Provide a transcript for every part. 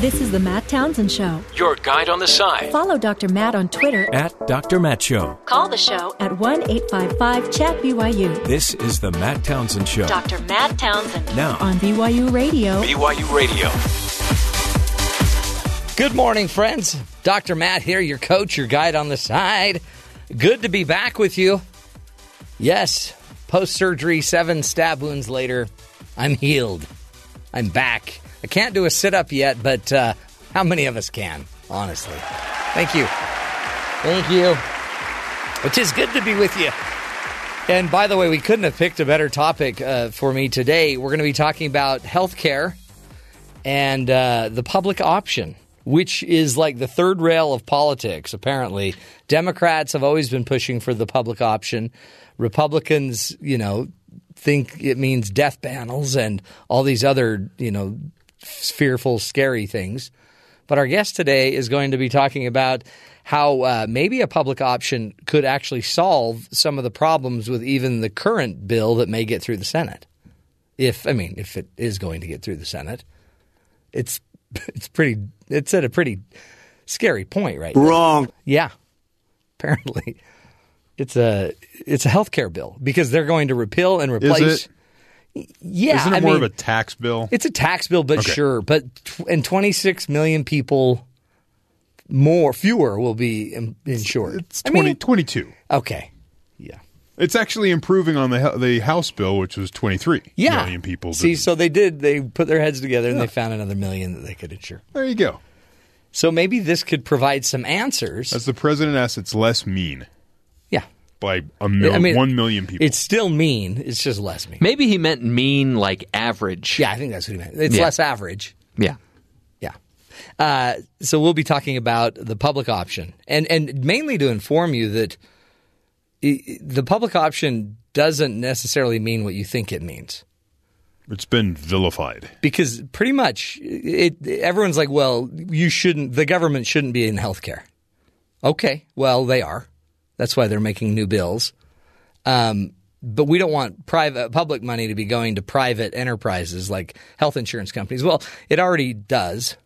This is the Matt Townsend Show. Your guide on the side. Follow Dr. Matt on Twitter At Dr. Matt Show. Call the show at 1 855 Chat BYU. This is the Matt Townsend Show. Dr. Matt Townsend Now, on BYU Radio. BYU Radio. Good morning, friends. Dr. Matt here, your coach, your guide on the side. Good to be back with you. Yes, post surgery, seven stab wounds later, I'm healed. I'm back. I can't do a sit up yet, but uh, how many of us can, honestly? Thank you. Thank you. Which is good to be with you. And by the way, we couldn't have picked a better topic uh, for me today. We're going to be talking about healthcare and uh, the public option, which is like the third rail of politics, apparently. Democrats have always been pushing for the public option. Republicans, you know, think it means death panels and all these other, you know, fearful, scary things. But our guest today is going to be talking about how uh, maybe a public option could actually solve some of the problems with even the current bill that may get through the Senate. If I mean, if it is going to get through the Senate, it's it's pretty. It's at a pretty scary point right now. Wrong. Yeah, apparently, it's a it's a health care bill because they're going to repeal and replace. Yeah, Isn't it I more mean, of a tax bill? it's a tax bill, but Okay. sure. But tw- and 26 million people more, fewer will be in- insured. It's I 20, mean, 22. okay. Yeah. It's actually improving on the the House bill, which was 23 Yeah. million people. See, so they did, they put their heads together and they found another million that they could insure. there you go. So maybe this could provide some answers. As the president asks, it's less mean. By a mil- I mean, one million people. It's still mean. It's just less mean. Maybe he meant mean like average. Yeah, I think that's what he meant. It's Yeah. less average. Yeah. Yeah. Uh, so we'll be talking about the public option, and and mainly to inform you that i- the public option doesn't necessarily mean what you think it means, it's been vilified. because pretty much it everyone's like, well, you shouldn't, the government shouldn't be in healthcare. Okay, well they are. That's why they're making new bills. Um, but we don't want private public money to be going to private enterprises like health insurance companies. Well, it already does.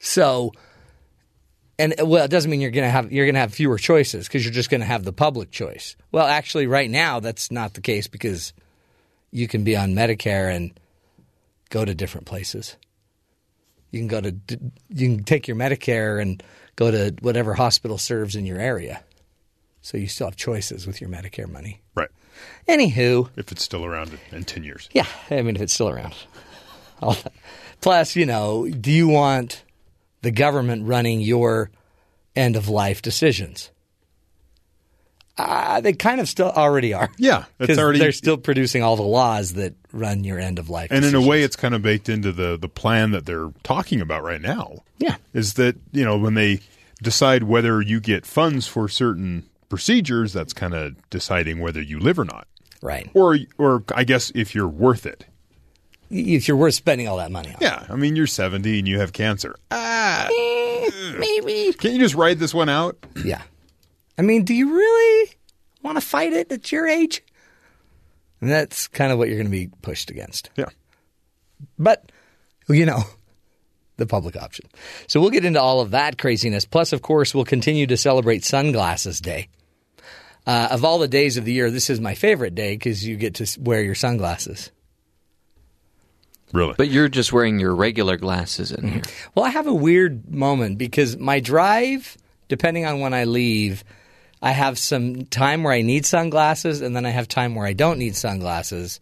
So, and well, it doesn't mean you're going to have you're to have fewer choices because you're just going to have the public choice. Well, actually, right now that's not the case because you can be on Medicare and go to different places. You can go to you can take your Medicare and go to whatever hospital serves in your area. So you still have choices with your Medicare money. Right. Anywho, If it's still around in, in 10 years. yeah, I mean if it's still around. Plus, you know, do you want the government running your end of life decisions? Uh, they kind of still already are. Yeah, 'Cause already- they're still producing all the laws that run your end of life. And in a way, it's kind of baked into the, the plan that they're talking about right now. Yeah. Is that, you know, when they decide whether you get funds for certain procedures, that's kind of deciding whether you live or not. right. Or, or I guess if you're worth it. If you're worth spending all that money on. Yeah. I mean, you're 70 and you have cancer. Ah, Maybe. can't you just ride this one out? Yeah. I mean, do you really want to fight it at your age? And that's kind of what you're going to be pushed against. Yeah. But, you know, the public option. So we'll get into all of that craziness. Plus, of course, we'll continue to celebrate Sunglasses Day. Uh, of all the days of the year, this is my favorite day because you get to wear your sunglasses. Really? But you're just wearing your regular glasses in here. Well, I have a weird moment because my drive, depending on when I leave, I have some time where I need sunglasses, and then I have time where I don't need sunglasses,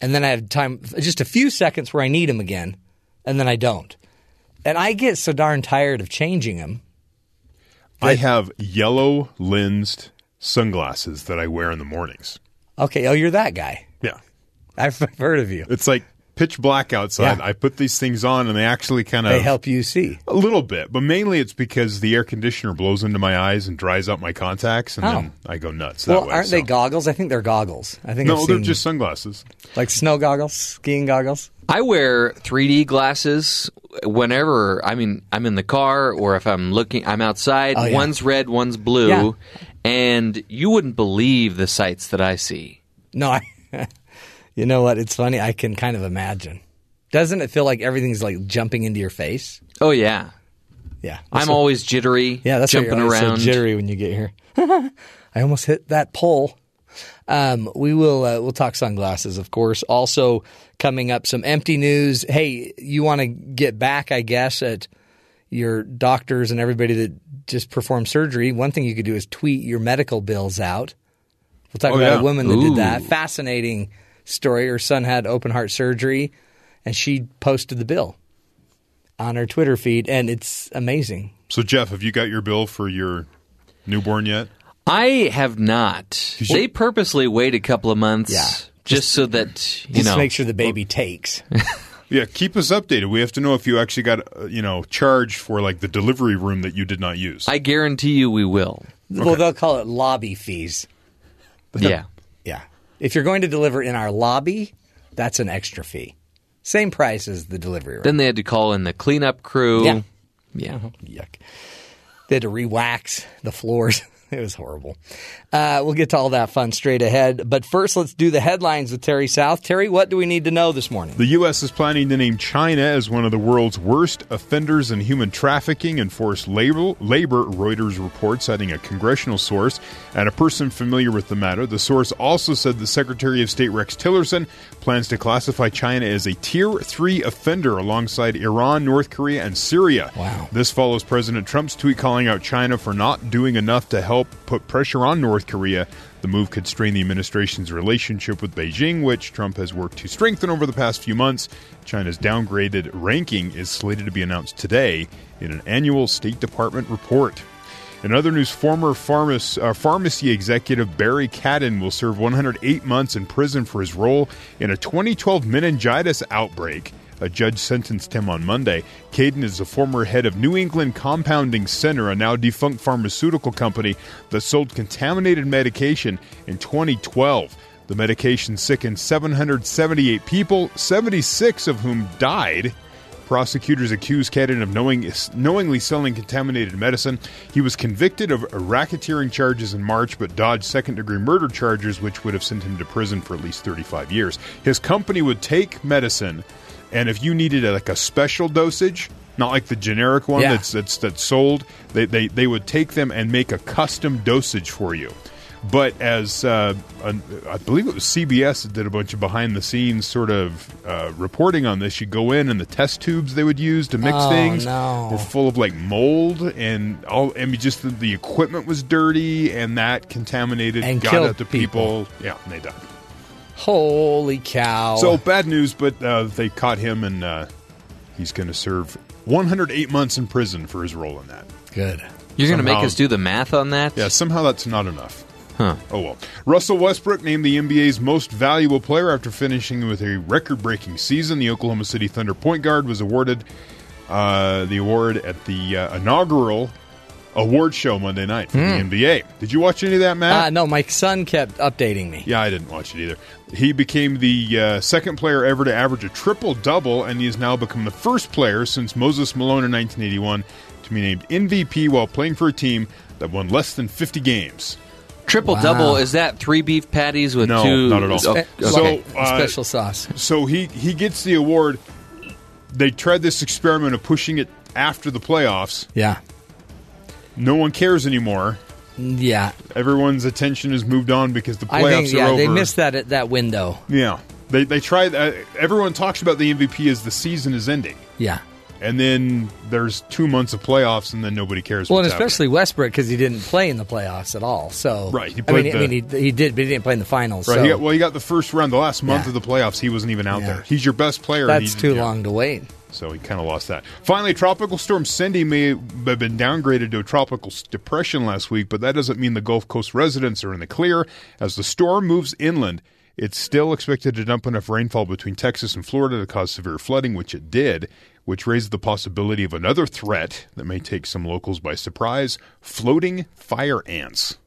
and then I have time, just a few seconds where I need them again, and then I don't. And I get so darn tired of changing them. I have yellow lensed sunglasses that I wear in the mornings. Okay, oh, you're that guy. Yeah. I've heard of you. It's like pitch black outside. Yeah. I put these things on and they actually kind of They help you see. a little bit, but mainly it's because the air conditioner blows into my eyes and dries out my contacts, and then oh. I go nuts. That Oh. Well, way, aren't so. they goggles? I think they're goggles. I think No, I've they're seen- just sunglasses. like snow goggles, skiing goggles. I wear 3D glasses whenever I mean I'm in the car or if I'm looking I'm outside. Oh, yeah. One's red, one's blue, Yeah. And you wouldn't believe the sights that I see. No, I, you know what? It's funny. I can kind of imagine. Doesn't it feel like everything's like jumping into your face? Oh yeah, Yeah, I'm always jittery. yeah. That's jumping you're always so jittery when you get here. I almost hit that pole. Um, we will uh, we'll talk sunglasses, of course. Also coming up, some empty news. Hey, you want to get back? I guess at your doctors and everybody that just perform surgery. One thing you could do is tweet your medical bills out. We'll talk Oh, about yeah. a woman that Ooh. did that. Fascinating story. Her son had open heart surgery, and she posted the bill on her Twitter feed, and it's amazing. So, Jeff, have you got your bill for your newborn yet? I have not. They purposely wait a couple of months, Yeah. just, so that you Just know. to make sure the baby takes. Yeah, keep us updated. We have to know if you actually got, uh, you know, charged for like the delivery room that you did not use. I guarantee you, we will. Well, they'll call it lobby fees. yeah. Yeah. If you're going to deliver in our lobby, that's an extra fee. Same price as the delivery room. Then they had to call in the cleanup crew. Yeah. Yeah. Yuck. They had to re-wax the floors. It was horrible. Uh, we'll get to all that fun straight ahead. But first, let's do the headlines with Terry South. Terry, what do we need to know this morning? The U.S. is planning to name China as one of the world's worst offenders in human trafficking and forced labor, labor, Reuters reports, citing a congressional source and a person familiar with the matter. The source also said the Secretary of State Rex Tillerson plans to classify China as a Tier 3 offender alongside Iran, North Korea, and Syria. Wow. This follows President Trump's tweet calling out China for not doing enough to help put pressure on North Korea. The move could strain the administration's relationship with Beijing, which Trump has worked to strengthen over the past few months. China's downgraded ranking is slated to be announced today in an annual State Department report. In other news, former pharmac- uh, pharmacy executive Barry Cadden will serve 108 months in prison for his role in a 2012 meningitis outbreak. A judge sentenced him on Monday. Cadden is a former head of New England Compounding Center, a now defunct pharmaceutical company that sold contaminated medication in 2012. The medication sickened 778 people, 76 of whom died. Prosecutors accused Cadden of knowing, knowingly selling contaminated medicine. He was convicted of racketeering charges in March, but dodged second degree murder charges, which would have sent him to prison for at least 35 years. His company would take medicine, and if you needed a, like a special dosage, not like the generic one Yeah. that's, that's that's sold, they, they, they would take them and make a custom dosage for you. But as uh, I believe it was CBS that did a bunch of behind the scenes sort of uh, reporting on this, you go in and the test tubes they would use to mix Oh, things no. were full of like mold and all. I mean, just the, the equipment was dirty and that contaminated And got killed the people. people. Yeah, and they died. Holy cow. So bad news, but uh, they caught him and uh, he's going to serve 108 months in prison for his role in that. good. You're going to make us do the math on that? Yeah, somehow that's not enough. Huh. Oh well. Russell Westbrook named the NBA's most valuable player after finishing with a record-breaking season. The Oklahoma City Thunder point guard was awarded uh, the award at the uh, inaugural award show Monday night for the NBA. Did you watch any of that, Matt? Uh, no, my son kept updating me. Yeah, I didn't watch it either. He became the uh, second player ever to average a triple double, and he has now become the first player since Moses Malone in 1981 to be named MVP while playing for a team that won less than 50 games. Triple Wow. double, is that three beef patties with No, two? not at all. Oh, Eh, So, okay. uh, Special sauce. So he he gets the award. They tried this experiment of pushing it after the playoffs. Yeah. No one cares anymore. Yeah. Everyone's attention has moved on because the I playoffs think, yeah, are over. they missed that that window. Yeah, they they tried. Uh, everyone talks about the MVP as the season is ending, Yeah. And then there's two months of playoffs, and then nobody cares. Well, and what's happening. especially Westbrook because he didn't play in the playoffs at all. So Right, he I mean, played I mean, he, he did, but he didn't play in the finals. Right. so He got, well, he got the first round, the last month Yeah. of the playoffs. He wasn't even out Yeah. there. He's your best player. that's too yeah. long to wait. So he kind of lost that. Finally, Tropical Storm Cindy may have been downgraded to a tropical depression last week, but that doesn't mean the Gulf Coast residents are in the clear. As the storm moves inland, it's still expected to dump enough rainfall between Texas and Florida to cause severe flooding, which it did, which raised the possibility of another threat that may take some locals by surprise floating fire ants.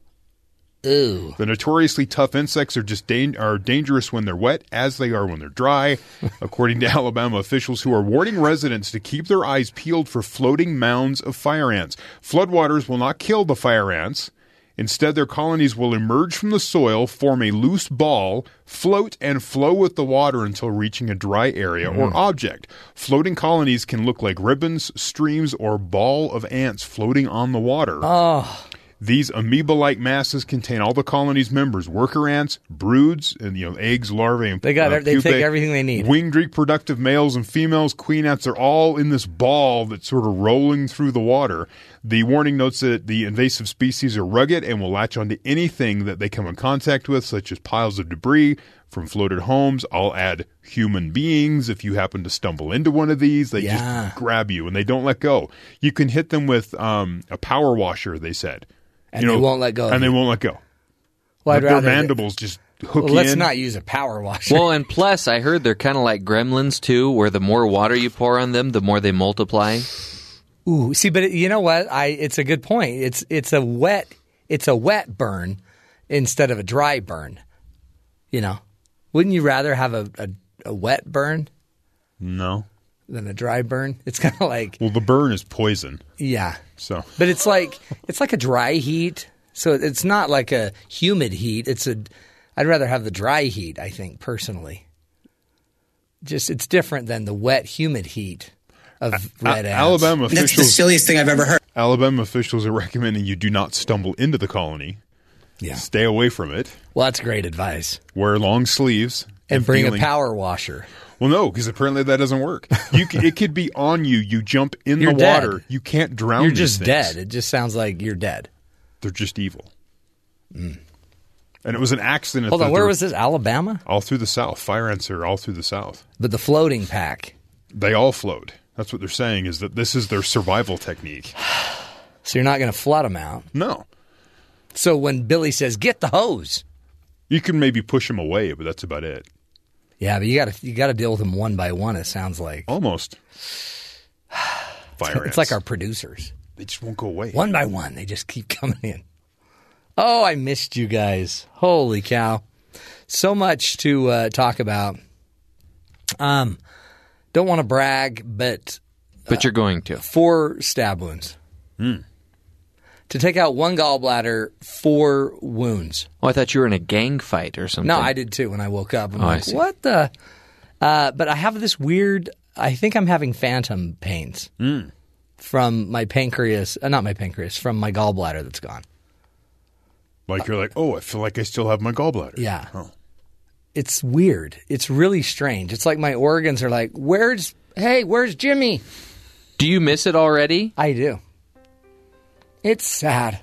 Ooh. The notoriously tough insects are just dan- are dangerous when they're wet, as they are when they're dry, according to Alabama officials who are warning residents to keep their eyes peeled for floating mounds of fire ants. Floodwaters will not kill the fire ants. Instead, their colonies will emerge from the soil, form a loose ball, float, and flow with the water until reaching a dry area or mm. object. Floating colonies can look like ribbons, streams, or ball of ants floating on the water. Oh, These amoeba-like masses contain all the colony's members: worker ants, broods, and you know eggs, larvae, and They got- uh, they take everything they need. Winged reproductive males and females, queen ants are all in this ball that's sort of rolling through the water. The warning notes that the invasive species are rugged and will latch onto anything that they come in contact with, such as piles of debris from floated homes. I'll add human beings if you happen to stumble into one of these. They Yeah. just grab you and they don't let go. You can hit them with um, a power washer, they said. And You they won't let go And they won't let go. well, I'd Their rather. mandibles just hook well, let's in. not use a power washer. Well, and plus, I heard they're kind of like gremlins too, where the more water you pour on them, the more they multiply. Ooh, see, but you know what? I it's a good point. It's it's a wet it's a wet burn instead of a dry burn. You know, wouldn't you rather have a a, a wet burn No. Than a dry burn? It's kind of like Well, the burn is poison. yeah, So but it's like it's like a dry heat. So it's not like a humid heat. It's a I'd rather have the dry heat. I think personally, just it's different than the wet humid heat of red A- ants. Alabama That's the officials silliest thing I've ever heard. Alabama officials are recommending you do not stumble into the colony. Yeah. Stay away from it. Well, that's great advice. Wear long sleeves And bring feeling- a power washer. Well, no, because apparently that doesn't work. You c- it could be on you. You jump in You're the dead. water. You can't drown. You're these just things. dead. It just sounds like you're dead. They're just evil. Mm. And it was an accident. Hold that on, where there- was this? Alabama? All through the South. Fire ants are all through the South. But the floating pack. They all float. That's what they're saying. Is that this is their survival technique? So you're not going to flood them out. No, So when Billy says, "Get the hose," you can maybe push them away, but that's about it. Yeah, but you got to you got to deal with them one by one. It sounds like Almost. Fire it's like our producers, They just won't go away. one by one. They just keep coming in. Oh, I missed you guys! Holy cow! So much to uh, talk about. Um, don't want to brag, but But you're going to. four stab wounds. To take out one gallbladder, four wounds. Oh, I thought you were in a gang fight or something. No, I did too when I woke up. I'm Oh, I like, see. what the? Uh, but I have this weird. I think I'm having phantom pains Hmm. from my pancreas. Uh, not my pancreas. From my gallbladder that's gone. Like you're like, oh, I feel like I still have my gallbladder. Yeah. Oh. It's weird. It's really strange. It's like my organs are like, where's? Hey, where's Jimmy? Do you miss it already? I do. It's sad.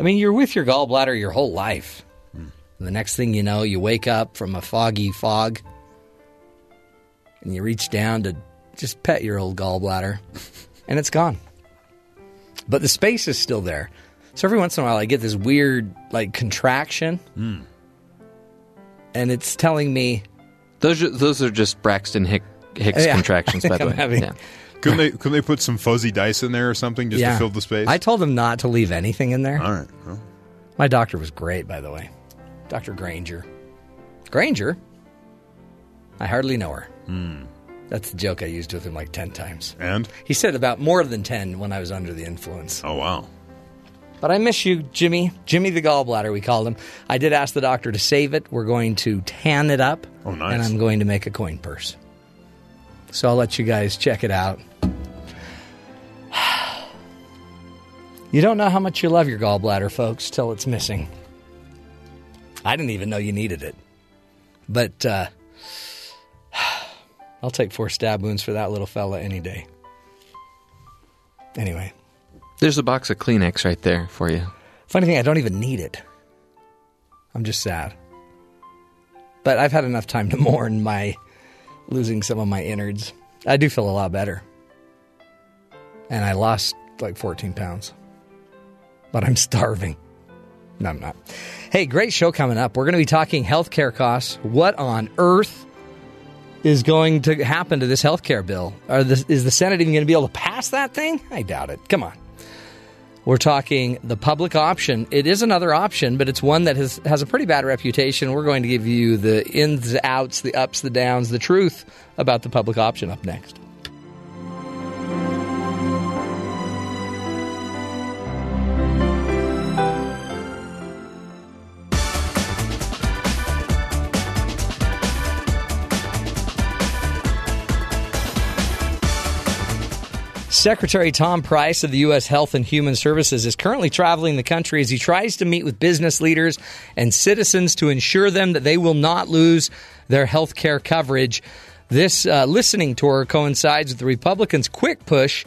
I mean, you're with your gallbladder your whole life. And the next thing you know, you wake up from a foggy fog and you reach down to just pet your old gallbladder and it's gone. But the space is still there. So every once in a while, I get this weird, like, contraction. And it's telling me, Those are, those are just Braxton Hick, Hicks Yeah. contractions, by the way. having- Yeah. Couldn't they? Couldn't they put some fuzzy dice in there or something just yeah. to fill the space? I told him not to leave anything in there. All right. Well, My doctor was great, by the way. Dr. Granger. Granger? I hardly know her. Hmm. That's the joke I used with him like 10 times. and He said about more than 10 when I was under the influence. oh wow, But I miss you, Jimmy. Jimmy the gallbladder, we called him. I did ask the doctor to save it. We're going to tan it up. Oh, nice. And I'm going to make a coin purse. So I'll let you guys check it out. You don't know how much you love your gallbladder, folks, till it's missing. I didn't even know you needed it. But uh, I'll take four stab wounds for that little fella any day. Anyway, There's a box of Kleenex right there for you. funny thing, I don't even need it. I'm just sad. But I've had enough time to mourn my losing some of my innards. I do feel a lot better. And I lost like 14 pounds. But I'm starving. No, I'm not. Hey, great show coming up. We're going to be talking healthcare costs. What on earth is going to happen to this healthcare bill? Is the Senate even going to be able to pass that thing? I doubt it. Come on. We're talking the public option. It is another option, but it's one that has, has a pretty bad reputation. We're going to give you the ins, the outs, the ups, the downs, the truth about the public option up next. Secretary Tom Price of the U.S. Health and Human Services is currently traveling the country as he tries to meet with business leaders and citizens to ensure them that they will not lose their health care coverage. This uh, listening tour coincides with the Republicans' quick push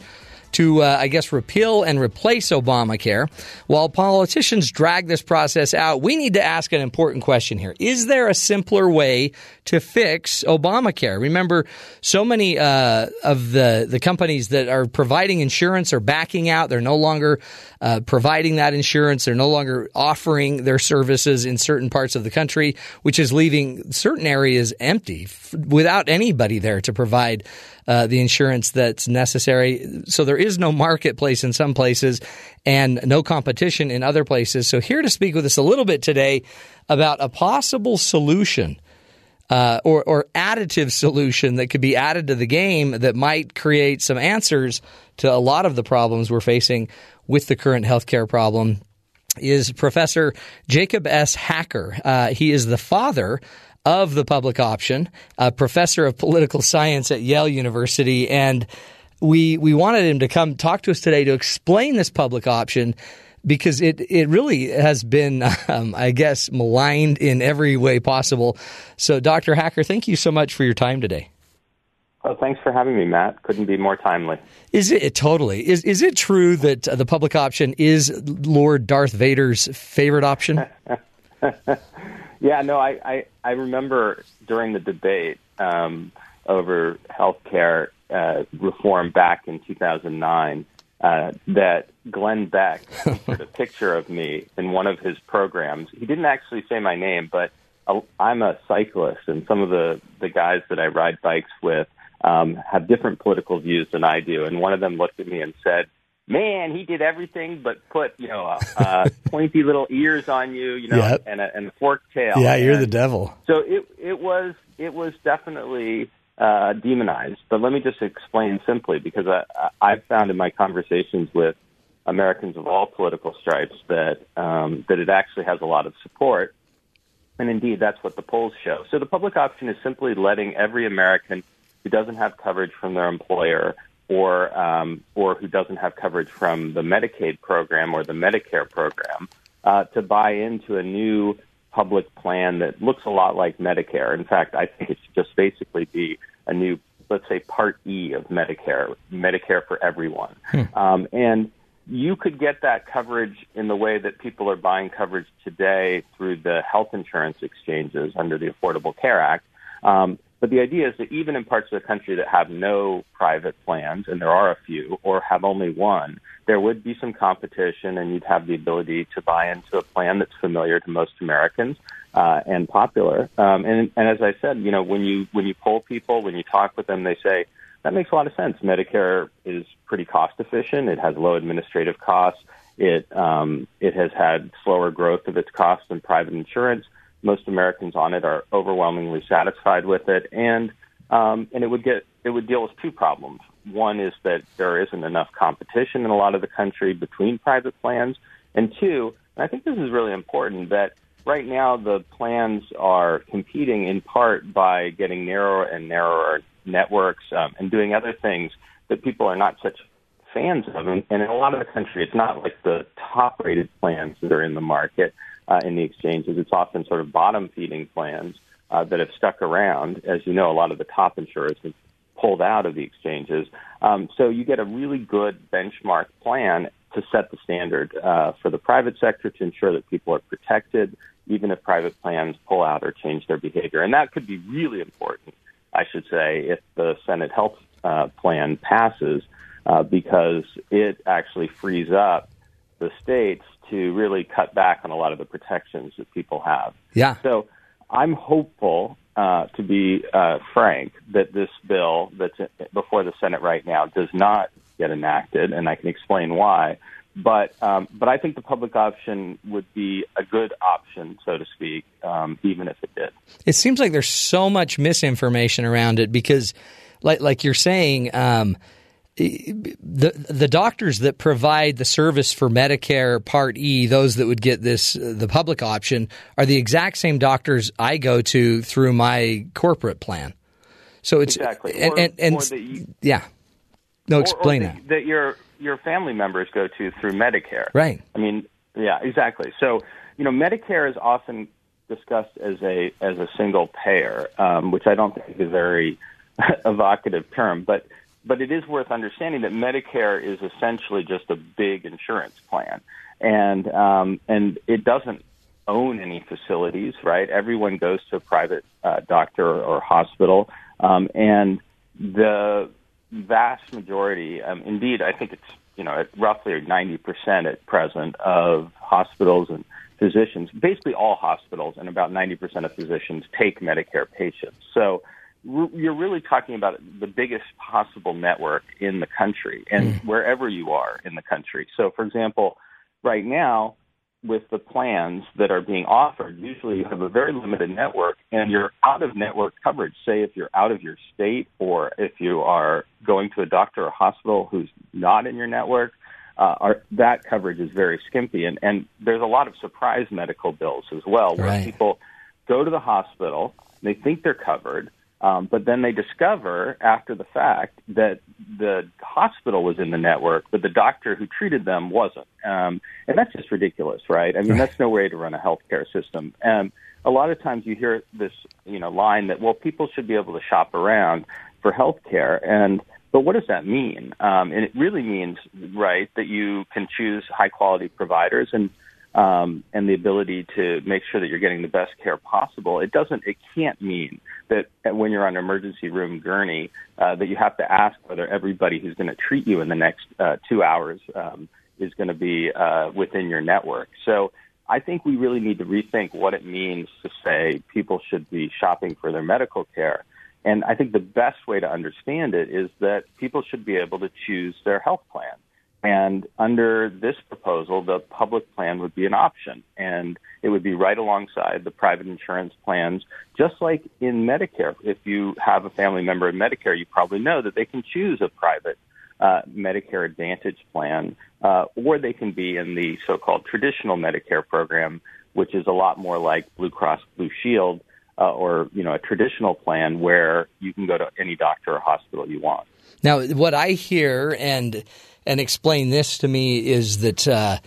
to, uh, I guess, repeal and replace Obamacare. While politicians drag this process out, we need to ask an important question here. Is there a simpler way to fix Obamacare? Remember, so many uh, of the, the companies that are providing insurance are backing out. They're no longer uh, providing that insurance. They're no longer offering their services in certain parts of the country, which is leaving certain areas empty f- without anybody there to provide uh, the insurance that's necessary. So there is no marketplace in some places and no competition in other places. So here to speak with us a little bit today about a possible solution. Uh, or, or additive solution that could be added to the game that might create some answers to a lot of the problems we're facing with the current healthcare problem is Professor Jacob S. Hacker. Uh, he is the father of the public option, a professor of political science at Yale University, and we we wanted him to come talk to us today to explain this public option because it it really has been, um, I guess, maligned in every way possible. So, Dr. Hacker, thank you so much for your time today. Oh, thanks for having me, Matt. Couldn't be more timely. Is it totally? Is is it true that the public option is Lord Darth Vader's favorite option? yeah, no, I, I, I remember during the debate um, over health care uh, reform back in 2009 uh, that Glenn Beck put a picture of me in one of his programs. He didn't actually say my name, but I'm a cyclist, and some of the, the guys that I ride bikes with um, have different political views than I do. And one of them looked at me and said, man, he did everything but put you know uh, uh, pointy little ears on you, you know, yep. and a and a forked tail. Yeah, and you're the devil. So it it was it was definitely uh, demonized. But let me just explain simply because I I've found in my conversations with Americans of all political stripes that um, that it actually has a lot of support. And indeed, that's what the polls show. So the public option is simply letting every American who doesn't have coverage from their employer or um, or who doesn't have coverage from the Medicaid program or the Medicare program uh, to buy into a new public plan that looks a lot like Medicare. In fact, I think it should just basically be a new, let's say, Part E of Medicare, Medicare for everyone, hmm. um, and you could get that coverage in the way that people are buying coverage today through the health insurance exchanges under the Affordable Care Act. Um, but the idea is that even in parts of the country that have no private plans, and there are a few, or have only one, there would be some competition, and you'd have the ability to buy into a plan that's familiar to most Americans uh, and popular. Um, and, and as I said, you know, when you when you poll people, when you talk with them, they say that makes a lot of sense. Medicare is pretty cost efficient. It has low administrative costs. It um, it has had slower growth of its costs than private insurance most Americans on it are overwhelmingly satisfied with it, and um, and it would get it would deal with two problems. One is that there isn't enough competition in a lot of the country between private plans, and two, and I think this is really important that right now the plans are competing in part by getting narrower and narrower networks um, and doing other things that people are not such fans of. And, and in a lot of the country, it's not like the top rated plans that are in the market uh, in the exchanges. It's often sort of bottom feeding plans uh, that have stuck around. As you know, a lot of the top insurers have pulled out of the exchanges. Um, so you get a really good benchmark plan to set the standard uh, for the private sector to ensure that people are protected, even if private plans pull out or change their behavior. And that could be really important, I should say, if the Senate health uh, plan passes, uh, because it actually frees up the states to really cut back on a lot of the protections that people have. Yeah. So I'm hopeful, uh, to be uh, frank, that this bill that's before the Senate right now does not get enacted, and I can explain why. But um, but I think the public option would be a good option, so to speak, um, even if it did. It seems like there's so much misinformation around it because, like like you're saying. Um, the the doctors that provide the service for Medicare Part E, those that would get this uh, the public option, are the exact same doctors I go to through my corporate plan. So it's exactly, and, or, and, and or you, yeah. No, or- or that, that. that your your family members go to through Medicare. Right. I mean, yeah, exactly. So, you know, Medicare is often discussed as a as a single payer, um, which I don't think is a very evocative term, but but it is worth understanding that Medicare is essentially just a big insurance plan, and um, and it doesn't own any facilities, right? Everyone goes to a private uh, doctor or hospital, um, and the vast majority, um, indeed, I think it's you know at roughly ninety percent at present of hospitals and physicians, basically all hospitals and about ninety percent of physicians take Medicare patients. So you're really talking about the biggest possible network in the country and wherever you are in the country. So, for example, right now with the plans that are being offered, usually you have a very limited network and you're out of network coverage. Say if you're out of your state or if you are going to a doctor or hospital who's not in your network, uh, are, that coverage is very skimpy. And, and there's a lot of surprise medical bills as well where Right. people go to the hospital, they think they're covered, um, but then they discover after the fact that the hospital was in the network, but the doctor who treated them wasn't. Um, and that's just ridiculous, right? I mean, that's no way to run a healthcare system. And a lot of times you hear this, you know, line that well, people should be able to shop around for healthcare, and but what does that mean? Um, and it really means, right, that you can choose high quality providers and um, and the ability to make sure that you're getting the best care possible. It doesn't, it can't mean that when you're on an emergency room gurney, uh, that you have to ask whether everybody who's going to treat you in the next uh, two hours um, is going to be uh, within your network. So I think we really need to rethink what it means to say people should be shopping for their medical care. And I think the best way to understand it is that people should be able to choose their health plan. And under this proposal, the public plan would be an option, and it would be right alongside the private insurance plans, just like in Medicare. If you have a family member in Medicare, you probably know that they can choose a private uh, Medicare Advantage plan, uh, or they can be in the so-called traditional Medicare program, which is a lot more like Blue Cross Blue Shield, uh, or you know a traditional plan where you can go to any doctor or hospital you want. Now, what I hear and and explain this to me is that, uh,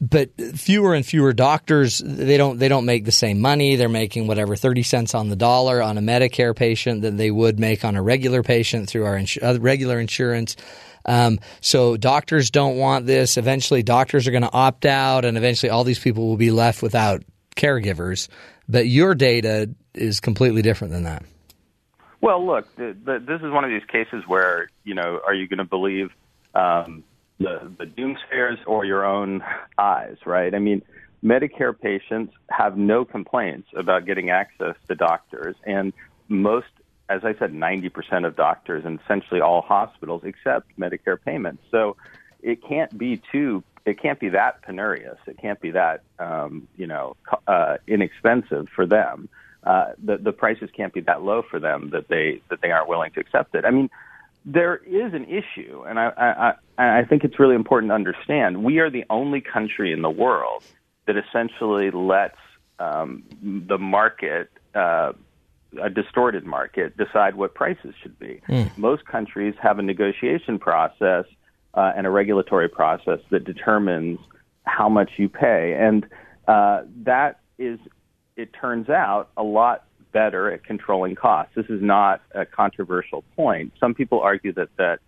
but fewer and fewer doctors they don't they don't make the same money. They're making whatever thirty cents on the dollar on a Medicare patient than they would make on a regular patient through our uh, regular insurance. Um, so doctors don't want this. Eventually, doctors are going to opt out, and eventually, all these people will be left without caregivers. But your data is completely different than that. Well, look, the, the, this is one of these cases where you know, are you going to believe um, the the doomsayers or your own eyes? Right? I mean, Medicare patients have no complaints about getting access to doctors, and most, as I said, ninety percent of doctors and essentially all hospitals accept Medicare payments. So it can't be too. It can't be that penurious. It can't be that um, you know uh, inexpensive for them uh, the the prices can't be that low for them that they that they aren't willing to accept it. I mean, there is an issue, and I I, I think it's really important to understand. We are the only country in the world that essentially lets um, the market. Uh, a distorted market decide what prices should be. Most countries have a negotiation process uh, and a regulatory process that determines how much you pay, and uh, that is it turns out, a lot better at controlling costs. This is not a controversial point. Some people argue that that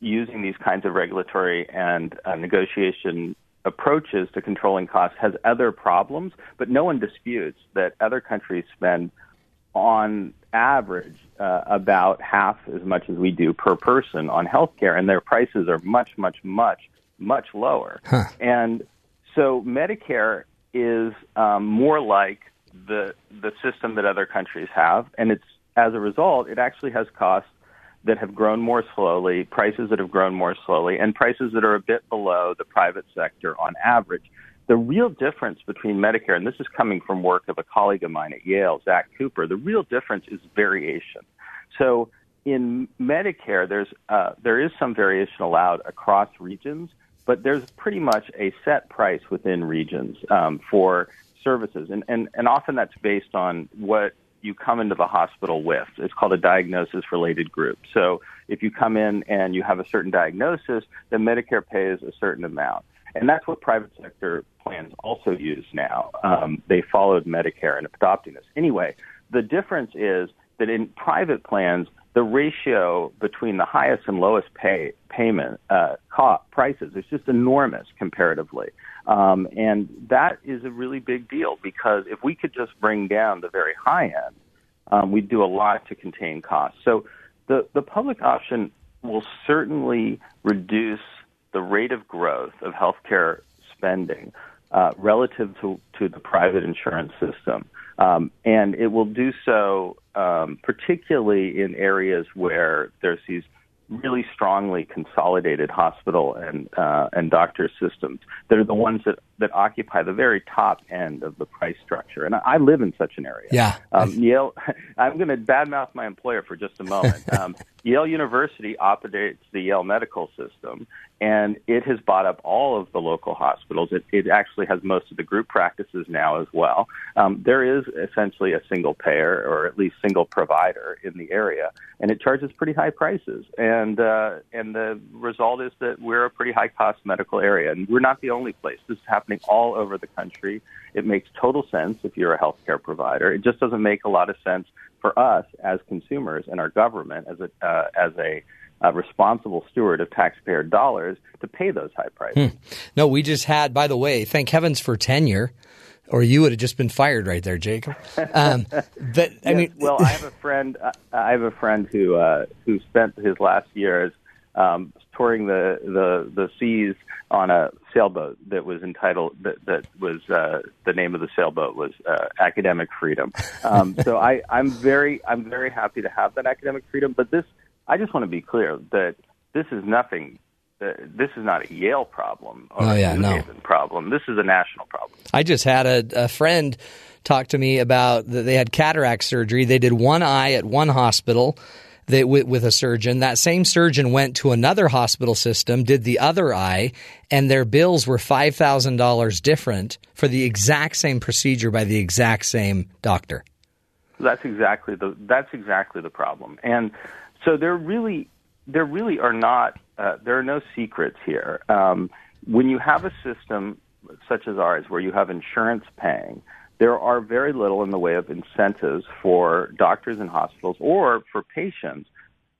using these kinds of regulatory and uh, negotiation approaches to controlling costs has other problems, but no one disputes that other countries spend on average uh, about half as much as we do per person on healthcare, and their prices are much, much, much, much lower. And so Medicare is um, more like the the system that other countries have, and it's as a result, it actually has costs that have grown more slowly, prices that have grown more slowly, and prices that are a bit below the private sector on average. The real difference between Medicare, and this is coming from work of a colleague of mine at Yale, Zach Cooper, the real difference is variation. So in Medicare, there's uh, there is some variation allowed across regions, but there's pretty much a set price within regions um, for services, and, and and often that's based on what you come into the hospital with. It's called a diagnosis related group. So if you come in and you have a certain diagnosis, then Medicare pays a certain amount. And that's what private sector plans also use now. Um, they followed Medicare in adopting this. Anyway, the difference is that in private plans, the ratio between the highest and lowest pay payment uh, prices is just enormous comparatively, um, and that is a really big deal because if we could just bring down the very high end, um, we'd do a lot to contain costs. So the the public option will certainly reduce the rate of growth of healthcare spending uh, relative to, to the private insurance system. Um, and it will do so um, particularly in areas where there's these really strongly consolidated hospital and uh, and doctor systems that are the ones that, that occupy the very top end of the price structure. And I, I live in such an area. Yeah. Um, Yale. I'm going to badmouth my employer for just a moment. Um, Yale University operates the Yale medical system, and it has bought up all of the local hospitals. It, it actually has most of the group practices now as well. Um, there is essentially a single payer, or at least single provider, in the area, and it charges pretty high prices. And uh, and the result is that we're a pretty high cost medical area, and we're not the only place. This is happening all over the country. It makes total sense if you're a healthcare provider. It just doesn't make a lot of sense for us as consumers and our government as a uh, as a uh, responsible steward of taxpayer dollars to pay those high prices. Hmm. No, we just had, by the way, thank heavens for tenure, or you would have just been fired right there, Jacob. Um, but I Yes, mean, well, I have a friend. I have a friend who uh, who spent his last years um, touring the, the the seas on a sailboat that was entitled that that was uh, the name of the sailboat was uh, Academic Freedom. Um, so I I'm very I'm very happy to have that academic freedom. But this I just want to be clear that this is nothing. Uh, this is not a Yale problem or Oh, yeah, a New no. Haven problem. This is a national problem. I just had a, a friend talk to me about that they had cataract surgery. They did one eye at one hospital they, with, with a surgeon. That same surgeon went to another hospital system, did the other eye, and their bills were five thousand dollars different for the exact same procedure by the exact same doctor. That's exactly the that's exactly the problem. And so there really there really are not uh, there are no secrets here. Um, when you have a system such as ours, where you have insurance paying, there are very little in the way of incentives for doctors and hospitals or for patients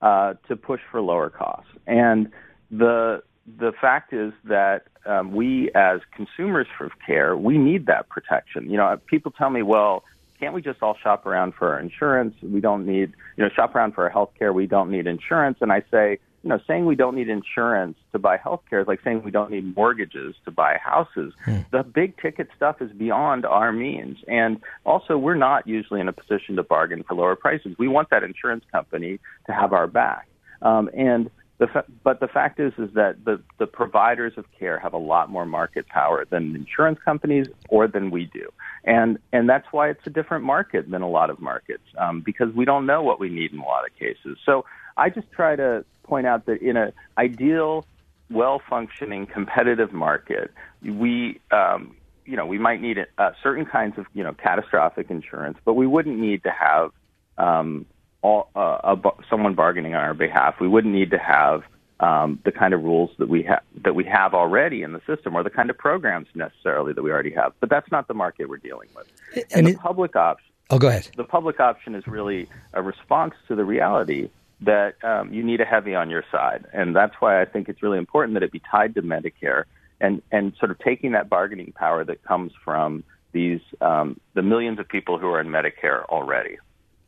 uh, to push for lower costs. And the the fact is that um, we, as consumers of care, we need that protection. You know, people tell me, well, can't we just all shop around for our insurance? We don't need, you know, shop around for our health care. We don't need insurance. And I say, you know, saying we don't need insurance to buy health care is like saying we don't need mortgages to buy houses. The big ticket stuff is beyond our means. And also, we're not usually in a position to bargain for lower prices. We want that insurance company to have our back. Um, and the fa- but the fact is is that the, the providers of care have a lot more market power than insurance companies or than we do, and and that's why it's a different market than a lot of markets um, because we don't know what we need in a lot of cases. So I just try to point out that in an ideal, well functioning, competitive market, we um, you know we might need uh, certain kinds of you know catastrophic insurance, but we wouldn't need to have um, all, uh, a, someone bargaining on our behalf. We wouldn't need to have um, the kind of rules that we have that we have already in the system, or the kind of programs necessarily that we already have. But that's not the market we're dealing with. And, And the it- public option, Oh, go ahead. the public option is really a response to the reality that um, you need a heavy on your side, and that's why I think it's really important that it be tied to Medicare and and sort of taking that bargaining power that comes from these um, the millions of people who are in Medicare already.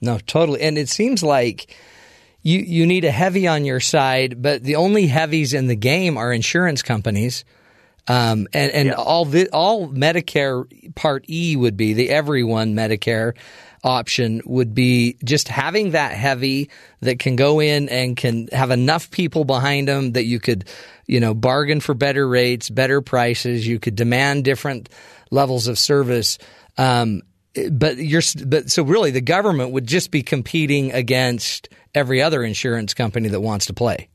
No, totally. And it seems like you you need a heavy on your side, but the only heavies in the game are insurance companies. Um, and and all the, all Medicare Part E would be the everyone Medicare option would be just having that heavy that can go in and can have enough people behind them that you could, you know, bargain for better rates, better prices. You could demand different levels of service. Um, but you're but so really the government would just be competing against every other insurance company that wants to play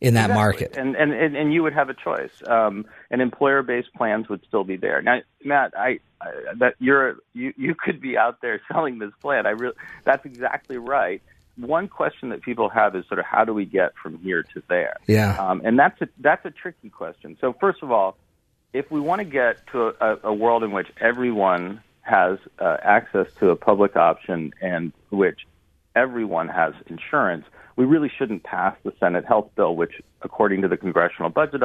in that Exactly. market. and, and and you would have a choice. Um, and employer-based plans would still be there. Now, Matt, I, I that you're you you could be out there selling this plan. I really that's exactly right. one question that people have is sort of how do we get from here to there? Yeah. Um, and that's a that's a tricky question. So first of all, if we want to get to a, a world in which everyone has uh, access to a public option and which everyone has insurance, we really shouldn't pass the Senate health bill, which, according to the Congressional Budget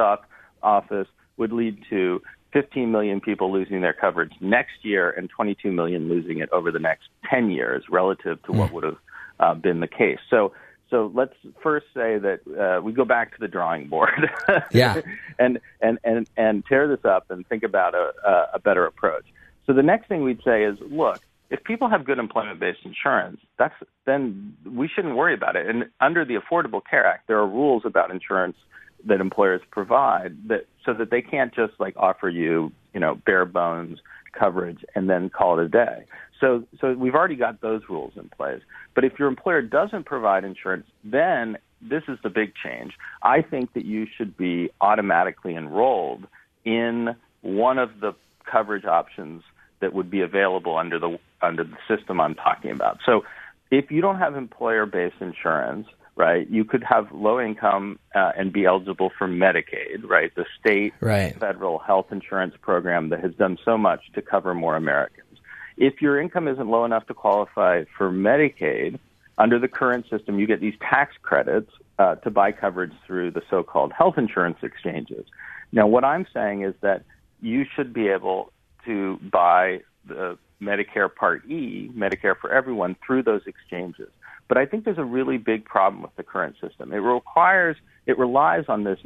Office, would lead to 15 million people losing their coverage next year and 22 million losing it over the next 10 years relative to what would have uh, been the case. So, so let's first say that uh, we go back to the drawing board, Yeah. and and and and tear this up and think about a, a, a better approach. So the next thing we'd say is, look, if people have good employment-based insurance, that's then we shouldn't worry about it. And under the Affordable Care Act, there are rules about insurance that employers provide that so that they can't just like offer you, you know, bare bones coverage and then call it a day. So so we've already got those rules in place. But if your employer doesn't provide insurance, then this is the big change. I think that you should be automatically enrolled in one of the coverage options that would be available under the under the system I'm talking about. So if you don't have employer-based insurance, right, you could have low income uh, and be eligible for Medicaid, right, the state Right. federal health insurance program that has done so much to cover more Americans. If your income isn't low enough to qualify for Medicaid, under the current system, you get these tax credits uh, to buy coverage through the so-called health insurance exchanges. Now, what I'm saying is that you should be able to buy the Medicare Part E, Medicare for everyone, through those exchanges. But I think there's a really big problem with the current system. It requires, it relies on this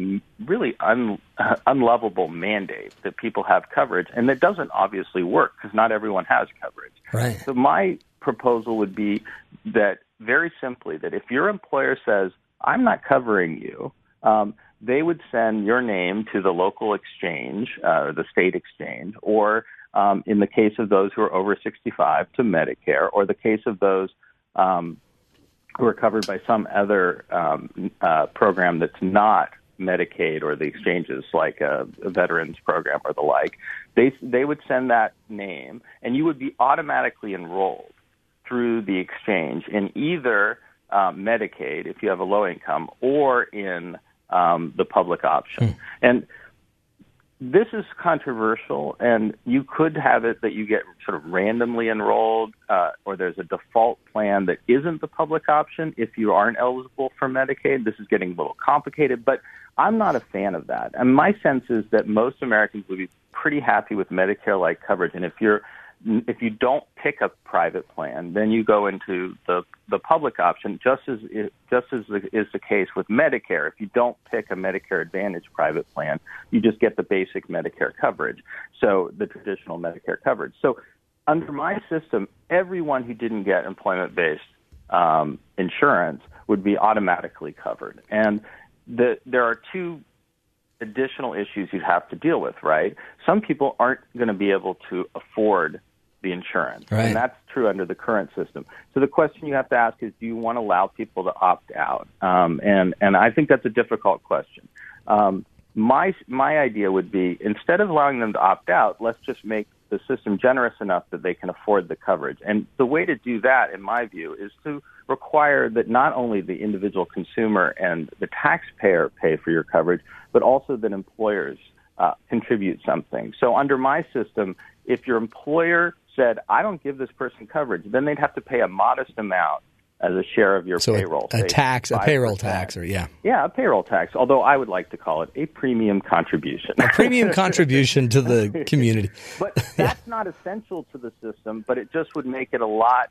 really un, uh, unlovable mandate that people have coverage, and that doesn't obviously work because not everyone has coverage. Right. So my proposal would be that very simply that if your employer says I'm not covering you, um, they would send your name to the local exchange, uh, the state exchange, or um, in the case of those who are over 65 to Medicare, or the case of those um, who are covered by some other um, uh, program that's not Medicaid or the exchanges, like a, a veterans program or the like, they they would send that name, and you would be automatically enrolled through the exchange in either um, Medicaid if you have a low income or in um, the public option. And this is controversial, and you could have it that you get sort of randomly enrolled, uh, or there's a default plan that isn't the public option if you aren't eligible for Medicaid. This is getting a little complicated, but I'm not a fan of that. And my sense is that most Americans would be pretty happy with Medicare-like coverage, and if you're if you don't pick a private plan, then you go into the the public option. Just as just as is the case with Medicare, if you don't pick a Medicare Advantage private plan, you just get the basic Medicare coverage. So the traditional Medicare coverage. So under my system, everyone who didn't get employment based um, insurance would be automatically covered. And the, there are two additional issues you'd have to deal with, right? Some people aren't going to be able to afford the insurance. Right. And that's true under the current system. So the question you have to ask is, do you want to allow people to opt out? Um, and, and I think that's a difficult question. Um, my, my idea would be instead of allowing them to opt out, let's just make the system generous enough that they can afford the coverage. And the way to do that, in my view, is to require that not only the individual consumer and the taxpayer pay for your coverage, but also that employers uh, contribute something. So under my system, if your employer said, I don't give this person coverage, then they'd have to pay a modest amount as a share of your So a- payroll. a say tax, a payroll tax, or yeah, Yeah, a payroll tax, although I would like to call it a premium contribution. a premium contribution to the community. But that's not essential to the system, but it just would make it a lot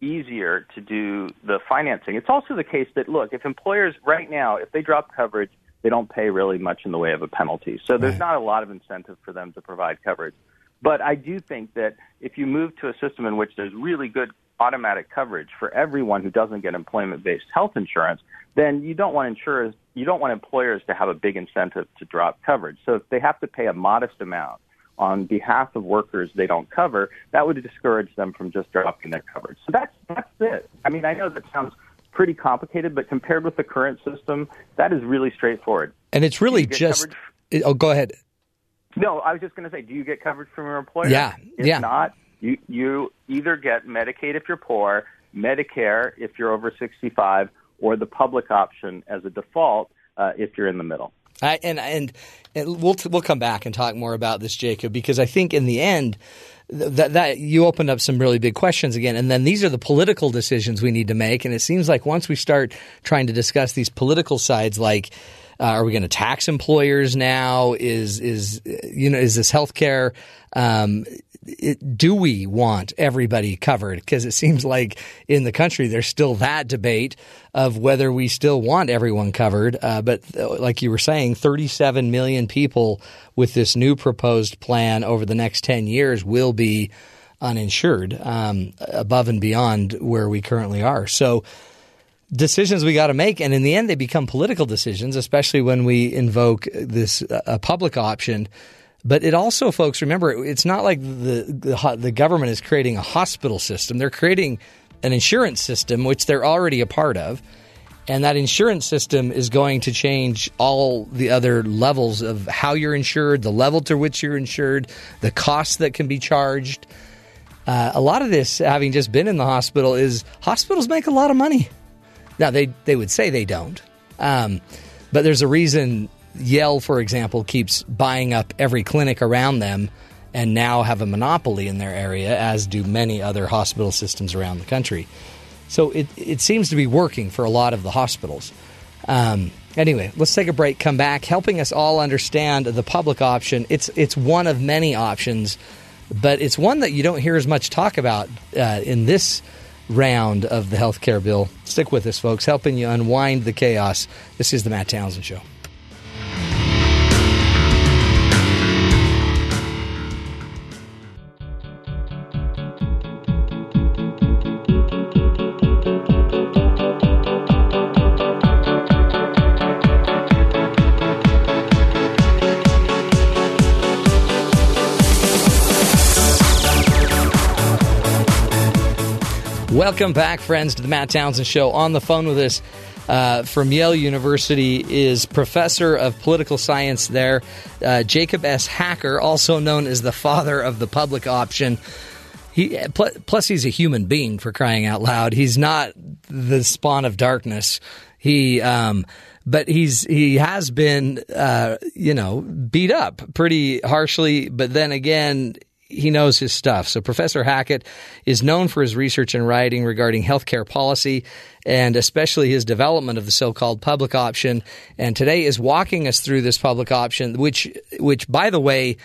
easier to do the financing. It's also the case that, look, if employers right now, if they drop coverage, they don't pay really much in the way of a penalty. So there's Right. not a lot of incentive for them to provide coverage. But I do think that if you move to a system in which there's really good automatic coverage for everyone who doesn't get employment-based health insurance, then you don't want insurers, you don't want employers to have a big incentive to drop coverage. So if they have to pay a modest amount on behalf of workers they don't cover, that would discourage them from just dropping their coverage. So that's that's it. I mean, I know that sounds pretty complicated, but compared with the current system, that is really straightforward. And it's really just. coverage? Oh, go ahead. No, I was just going to say, do you get coverage from your employer? Yeah, If yeah. not, you you either get Medicaid if you're poor, Medicare if you're over 65, or the public option as a default uh, if you're in the middle. I, and, and and we'll we'll come back and talk more about this, Jacob, because I think in the end that that you opened up some really big questions again, and then these are the political decisions we need to make. And it seems like once we start trying to discuss these political sides, like uh, are we going to tax employers now? Is is you know is this healthcare? Um, it, do we want everybody covered? Because it seems like in the country there's still that debate of whether we still want everyone covered. Uh, but uh, like you were saying, 37 million people with this new proposed plan over the next 10 years will be uninsured um, above and beyond where we currently are. So decisions we got to make, and in the end, they become political decisions, especially when we invoke this uh, public option. But it also, folks, remember, it's not like the, the, the government is creating a hospital system. They're creating an insurance system, which they're already a part of. And that insurance system is going to change all the other levels of how you're insured, the level to which you're insured, the costs that can be charged. Uh, a lot of this, having just been in the hospital, is hospitals make a lot of money. Now, they, they would say they don't. Um, but there's a reason Yale, for example, keeps buying up every clinic around them and now have a monopoly in their area, as do many other hospital systems around the country. So it, it seems to be working for a lot of the hospitals. Um, anyway, let's take a break, come back, helping us all understand the public option. It's, it's one of many options, but it's one that you don't hear as much talk about uh, in this round of the health care bill. Stick with us, folks, helping you unwind the chaos. This is the Matt Townsend Show. Welcome back, friends, to the Matt Townsend Show. On the phone with us uh, from Yale University is professor of political science there, uh, Jacob S. Hacker, also known as the father of the public option. He plus he's a human being for crying out loud. He's not the spawn of darkness. He um, but he's he has been uh, you know beat up pretty harshly. But then again, he knows his stuff. So Professor Hacker is known for his research and writing regarding healthcare policy and especially his development of the so-called public option. And today is walking us through this public option, which, which by the way,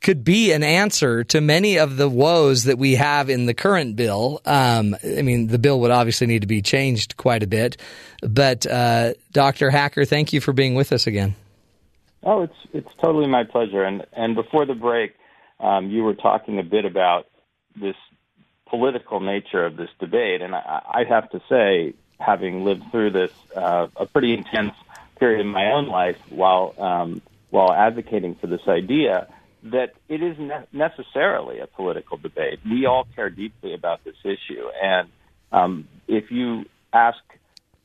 could be an answer to many of the woes that we have in the current bill. Um, I mean, the bill would obviously need to be changed quite a bit. But uh, Dr. Hacker, thank you for being with us again. Oh, it's it's totally my pleasure. And and before the break, um, you were talking a bit about this political nature of this debate, and I, I have to say, having lived through this uh, a pretty intense period in my own life while um, while advocating for this idea, that it is ne- necessarily a political debate. We all care deeply about this issue, and um, if you ask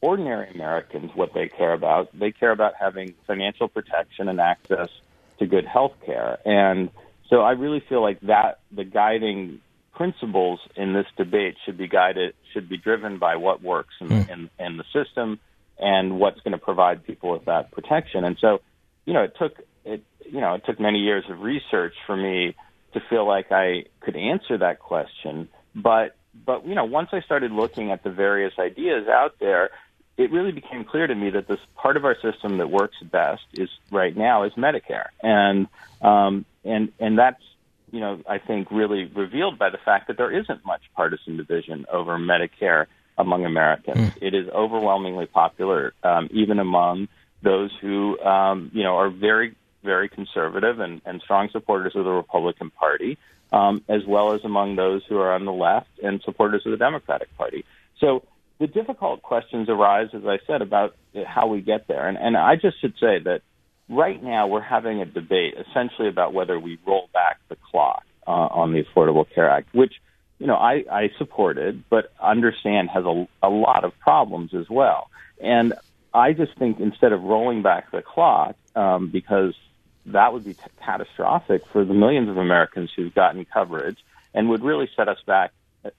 ordinary Americans what they care about, they care about having financial protection and access to good health care. And so I really feel like that the guiding principles in this debate should be guided should be driven by what works in, mm. in, in the system and what's going to provide people with that protection. And so, you know, it took it you know it took many years of research for me to feel like I could answer that question. But but you know, once I started looking at the various ideas out there, it really became clear to me that this part of our system that works best is right now is Medicare, and um, and and that's you know I think really revealed by the fact that there isn't much partisan division over Medicare among Americans. Mm. It is overwhelmingly popular, um, even among those who um, you know are very very conservative and, and strong supporters of the Republican Party, um, as well as among those who are on the left and supporters of the Democratic Party. So the difficult questions arise, as I said, about how we get there. And, and I just should say that right now we're having a debate essentially about whether we roll back the clock uh, on the Affordable Care Act, which you know I, I supported, but understand has a, a lot of problems as well. And I just think instead of rolling back the clock, um, because that would be t- catastrophic for the millions of Americans who've gotten coverage and would really set us back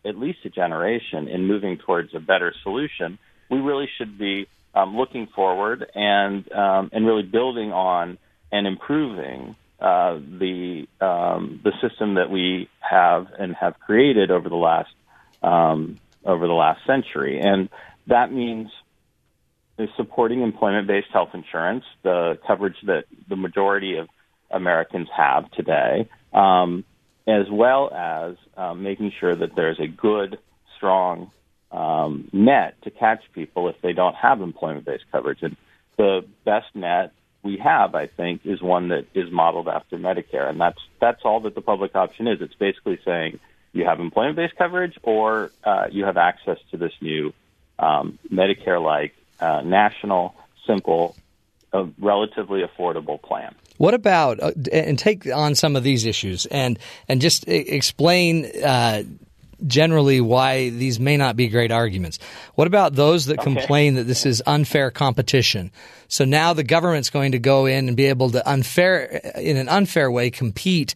at least a generation in moving towards a better solution, we really should be um, looking forward and um, and really building on and improving uh, the um, the system that we have and have created over the last um, over the last century, and that means supporting employment-based health insurance, the coverage that the majority of Americans have today, um, as well as um, making sure that there's a good, strong um, net to catch people if they don't have employment-based coverage. And the best net we have, I think, is one that is modeled after Medicare, and that's that's all that the public option is. It's basically saying you have employment-based coverage or uh, you have access to this new um, Medicare-like uh, national, simple, uh, relatively affordable plan. What about uh, and take on some of these issues and and just explain uh, generally why these may not be great arguments. What about those that okay. complain that this is unfair competition? So now the government's going to go in and be able to unfair in an unfair way compete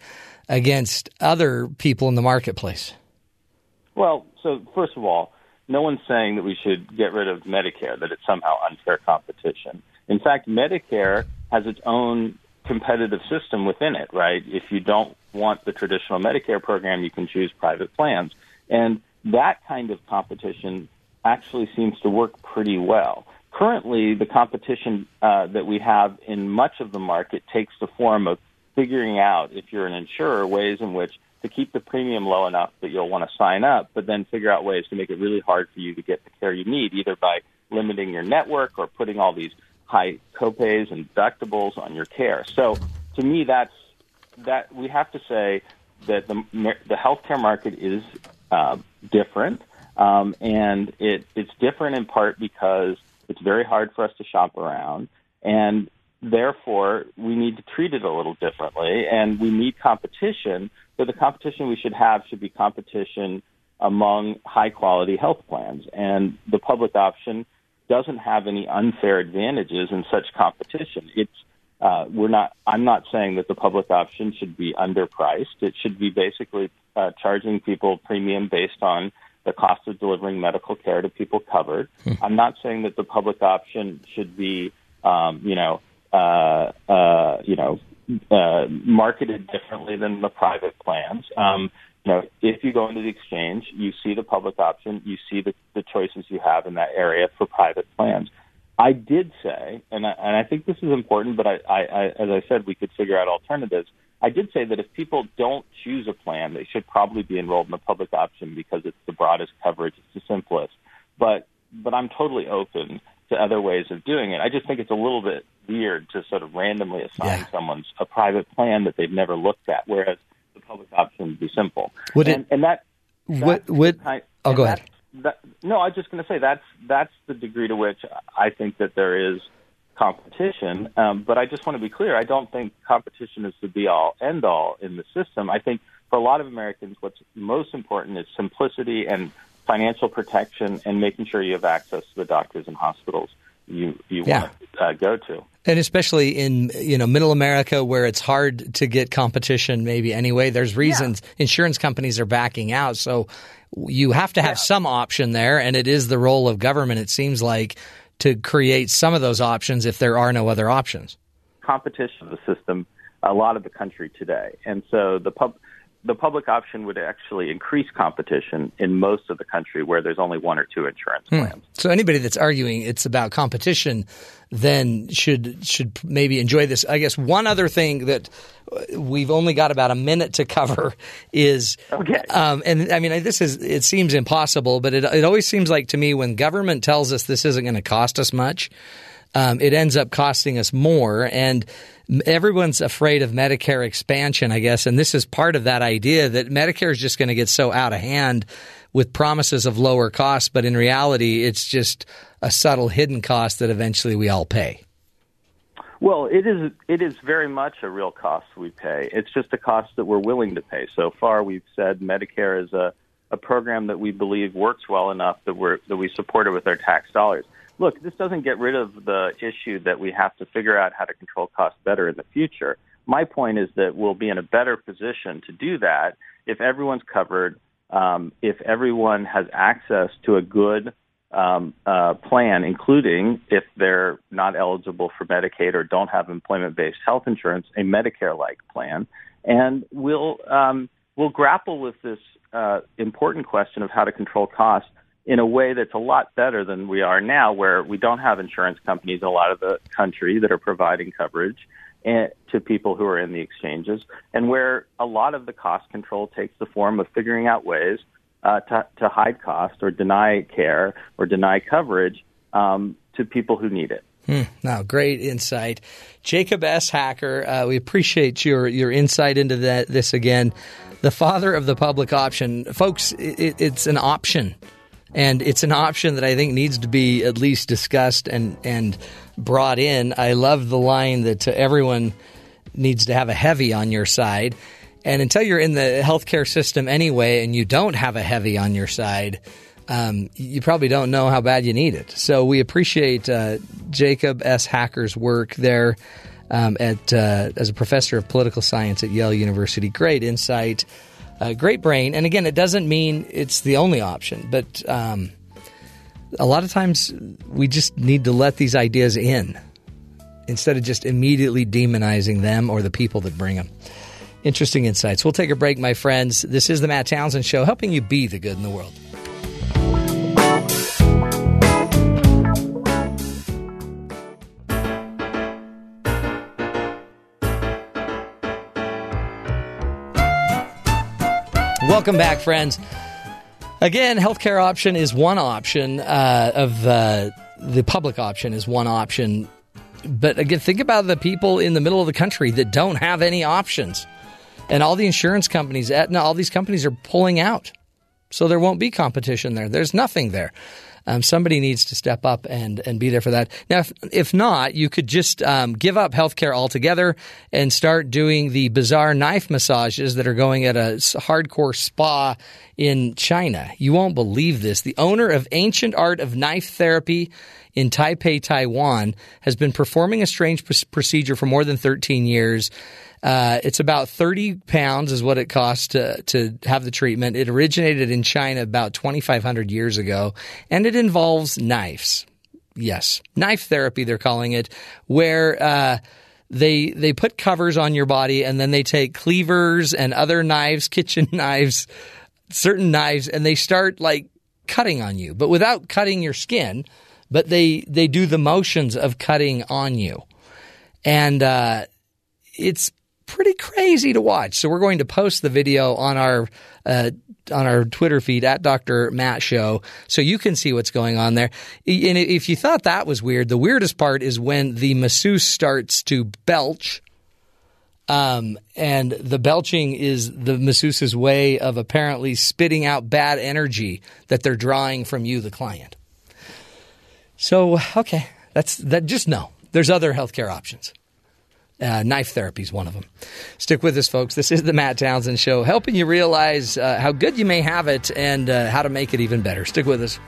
against other people in the marketplace. Well, so first of all, no one's saying that we should get rid of Medicare, that it's somehow unfair competition. In fact, Medicare has its own competitive system within it, right? If you don't want the traditional Medicare program, you can choose private plans. And that kind of competition actually seems to work pretty well. Currently, the competition uh, that we have in much of the market takes the form of figuring out, if you're an insurer, ways in which to keep the premium low enough that you'll want to sign up, but then figure out ways to make it really hard for you to get the care you need, either by limiting your network or putting all these high copays and deductibles on your care. So to me, that's that we have to say that the the healthcare market is uh, different, um, and it it's different in part because it's very hard for us to shop around, and therefore we need to treat it a little differently, and we need competition. But the competition we should have should be competition among high quality health plans, and the public option doesn't have any unfair advantages in such competition. It's uh, we're not. I'm not saying that the public option should be underpriced. It should be basically uh, charging people premium based on the cost of delivering medical care to people covered. Hmm. I'm not saying that the public option should be, um, you know, uh, uh, you know, uh, marketed differently than the private plans. Um, you know, if you go into the exchange, you see the public option, you see the, the choices you have in that area for private plans. I did say, and I, and I think this is important, but I, I, I, as I said, we could figure out alternatives. I did say that if people don't choose a plan, they should probably be enrolled in the public option because it's the broadest coverage, it's the simplest. But but I'm totally open to other ways of doing it. I just think it's a little bit weird to sort of randomly assign yeah. someone's a private plan that they've never looked at, whereas the public option would be simple. Would and, it? And that. Would, would kind, oh, go ahead. That, no, I was just going to say that's that's the degree to which I think that there is competition. Um, but I just want to be clear: I don't think competition is the be all end all in the system. I think for a lot of Americans, what's most important is simplicity and financial protection, and making sure you have access to the doctors and hospitals you you yeah. want to uh, go to. And especially in you know middle America where it's hard to get competition maybe anyway there's reasons yeah. insurance companies are backing out so you have to have yeah. some option there and it is the role of government it seems like to create some of those options if there are no other options. Competition of the system a lot of the country today. And so the pub the public option would actually increase competition in most of the country where there's only one or two insurance hmm. plans. So anybody that's arguing it's about competition then should should maybe enjoy this. I guess one other thing that we've only got about a minute to cover is okay. Um, and I mean this is it seems impossible, but it it always seems like to me when government tells us this isn't going to cost us much, um, it ends up costing us more and everyone's afraid of Medicare expansion, I guess, and this is part of that idea that Medicare is just going to get so out of hand with promises of lower costs, but in reality, it's just a subtle hidden cost that eventually we all pay. Well, it is it is very much a real cost we pay. It's just a cost that we're willing to pay. So far, we've said Medicare is a a program that we believe works well enough that we're that we support it with our tax dollars look, this doesn't get rid of the issue that we have to figure out how to control costs better in the future. My point is that we'll be in a better position to do that if everyone's covered um, if everyone has access to a good um, uh, plan, including if they're not eligible for Medicaid or don't have employment-based health insurance, a Medicare-like plan, and we'll um, we'll grapple with this uh, important question of how to control costs in a way that's a lot better than we are now, where we don't have insurance companies in a lot of the country that are providing coverage and, to people who are in the exchanges, and where a lot of the cost control takes the form of figuring out ways uh, to, to hide cost or deny care or deny coverage um, to people who need it. Hmm. No, great insight, Jacob S. Hacker. Uh, we appreciate your your insight into that. This again, the father of the public option, folks. It, it's an option, and it's an option that I think needs to be at least discussed and and brought in. I love the line that uh, everyone needs to have a heavy on your side. And until you're in the healthcare system anyway, and you don't have a heavy on your side, um, you probably don't know how bad you need it. So we appreciate uh, Jacob S. Hacker's work there um, at uh, as a professor of political science at Yale University. Great insight, uh, great brain. And again, it doesn't mean it's the only option, but um, a lot of times we just need to let these ideas in instead of just immediately demonizing them or the people that bring them. Interesting insights. We'll take a break, my friends. This is the Matt Townsend Show, helping you be the good in the world. Welcome back, friends. Again, healthcare option is one option uh, of uh, the public option is one option. But again, think about the people in the middle of the country that don't have any options. And all the insurance companies, Aetna, all these companies are pulling out. So there won't be competition there. There's nothing there. Um, somebody needs to step up and, and be there for that. Now, if, if not, you could just um, give up healthcare altogether and start doing the bizarre knife massages that are going at a hardcore spa in China. You won't believe this. The owner of Ancient Art of Knife Therapy in Taipei, Taiwan, has been performing a strange procedure for more than 13 years. Uh, it's about 30 pounds is what it costs to, to have the treatment. It originated in China about 2,500 years ago, and it involves knives. Yes, knife therapy, they're calling it, where uh, they they put covers on your body and then they take cleavers and other knives, kitchen knives, certain knives, and they start like cutting on you, but without cutting your skin. But they they do the motions of cutting on you, and uh, it's pretty crazy to watch. So we're going to post the video on our uh, on our Twitter feed at Dr. Matt Show, so you can see what's going on there. And if you thought that was weird, the weirdest part is when the masseuse starts to belch. Um, and the belching is the masseuse's way of apparently spitting out bad energy that they're drawing from you, the client. So, okay, that's that. Just know there's other healthcare options. Uh, knife therapy is one of them. Stick with us, folks. This is the Matt Townsend Show, helping you realize uh, how good you may have it and uh, how to make it even better. Stick with us.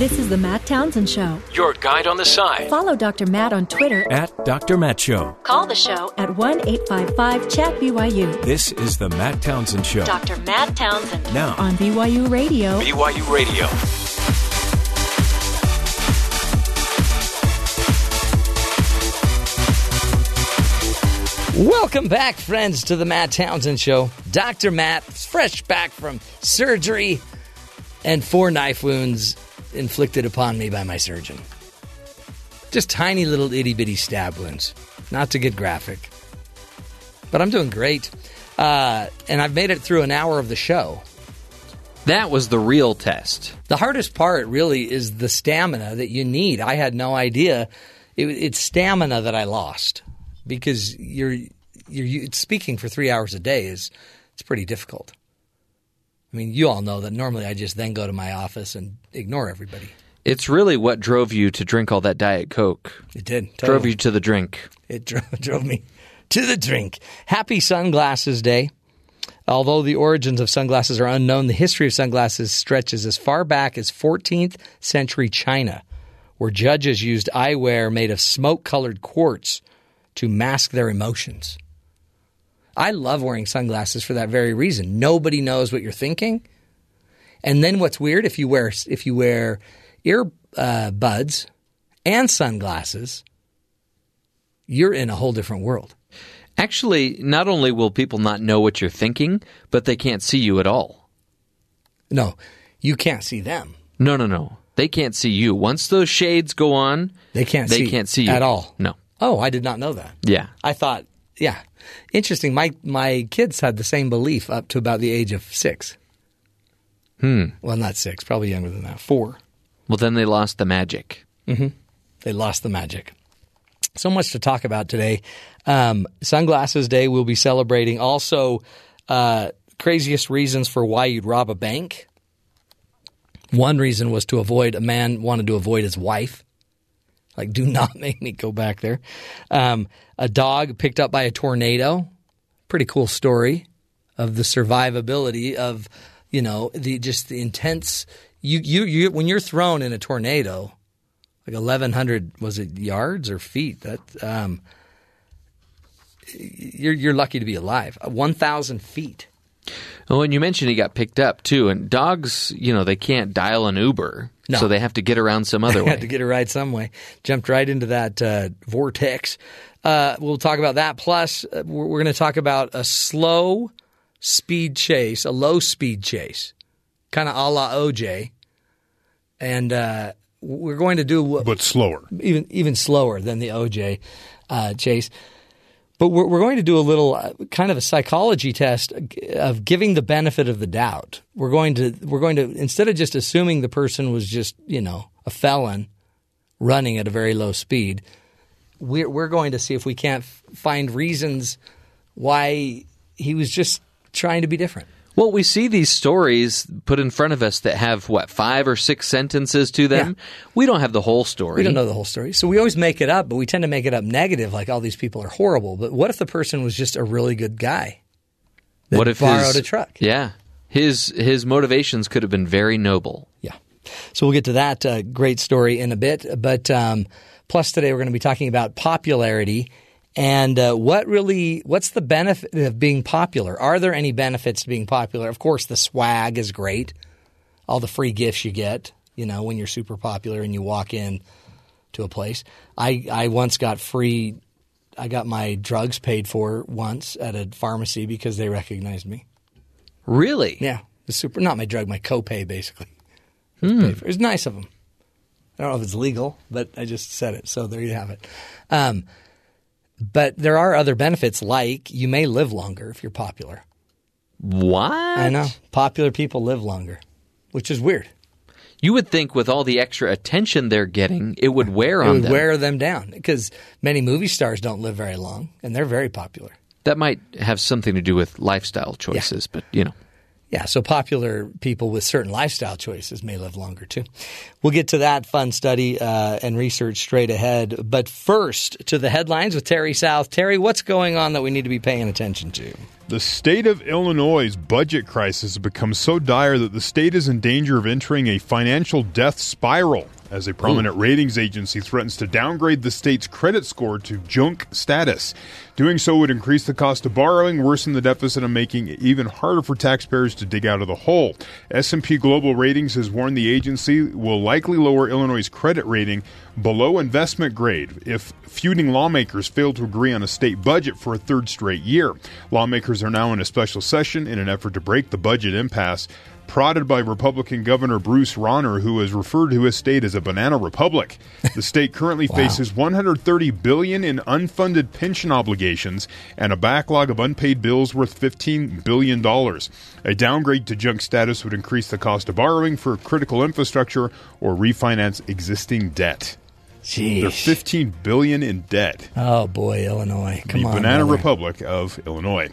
This is the Matt Townsend Show. Your guide on the side. Follow Dr. Matt on Twitter at Dr. Matt Show. Call the show at 1 855 Chat BYU. This is the Matt Townsend Show. Dr. Matt Townsend. Now on BYU Radio. BYU Radio. Welcome back, friends, to the Matt Townsend Show. Dr. Matt, fresh back from surgery and four knife wounds inflicted upon me by my surgeon. Just tiny little itty bitty stab wounds. Not to get graphic. But I'm doing great. Uh, and I've made it through an hour of the show. That was the real test. The hardest part really is the stamina that you need. I had no idea. It, it's stamina that I lost because you're you're speaking for three hours a day is it's pretty difficult. I mean, you all know that normally I just then go to my office and ignore everybody. It's really what drove you to drink all that Diet Coke. It did. Totally. Drove you to the drink. It drove, drove me to the drink. Happy Sunglasses Day. Although the origins of sunglasses are unknown, the history of sunglasses stretches as far back as 14th century China, where judges used eyewear made of smoke colored quartz to mask their emotions. I love wearing sunglasses for that very reason. Nobody knows what you're thinking. And then what's weird if you wear if you wear ear uh, buds and sunglasses, you're in a whole different world. Actually, not only will people not know what you're thinking, but they can't see you at all. No, you can't see them. No, no, no. They can't see you. Once those shades go on, They can't they see can't see you at all. No. Oh, I did not know that. Yeah. I thought, yeah, interesting. My my kids had the same belief up to about the age of six. Hmm. Well, not six, probably younger than that. Four. Well, then they lost the magic. Mm-hmm. They lost the magic. So much to talk about today. Um, Sunglasses Day we'll be celebrating. Also, uh, craziest reasons for why you'd rob a bank. One reason was to avoid a man wanted to avoid his wife. Like, do not make me go back there. Um, a dog picked up by a tornado. Pretty cool story of the survivability of, you know, the just the intense. You you you when you're thrown in a tornado, like 1100 was it yards or feet that um you're you're lucky to be alive 1000 feet Oh, and you mentioned he got picked up too. And dogs, you know, they can't dial an Uber, No. so they have to get around some other way. had to get a ride some way jumped right into that uh, vortex uh, we'll talk about that plus uh, we're, we're going to talk about a slow speed chase a low speed chase kind of a la oj and uh, we're going to do what but slower. even even slower than the OJ uh, chase. But we're, we're going to do a little uh, kind of a psychology test of giving the benefit of the doubt. We're going to we're going to instead of just assuming the person was just you know a felon running at a very low speed, we're we're going to see if we can't f- find reasons why he was just trying to be different. Well, we see these stories put in front of us that have what five or six sentences to them. We don't have the whole story. We don't know the whole story. So we always make it up, but we tend to make it up negative, like all these people are horrible. But what if the person was just a really good guy? What if borrowed his, a truck? Yeah, his his motivations could have been very noble. Yeah. So we'll get to that uh, great story in a bit. But um, plus today we're going to be talking about popularity and uh, what really what's the benefit of being popular? Are there any benefits to being popular? Of course, the swag is great. All the free gifts you get, you know, when you're super popular and you walk in to a place. I I once got free. I got my drugs paid for once at a pharmacy because they recognized me. Really? Yeah, the super not my drug, my copay basically. For- It was nice of them. I don't know if it's legal, but I just said it, so there you have it. Um, but there are other benefits, like you may live longer if you're popular. What? I know popular people live longer, which is weird. You would think with all the extra attention they're getting, it would wear It on would them. wear them down because many movie stars don't live very long, and they're very popular. that might have something to do with lifestyle choices, but you know. Yeah, so popular people with certain lifestyle choices may live longer too. We'll get to that fun study uh, and research straight ahead. But first, to the headlines with Terry South. Terry, what's going on that we need to be paying attention to? The state of Illinois' budget crisis has become so dire that the state is in danger of entering a financial death spiral as a prominent hmm. ratings agency threatens to downgrade the state's credit score to junk status. Doing so would increase the cost of borrowing, worsen the deficit, and making it even harder for taxpayers to dig out of the hole. S&P Global Ratings has warned the agency will likely lower Illinois' credit rating below investment grade if feuding lawmakers fail to agree on a state budget for a third straight year. Lawmakers are now in a special session in an effort to break the budget impasse. Prodded by Republican Governor Bruce Rauner, who has referred to his state as a banana republic, the state currently faces 130 billion in unfunded pension obligations and a backlog of unpaid bills worth 15 billion dollars. A downgrade to junk status would increase the cost of borrowing for critical infrastructure or refinance existing debt. They're 15 billion in debt. Oh boy, Illinois. Come the on. Banana brother. Republic of Illinois.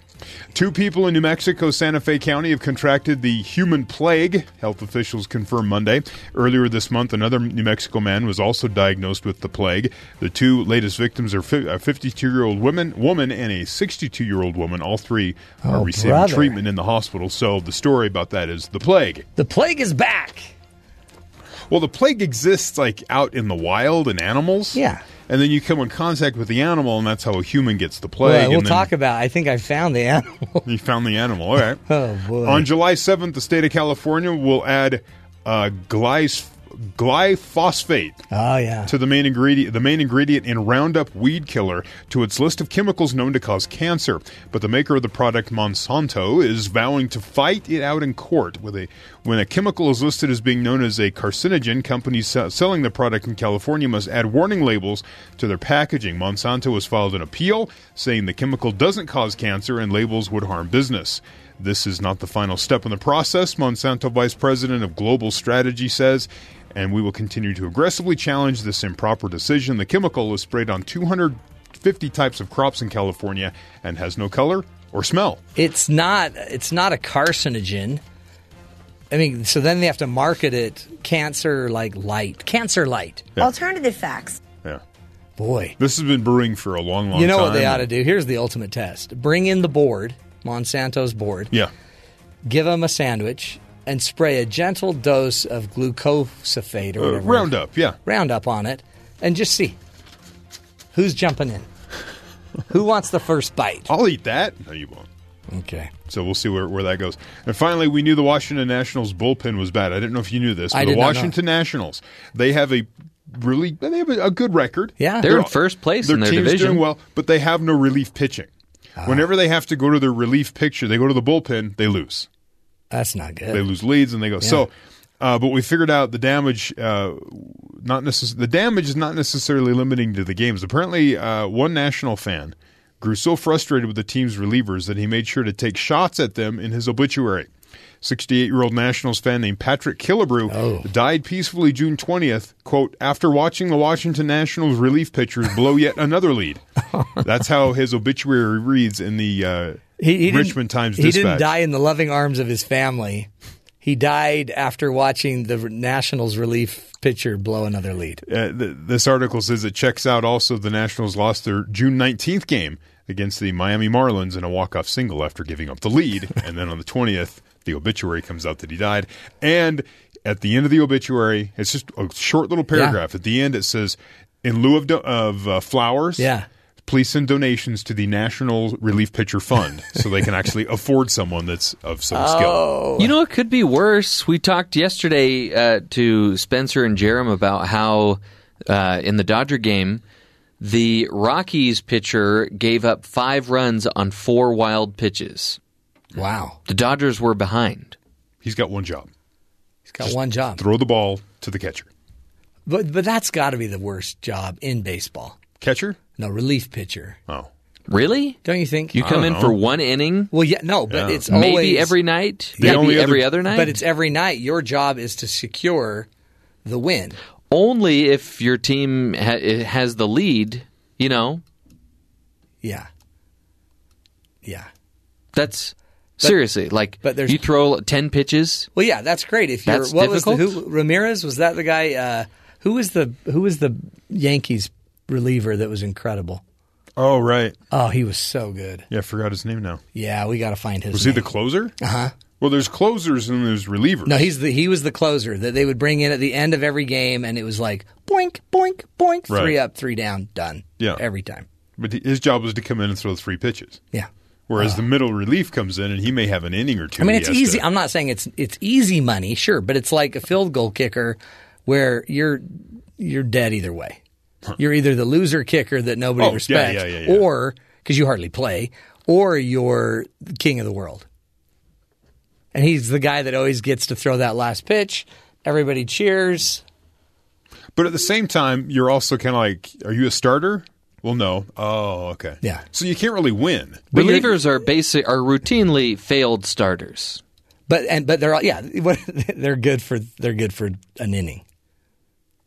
Two people in New Mexico, Santa Fe County have contracted the human plague, health officials confirmed Monday. Earlier this month, another New Mexico man was also diagnosed with the plague. The two latest victims are a 52 year old woman, woman and a 62 year old woman. All three are Oh, receiving brother. treatment in the hospital. So the story about that is the plague. The plague is back. Well, the plague exists like out in the wild in animals. Yeah. and then you come in contact with the animal, and that's how a human gets the plague. Well, we'll and then talk about. I think I found the animal. You found the animal. All right. Oh, boy. On July 7th, the state of California will add uh, glys- glyphosate oh yeah. to the main ingredient the main ingredient in Roundup weed killer to its list of chemicals known to cause cancer. But the maker of the product Monsanto is vowing to fight it out in court with a when a chemical is listed as being known as a carcinogen, companies selling the product in California must add warning labels to their packaging. Monsanto has filed an appeal saying the chemical doesn't cause cancer and labels would harm business. This is not the final step in the process, Monsanto Vice President of Global Strategy says, and we will continue to aggressively challenge this improper decision. The chemical is sprayed on 250 types of crops in California and has no color or smell. It's not. It's not a carcinogen. I mean, so then they have to market it cancer like light, cancer light. Alternative facts. Yeah. Boy, This has been brewing for a long, long you know time. what they ought to do? Here's the ultimate test: bring in the board, Monsanto's board, Yeah. give them a sandwich, and spray a gentle dose of glucosamine or Uh, whatever Roundup, yeah. Roundup on it, and just see who's jumping in. Who wants the first bite? I'll eat that. No, you won't. Okay. So we'll see where, where that goes. And finally, we knew the Washington Nationals bullpen was bad. I didn't know if you knew this, I but the did not know. Washington Nationals, they have a really they have a, a good record. Yeah. They're in first place their in their team's division. doing well, but they have no relief pitching. Ah. Whenever they have to go to their relief pitcher, they go to the bullpen, they lose. That's not good. They lose leads and they go. So, uh, but we figured out the damage. Uh, not necess- The damage is not necessarily limiting to the games. Apparently, uh, one national fan grew so frustrated with the team's relievers that he made sure to take shots at them in his obituary. 68-year-old Nationals fan named Patrick Killebrew Oh. died peacefully June 20th, quote, after watching the Washington Nationals relief pitchers blow yet another lead. That's how his obituary reads in the uh, He, he Richmond Times Dispatch. He didn't die in the loving arms of his family. He died after watching the Nationals relief pitcher blow another lead. Uh, th- this article says it checks out also the Nationals lost their June 19th game against the Miami Marlins in a walk-off single after giving up the lead. and then on the 20th, the obituary comes out that he died. And at the end of the obituary, it's just a short little paragraph. At the end, it says, in lieu of, do- of uh, flowers, Yeah. Please send donations to the National Relief Pitcher Fund so they can actually afford someone that's of some Oh. skill. You know, it could be worse. We talked yesterday uh, to Spencer and Jerem about how uh, in the Dodger game, the Rockies pitcher gave up five runs on four wild pitches. Wow. The Dodgers were behind. He's got one job. He's got one job. Throw the ball to the catcher. But but that's got to be the worst job in baseball. Catcher? No, relief pitcher. Oh. Really? Don't you think? You come in know. for one inning, well, yeah, no, but Yeah. it's maybe every night, The maybe only every other- other night. But it's every night. Your job is to secure the win. only if your team ha- has the lead. You know, Yeah. Yeah. that's seriously like. but there's- you throw ten pitches. Well, yeah, that's great. If you're That's what was the who Ramirez was that the guy? Uh, who was the who was the Yankees reliever that was incredible? Oh, right. Oh, he was so good. Yeah, I forgot his name now. Yeah, we got to find his. Was he the closer? Uh huh. Well, there's closers and there's relievers. No, he's the he was the closer that they would bring in at the end of every game, and it was like boink, boink, boink, Right. three up, three down, done. Yeah. every time. But his job was to come in and throw three pitches. Yeah. Whereas the middle relief comes in and he may have an inning or two. I mean, it's easy. to- I'm not saying it's it's easy money, sure, but it's like a field goal kicker where you're you're dead either way. You're either the loser kicker that nobody Oh, respects, yeah, yeah, yeah. or because you hardly play, or you're the king of the world. And he's the guy that always gets to throw that last pitch. Everybody cheers. But at the same time, you're also kind of like, are you a starter? Well, no. Oh, okay. Yeah. So you can't really win. But you're- Relievers are basic are routinely failed starters. But and but they're all yeah they're good for they're good for an inning.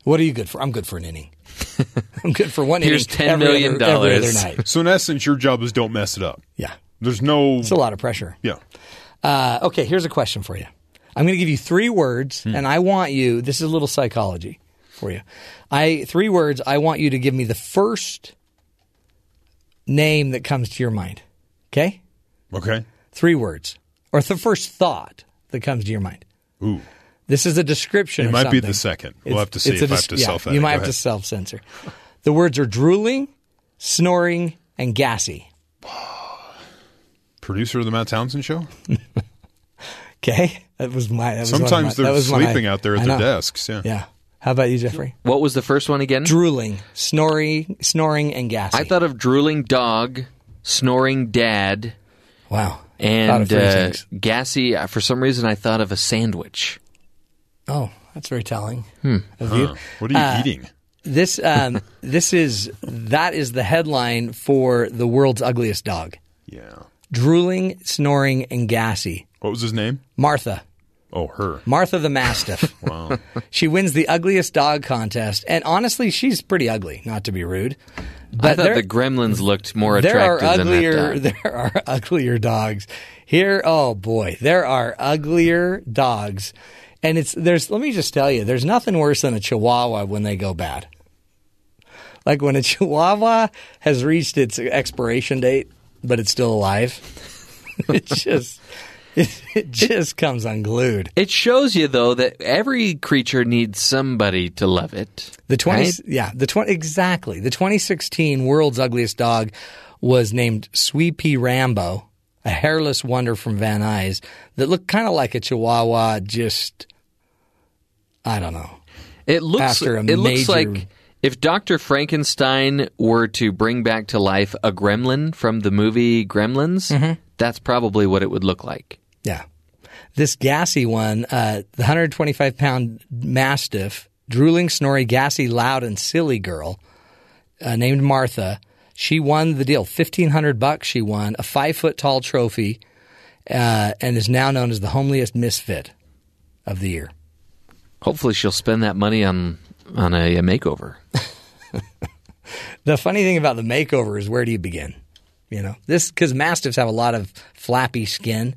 What are you good for? I'm good for an inning. I'm good for one Here's inning. 10 every million other, every other dollars. night. So in essence, your job is don't mess it up. Yeah, There's no. it's a lot of pressure. Yeah. Uh, okay, here's a question for you. I'm going to give you three words, Hmm. and I want you. This is a little psychology for you. I three words. I want you to give me the first name that comes to your mind. Okay, Okay. three words, or the first thought that comes to your mind. Ooh. This is a description. It of might be the second. We'll It's- have to see it's a if I have to yeah, self-edit. You might Go have to self censor. The words are drooling, snoring, and gassy. Producer of the Matt Townsend Show. Okay, that was my. That was one of Sometimes my- they're was one I- sleeping out there at their know. desks. Yeah. Yeah. How about you, Jeffrey? What was the first one again? Drooling, snoring, snoring, and gassy. I thought of drooling dog, snoring dad, wow. And uh, gassy. For some reason, I thought of a sandwich. Oh, that's very telling Hmm. of you. What are you Uh, eating? This um, this is that is the headline for the world's ugliest dog. Yeah. Drooling, snoring, and gassy. What was his name? Martha. Oh, her. Martha the Mastiff. Wow. she wins the ugliest dog contest, and honestly, she's pretty ugly. Not to be rude, I thought there, the gremlins looked more there are attractive than uglier. that dog. There are uglier dogs here. Oh boy, there are uglier dogs, and it's there's. Let me just tell you, there's nothing worse than a Chihuahua when they go bad. Like when a Chihuahua has reached its expiration date, but it's still alive. it just it, it just comes unglued. It shows you though that every creature needs somebody to love it. The twenty, right? yeah, the twenty exactly. The 2016 World's Ugliest Dog was named Sweet Pea Rambo, a hairless wonder from Van Nuys that looked kind of like a Chihuahua. Just, I don't know. It looks after a it looks major- like if Dr. Frankenstein were to bring back to life a gremlin from the movie Gremlins, Mm-hmm. that's probably what it would look like. Yeah, this gassy one, uh, the 125 pound Mastiff, drooling, snoring, gassy, loud, and silly girl uh, named Martha. She won the deal. Fifteen hundred bucks. She won a five foot tall trophy, uh, and is now known as the homeliest misfit of the year. Hopefully she'll spend that money on on a, a makeover. The funny thing about the makeover is where do you begin? You know this because mastiffs have a lot of flappy skin.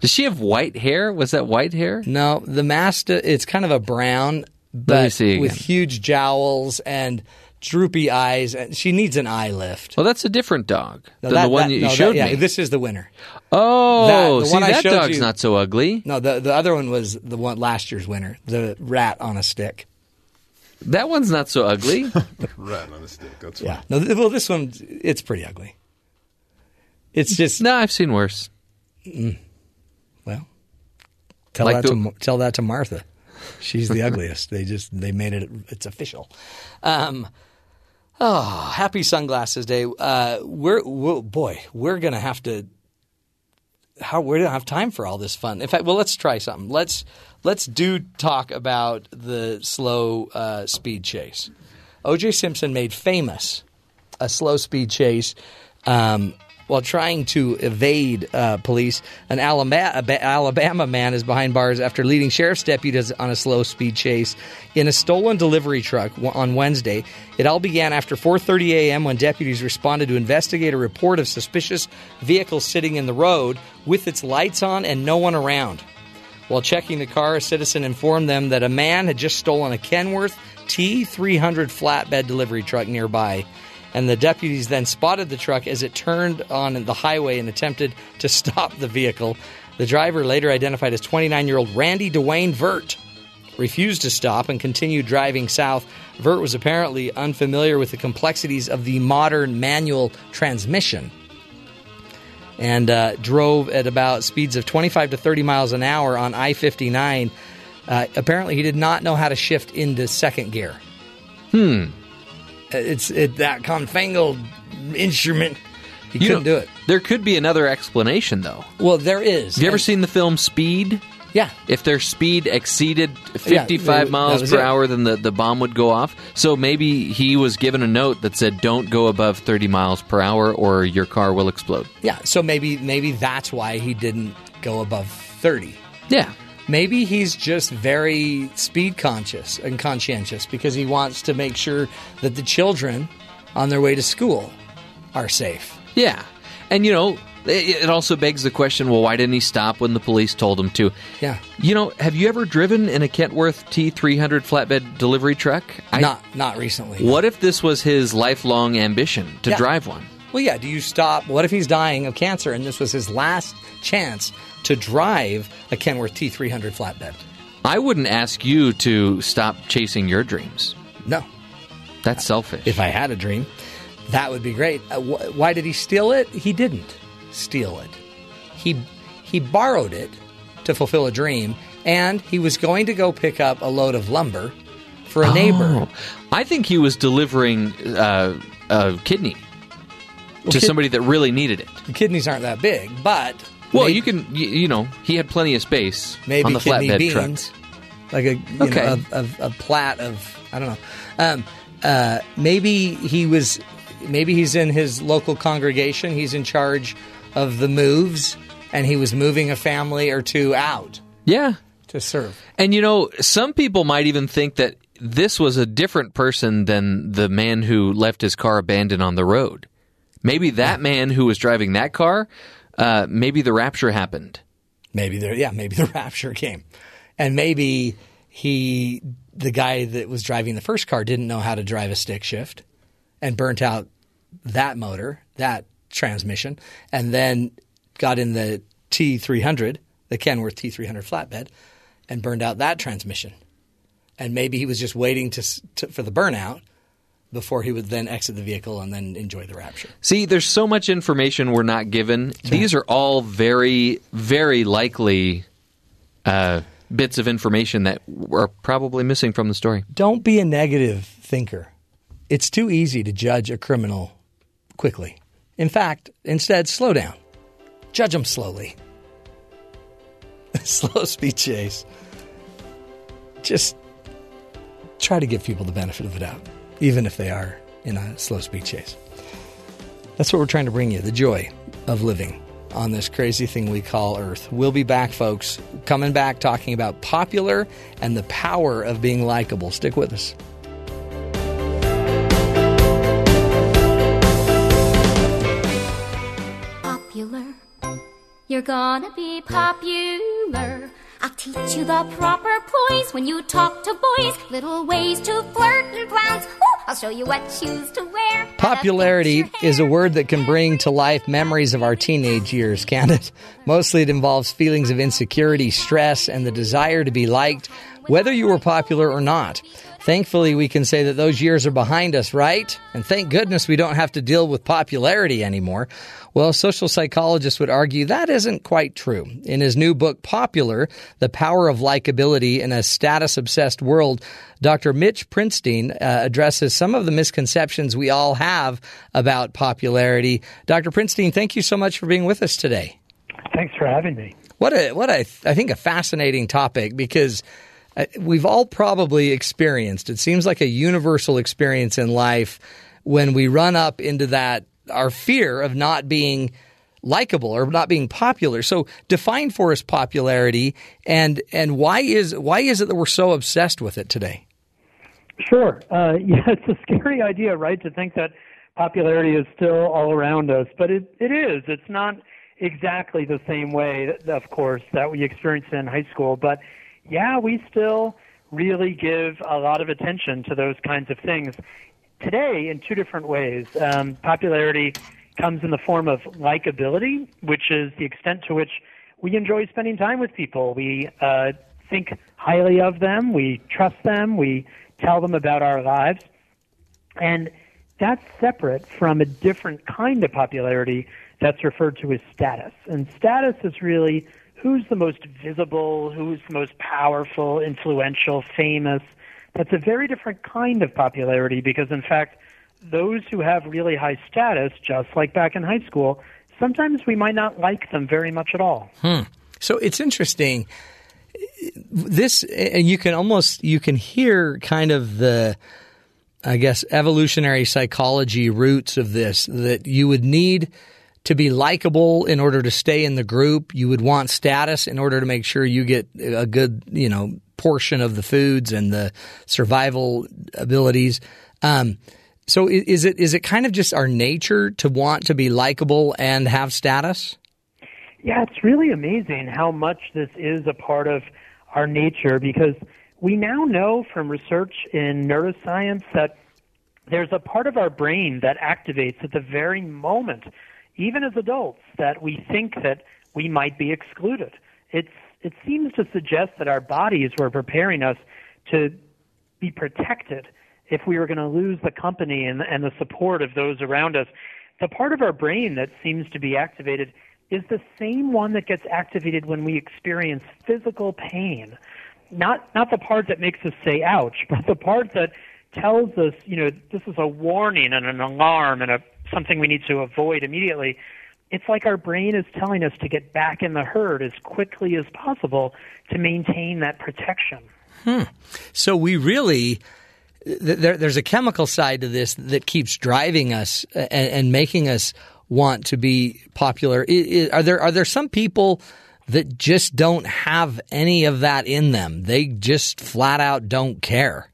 Does she have white hair? Was that white hair? No, the mastiff it's kind of a brown, but with huge jowls and droopy eyes. And she needs an eye lift. Well, that's a different dog No, than that- the one that- that you no, that- showed yeah, me. This is the winner. oh, that- the see one I that showed dog's you- not so ugly. No, the the other one was the one last year's winner, the rat on a stick. That one's not so ugly. Rat on a stick. That's Yeah. No, th- well, this one it's pretty ugly. It's just no, I've seen worse. well, tell Like that the- to tell that to Martha. She's the ugliest. They just they made it. It's official. Um, oh, happy sunglasses day. Uh, we're, we're boy, we're gonna have to. How we don't have time for all this fun. In fact, well, let's try something. Let's let's do talk about the slow uh, speed chase. O.J. Simpson made famous a slow speed chase um, while trying to evade uh, police. An Alabama, Alabama man is behind bars after leading sheriff's deputies on a slow speed chase in a stolen delivery truck on Wednesday. It all began after 4:30 a.m. when deputies responded to investigate a report of suspicious vehicles sitting in the road with its lights on and no one around. While checking the car, a citizen informed them that a man had just stolen a Kenworth T300 flatbed delivery truck nearby. And the deputies then spotted the truck as it turned on the highway and attempted to stop the vehicle. The driver, later identified as 29 year old Randy Dwayne Vert, refused to stop and continued driving south. Vert was apparently unfamiliar with the complexities of the modern manual transmission and uh, drove at about speeds of 25 to 30 miles an hour on I 59. Uh, apparently, he did not know how to shift into second gear. Hmm. It's it, that confangled instrument. He You couldn't know, do it. There could be another explanation, though. Well, there is. Have you ever And- seen the film Speed? Yeah. If their speed exceeded Yeah, 55 that miles per it. hour, then the, the bomb would go off. So maybe he was given a note that said, don't go above 30 miles per hour or your car will explode. Yeah. So maybe maybe that's why he didn't go above 30. Yeah. Maybe he's just very speed conscious and conscientious because he wants to make sure that the children on their way to school are safe. Yeah. And, you know, it, also begs the question well, why didn't he stop when the police told him to? Yeah. You know, have you ever driven in a Kenworth T300 flatbed delivery truck? I- not not recently. What if this was his lifelong ambition to Yeah. drive one? Well, yeah. Do you stop? What if he's dying of cancer and this was his last chance to drive a Kenworth T300 flatbed? I wouldn't ask you to stop chasing your dreams. No. That's selfish. if I had a dream, that would be great. Uh, wh- why did he steal it? He didn't steal it. He he borrowed it to fulfill a dream, and he was going to go pick up a load of lumber for a neighbor. Oh. I think he was delivering uh, a kidney to kid- somebody that really needed it. The kidneys aren't that big, but Well, maybe, you can, you, you know, he had plenty of space maybe on the kidney flatbed beans, truck. like a you Okay. know, a, a, a plat of I don't know. Um, uh, maybe he was. Maybe he's in his local congregation. He's in charge of the moves, and he was moving a family or two out Yeah. to serve. And you know, some people might even think that this was a different person than the man who left his car abandoned on the road. Maybe that man who was driving that car, uh, maybe the rapture happened. Maybe there, yeah, maybe the rapture came, and maybe he, the guy that was driving the first car, didn't know how to drive a stick shift, and burnt out that motor, that transmission, and then got in the T three hundred, the Kenworth T three hundred flatbed, and burned out that transmission, and maybe he was just waiting to, to for the burnout before he would then exit the vehicle and then enjoy the rapture. See, there's so much information we're not given. These are all very, very likely uh, bits of information that are probably missing from the story. don't be a negative thinker. It's too easy to judge a criminal quickly. In fact, instead, slow down. Judge them slowly. Slow speed chase. Just try to give people the benefit of the doubt, even if they are in a slow speed chase. That's what we're trying to bring you the joy of living on this crazy thing we call Earth. We'll be back, folks, coming back talking about popular and the power of being likable. Stick with us. popular. You're gonna be popular. I'll teach you the proper poise when you talk to boys. Little ways to flirt and glance. Ooh, I'll show you what shoes to wear. Popularity How to fix your is a word that can bring to life memories of our teenage years, can it? Mostly it involves feelings of insecurity, stress, and the desire to be liked, whether you were popular or not. Thankfully, we can say that those years are behind us, right? And thank goodness we don't have to deal with popularity anymore. Well, social psychologists would argue that isn't quite true. In his new book, Popular, The Power of Likability in a Status Obsessed World, Dr. Mitch Prinstein uh, addresses some of the misconceptions we all have about popularity. Dr. Prinstein, thank you so much for being with us today. Thanks for having me. What a what a I think a fascinating topic because we've all probably experienced. It seems like a universal experience in life when we run up into that our fear of not being likable or not being popular. So define for us popularity and and why is why is it that we're so obsessed with it today? Sure. Uh, yeah, it's a scary idea, right, to think that popularity is still all around us, but it, it is. It's not exactly the same way, of course, that we experienced in high school, but yeah, we still really give a lot of attention to those kinds of things. Today, in two different ways. Um, popularity comes in the form of likability, which is the extent to which we enjoy spending time with people. We uh, think highly of them, we trust them, we tell them about our lives. And that's separate from a different kind of popularity that's referred to as status. And status is really who's the most visible, who's the most powerful, influential, famous. That's a very different kind of popularity because, in fact, those who have really high status, just like back in high school, sometimes we might not like them very much at all. Hmm. So it's interesting. This you can almost you can hear kind of the I guess evolutionary psychology roots of this that you would need to be likable in order to stay in the group. You would want status in order to make sure you get a good, you know, portion of the foods and the survival abilities. Um, so is it is it kind of just our nature to want to be likable and have status? Yeah, it's really amazing how much this is a part of our nature because we now know from research in neuroscience that there's a part of our brain that activates at the very moment, even as adults, that we think that we might be excluded. It's, it seems to suggest that our bodies were preparing us to be protected if we were going to lose the company and, and the support of those around us, the part of our brain that seems to be activated is the same one that gets activated when we experience physical pain. Not not the part that makes us say ouch, but the part that tells us, you know, this is a warning and an alarm and a something we need to avoid immediately. It's like our brain is telling us to get back in the herd as quickly as possible to maintain that protection. Hmm. So we really there, there's a chemical side to this that keeps driving us and, and making us want to be popular. are there are there some people that just don't have any of that in them? They just flat out don't care.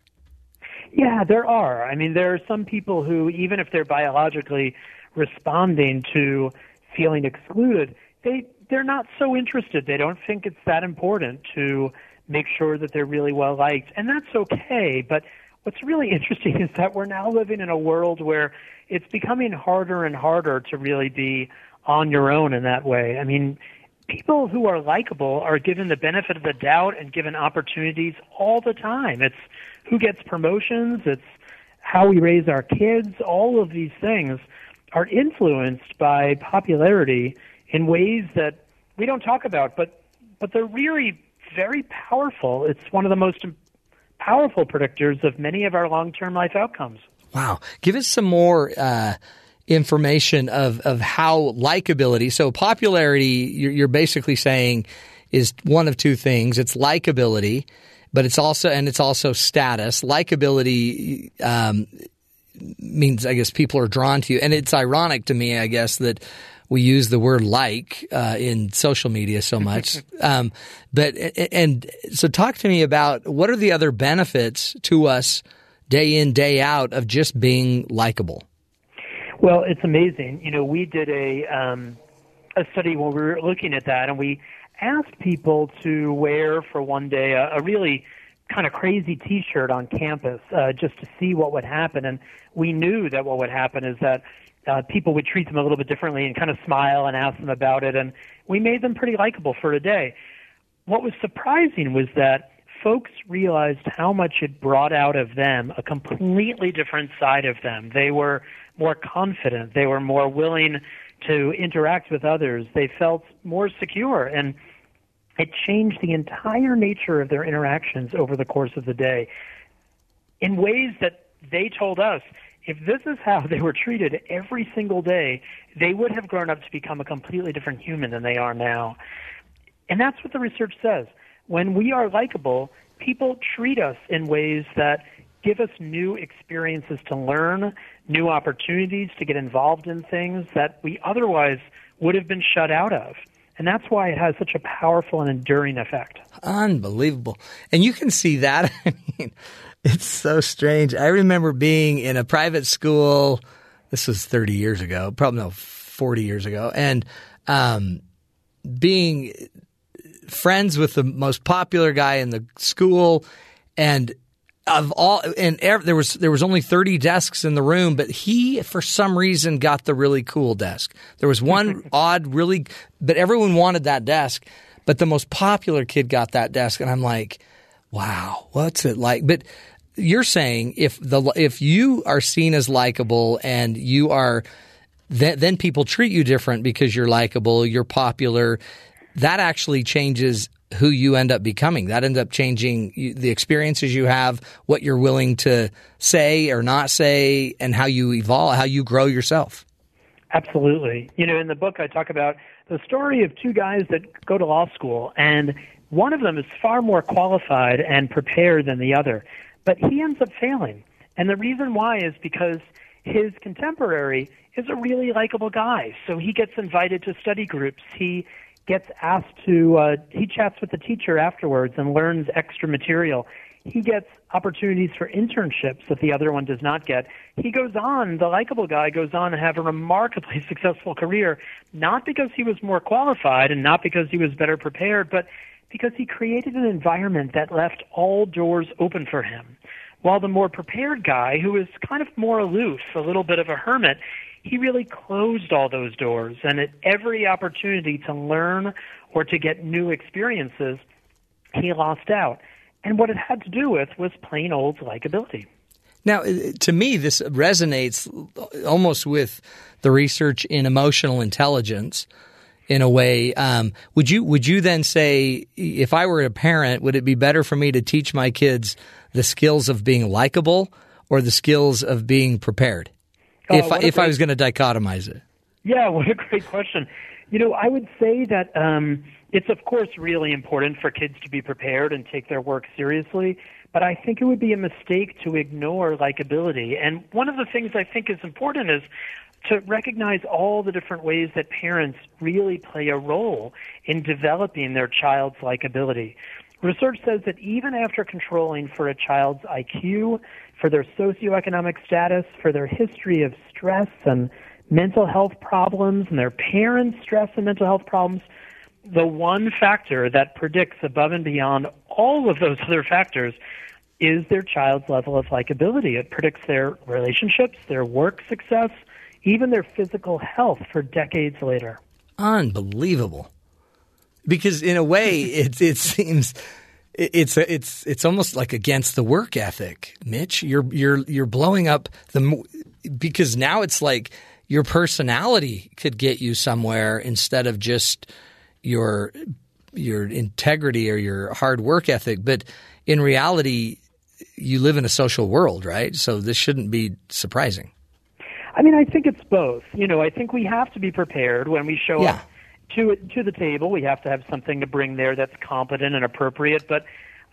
Yeah, there are. I mean, there are some people who, even if they're biologically responding to feeling excluded, they they're not so interested. They don't think it's that important to make sure that they're really well liked, and that's okay. But what's really interesting is that we're now living in a world where it's becoming harder and harder to really be on your own in that way. I mean, people who are likable are given the benefit of the doubt and given opportunities all the time. It's who gets promotions, it's how we raise our kids, all of these things are influenced by popularity in ways that we don't talk about, but but they're really very powerful. It's one of the most powerful predictors of many of our long-term life outcomes. Wow. Give us some more uh, information of, of how likability, so popularity, you're, you're basically saying is one of two things. It's likability, but it's also, and it's also status. Likability, um, means I guess people are drawn to you, and it's ironic to me, I guess, that we use the word like uh, in social media so much. um, but and so, talk to me about what are the other benefits to us day in, day out of just being likable? Well, it's amazing. You know, we did a um, a study when we were looking at that, and we asked people to wear for one day a, a really kind of crazy T-shirt on campus uh, just to see what would happen. And we knew that what would happen is that uh, people would treat them a little bit differently and kind of smile and ask them about it. And we made them pretty likable for a day. What was surprising was that folks realized how much it brought out of them a completely different side of them. They were more confident. They were more willing to interact with others. They felt more secure. And it changed the entire nature of their interactions over the course of the day in ways that they told us if this is how they were treated every single day, they would have grown up to become a completely different human than they are now. And that's what the research says when we are likable, people treat us in ways that give us new experiences to learn, new opportunities to get involved in things that we otherwise would have been shut out of. And that's why it has such a powerful and enduring effect. Unbelievable. And you can see that. I mean, it's so strange. I remember being in a private school. This was 30 years ago, probably no, 40 years ago. And, um, being friends with the most popular guy in the school, and of all, and there was there was only thirty desks in the room, but he for some reason got the really cool desk. There was one odd, really, but everyone wanted that desk, but the most popular kid got that desk, and I'm like, wow, what's it like? But you're saying if the if you are seen as likable and you are then, then people treat you different because you're likable, you're popular that actually changes who you end up becoming. That ends up changing the experiences you have, what you're willing to say or not say, and how you evolve, how you grow yourself. Absolutely. You know, in the book, I talk about the story of two guys that go to law school, and one of them is far more qualified and prepared than the other, but he ends up failing. And the reason why is because his contemporary is a really likable guy. So he gets invited to study groups. He gets asked to uh, he chats with the teacher afterwards and learns extra material. He gets opportunities for internships that the other one does not get. He goes on, the likable guy goes on to have a remarkably successful career, not because he was more qualified and not because he was better prepared, but because he created an environment that left all doors open for him. While the more prepared guy, who is kind of more aloof, a little bit of a hermit, he really closed all those doors. And at every opportunity to learn or to get new experiences, he lost out. And what it had to do with was plain old likability. Now, uh, to me, this resonates almost with the research in emotional intelligence. In a way, um, would you would you then say, if I were a parent, would it be better for me to teach my kids the skills of being likable or the skills of being prepared? Oh, if I, if I was going to dichotomize it, Yeah, what a great question. You know, I would say that um, it's of course really important for kids to be prepared and take their work seriously, but I think it would be a mistake to ignore likability. And one of the things I think is important is to recognize all the different ways that parents really play a role in developing their child's likability. Research says that even after controlling for a child's IQ, for their socioeconomic status, for their history of stress and mental health problems, and their parents' stress and mental health problems, the one factor that predicts above and beyond all of those other factors is their child's level of likability. It predicts their relationships, their work success, even their physical health for decades later. unbelievable. Because in a way, it it seems it's it's it's almost like against the work ethic, Mitch. You're you're you're blowing up the because now it's like your personality could get you somewhere instead of just your your integrity or your hard work ethic. But in reality, you live in a social world, right? So this shouldn't be surprising. I mean, I think it's both. You know, I think we have to be prepared when we show Yeah. up to to the table. We have to have something to bring there that's competent and appropriate. But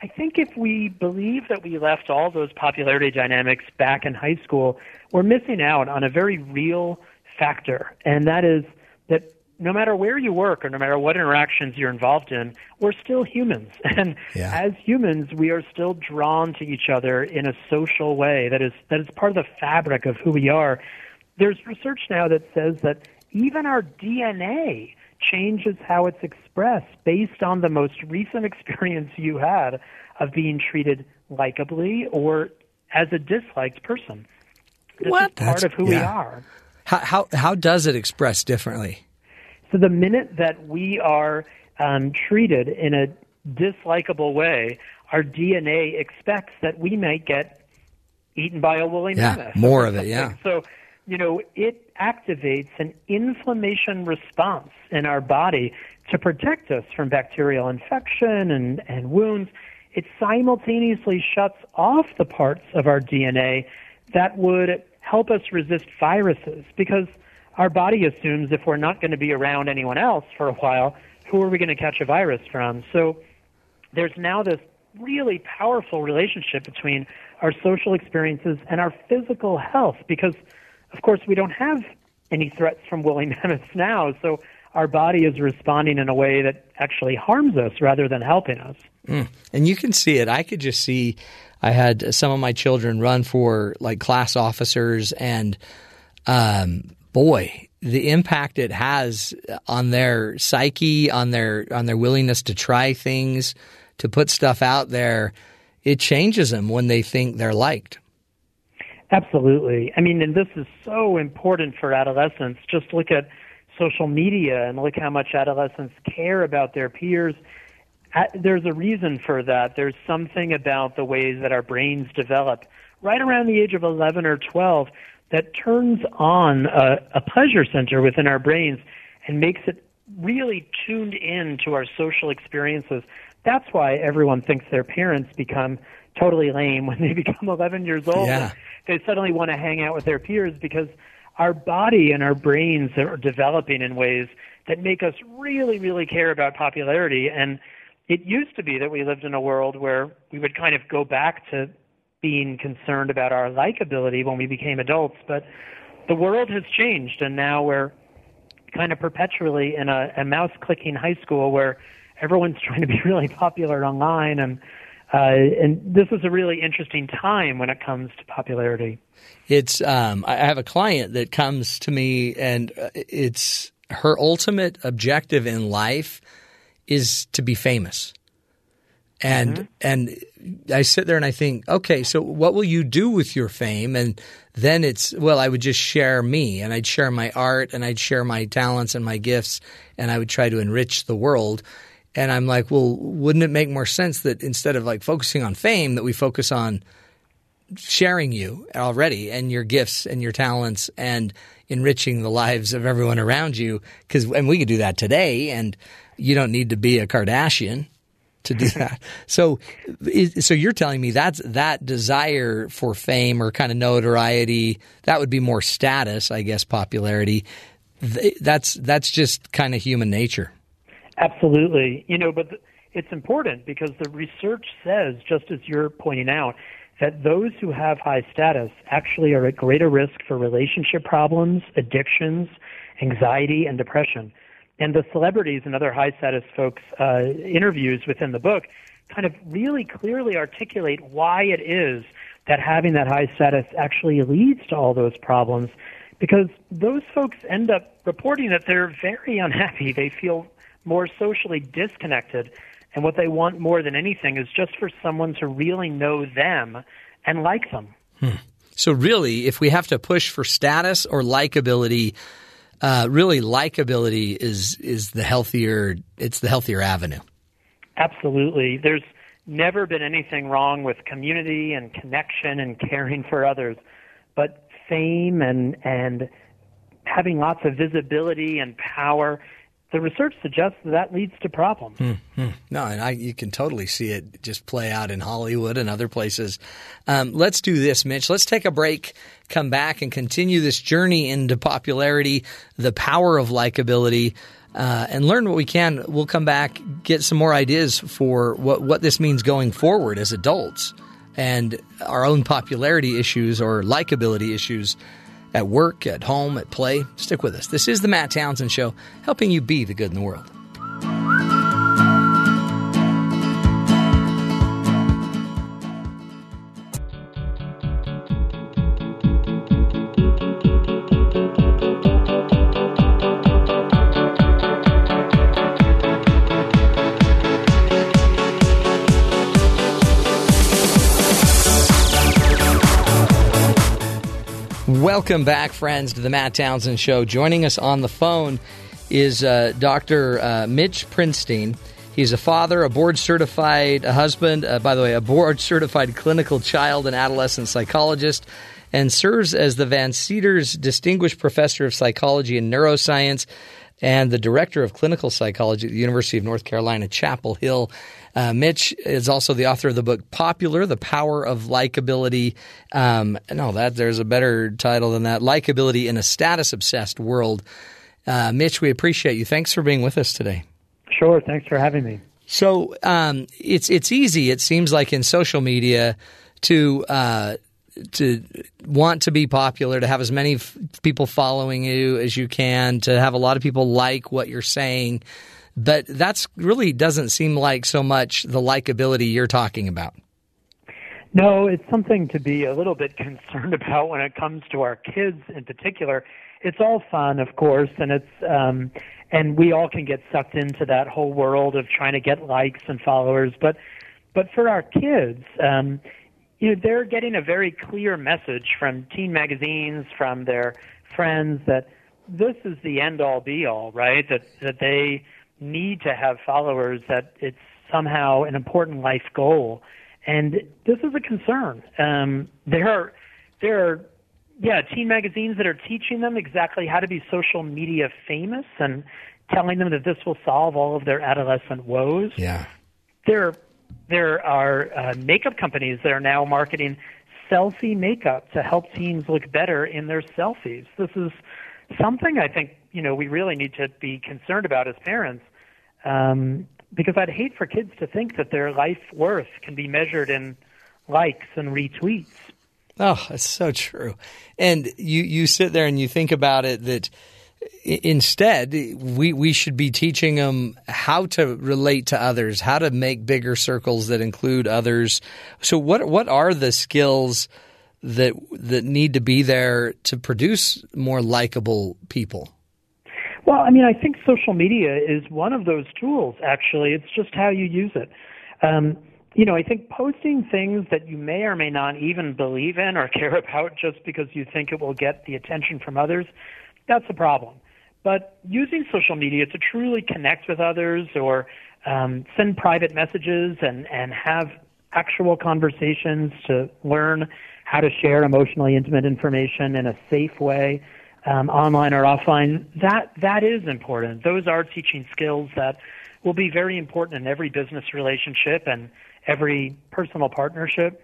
I think if we believe that we left all those popularity dynamics back in high school, we're missing out on a very real factor, and that is that no matter where you work or no matter what interactions you're involved in, we're still humans. And Yeah. as humans, we are still drawn to each other in a social way that is that is part of the fabric of who we are. There's research now that says that even our DNA changes how it's expressed based on the most recent experience you had of being treated likably or as a disliked person. This What? is part That's- of who we are. How how how does it express differently? So the minute that we are um, treated in a dislikable way, our DNA expects that we might get eaten by a woolly Yeah, mammoth. more of it, yeah. So, you know, it activates an inflammation response in our body to protect us from bacterial infection and, and wounds. It simultaneously shuts off the parts of our DNA that would help us resist viruses because our body assumes if we're not going to be around anyone else for a while, who are we going to catch a virus from? So there's now this really powerful relationship between our social experiences and our physical health because, of course, we don't have any threats from woolly mammoths now. So our body is responding in a way that actually harms us rather than helping us. And you can see it. I could just see. I had some of my children run for like class officers, and um, boy, the impact it has on their psyche, on their on their willingness to try things, to put stuff out there, it changes them when they think they're liked. Absolutely. I mean, and this is so important for adolescents. Just look at social media and look how much adolescents care about their peers. There's a reason for that. There's something about the ways that our brains develop right around the age of 11 or 12 that turns on a, a pleasure center within our brains and makes it really tuned in to our social experiences. That's why everyone thinks their parents become totally lame when they become 11 years old. Yeah. They suddenly want to hang out with their peers because our body and our brains are developing in ways that make us really, really care about popularity. And it used to be that we lived in a world where we would kind of go back to being concerned about our likability when we became adults. But the world has changed, and now we're kind of perpetually in a, a mouse clicking high school where everyone's trying to be really popular online and and this is a really interesting time when it comes to popularity. It's um, I have a client that comes to me, and uh, it's her ultimate objective in life is to be famous. And and I sit there and I think, okay, so what will you do with your fame? And then it's well, I would just share me, and I'd share my art, and I'd share my talents and my gifts, and I would try to enrich the world. And I'm like, well, wouldn't it make more sense that instead of like focusing on fame, that we focus on sharing you already and your gifts and your talents and enriching the lives of everyone around you. Because and we could do that today, and you don't need to be a Kardashian to do that. so, so you're telling me that's that desire for fame or kind of notoriety that would be more status, I guess, popularity. That's that's just kind of human nature. Absolutely, you know, but it's important because the research says, just as you're pointing out, that those who have high status actually are at greater risk for relationship problems, addictions, anxiety, and depression. And the celebrities and other high status folks' uh, interviews within the book kind of really clearly articulate why it is that having that high status actually leads to all those problems because those folks end up reporting that they're very unhappy. They feel more socially disconnected and what they want more than anything is just for someone to really know them and like them. Hmm. So, really, if we have to push for status or likability, uh, really likability is is the healthier. It's the healthier avenue. Absolutely. There's never been anything wrong with community and connection and caring for others, but fame and and having lots of visibility and power the research suggests that, that leads to problems. Mm-hmm. No, and I, you can totally see it just play out in Hollywood and other places. Um, let's do this, Mitch. Let's take a break, come back, and continue this journey into popularity, the power of likability. Uh, and learn what we can. We'll come back, get some more ideas for what, what this means going forward as adults and our own popularity issues or likability issues at work, at home, at play. Stick with us. This is the Matt Townsend Show, helping you be the good in the world. Welcome back, friends, to the Matt Townsend Show. Joining us on the phone is uh, Dr. Uh, Mitch Prinstein. He's a father, a board certified a husband, uh, by the way, a board certified clinical child and adolescent psychologist, and serves as the Van Seters Distinguished Professor of Psychology and Neuroscience and the Director of Clinical Psychology at the University of North Carolina, Chapel Hill. Uh, Mitch is also the author of the book Popular: The Power of Likability. Um, no, that there's a better title than that. Likability in a status obsessed world. Uh, Mitch, we appreciate you. Thanks for being with us today. Sure. Thanks for having me. So um, it's it's easy. It seems like in social media to uh, to want to be popular, to have as many f- people following you as you can, to have a lot of people like what you're saying. But that's really doesn't seem like so much the likability you're talking about. No, it's something to be a little bit concerned about when it comes to our kids in particular. It's all fun, of course, and it's um, and we all can get sucked into that whole world of trying to get likes and followers. But but for our kids, um, you know, they're getting a very clear message from teen magazines, from their friends that this is the end all be all, right? That that they need to have followers, that it's somehow an important life goal. And this is a concern. Um, there are, there are, yeah, teen magazines that are teaching them exactly how to be social media famous and telling them that this will solve all of their adolescent woes. Yeah. There, there are uh, makeup companies that are now marketing selfie makeup to help teens look better in their selfies. This is something I think you know we really need to be concerned about as parents, um, because I'd hate for kids to think that their life worth can be measured in likes and retweets. Oh, that's so true. And you you sit there and you think about it that instead we we should be teaching them how to relate to others, how to make bigger circles that include others. So what what are the skills that that need to be there to produce more likable people? Well, I mean, I think social media is one of those tools. Actually, it's just how you use it. Um, you know, I think posting things that you may or may not even believe in or care about just because you think it will get the attention from others, that's a problem. But using social media to truly connect with others or um, send private messages and, and have actual conversations to learn how to share emotionally intimate information in a safe way, um, online or offline. That that is important. Those are teaching skills that will be very important in every business relationship and every personal partnership.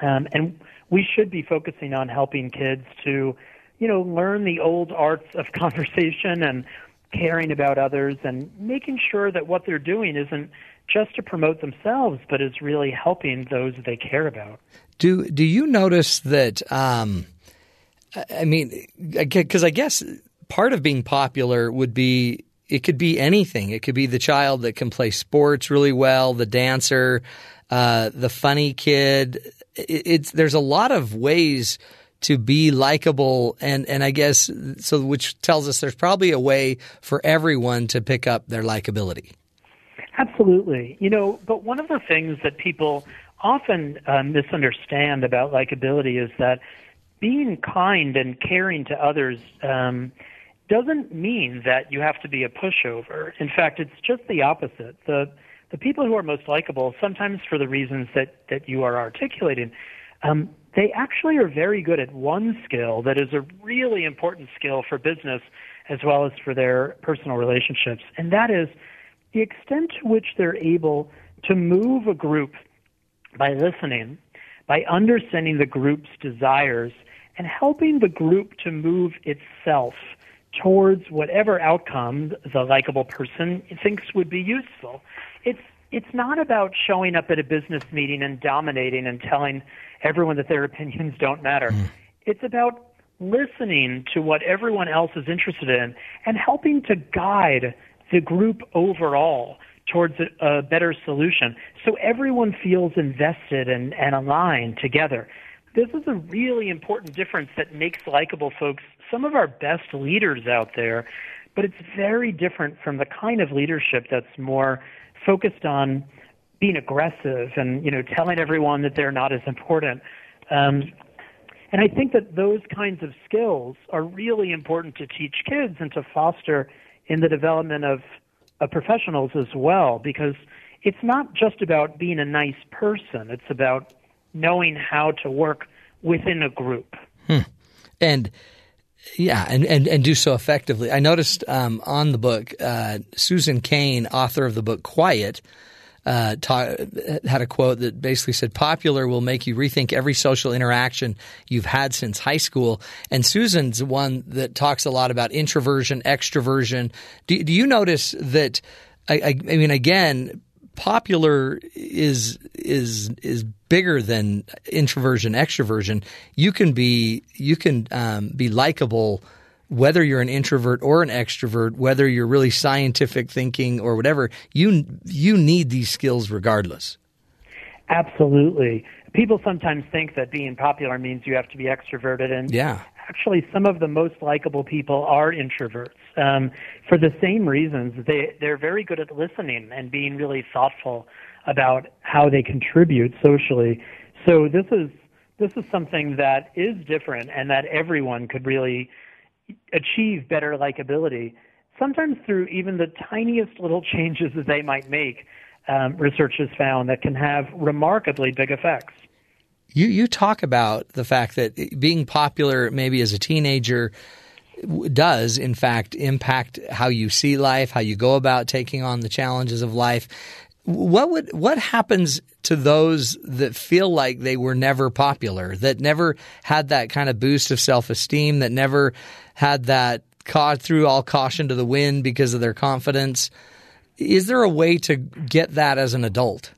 Um, and we should be focusing on helping kids to, you know, learn the old arts of conversation and caring about others and making sure that what they're doing isn't just to promote themselves, but is really helping those they care about. Do Do you notice that? Um, I mean, because I guess part of being popular would be it could be anything. It could be the child that can play sports really well, the dancer, uh, the funny kid. It, it's there's a lot of ways to be likable and and I guess so which tells us there's probably a way for everyone to pick up their likability. Absolutely. You know, but one of the things that people often uh, misunderstand about likability is that being kind and caring to others um, doesn't mean that you have to be a pushover. In fact, it's just the opposite. The the people who are most likable, sometimes for the reasons that that you are articulating, um, they actually are very good at one skill that is a really important skill for business as well as for their personal relationships, and that is the extent to which they're able to move a group by listening, by understanding the group's desires, and helping the group to move itself towards whatever outcome the likable person thinks would be useful. It's it's not about showing up at a business meeting and dominating and telling everyone that their opinions don't matter. Mm. It's about listening to what everyone else is interested in and helping to guide the group overall towards a, a better solution so everyone feels invested and, and aligned together. This is a really important difference that makes likable folks some of our best leaders out there, but it's very different from the kind of leadership that's more focused on being aggressive and you know telling everyone that they're not as important. Um, and I think that those kinds of skills are really important to teach kids and to foster in the development of, of professionals as well, because it's not just about being a nice person, it's about knowing how to work within a group. Hmm. And yeah, and, and, and do so effectively. I noticed um, on the book, uh, Susan Cain, author of the book Quiet, uh, ta- had a quote that basically said, "Popular will make you rethink every social interaction you've had since high school." And Susan's one that talks a lot about introversion, extroversion. Do, do you notice that? I, I, I mean, again, popular is is is bigger than introversion, extroversion. You can be you can um, be likable whether you're an introvert or an extrovert, whether you're really scientific thinking or whatever, you you need these skills regardless. Absolutely. People sometimes think that being popular means you have to be extroverted, and yeah. Actually, some of the most likable people are introverts um, for the same reasons. They they're very good at listening and being really thoughtful about how they contribute socially. So this is this is something that is different, and that everyone could really achieve better likability, sometimes through even the tiniest little changes that they might make. Um, research has found that can have remarkably big effects. You you talk about the fact that being popular maybe as a teenager does in fact impact how you see life, how you go about taking on the challenges of life. What would what happens to those that feel like they were never popular, that never had that kind of boost of self-esteem, that never had that caught threw all caution to the wind because of their confidence. Is there a way to get that as an adult?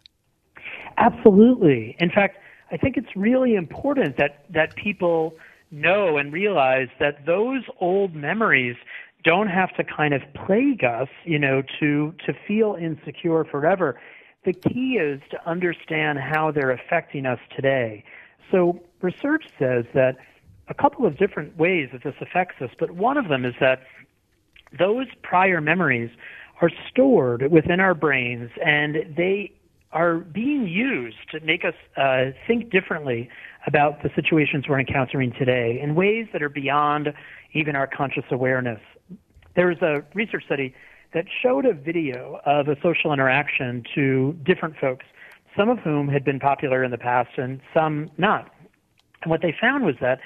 Absolutely. In fact, I think it's really important that, that people know and realize that those old memories don't have to kind of plague us, you know, to to feel insecure forever. The key is to understand how they're affecting us today. So research says that a couple of different ways that this affects us, but one of them is that those prior memories are stored within our brains and they are being used to make us uh, think differently about the situations we're encountering today in ways that are beyond even our conscious awareness. There was a research study that showed a video of a social interaction to different folks, some of whom had been popular in the past and some not. And what they found was that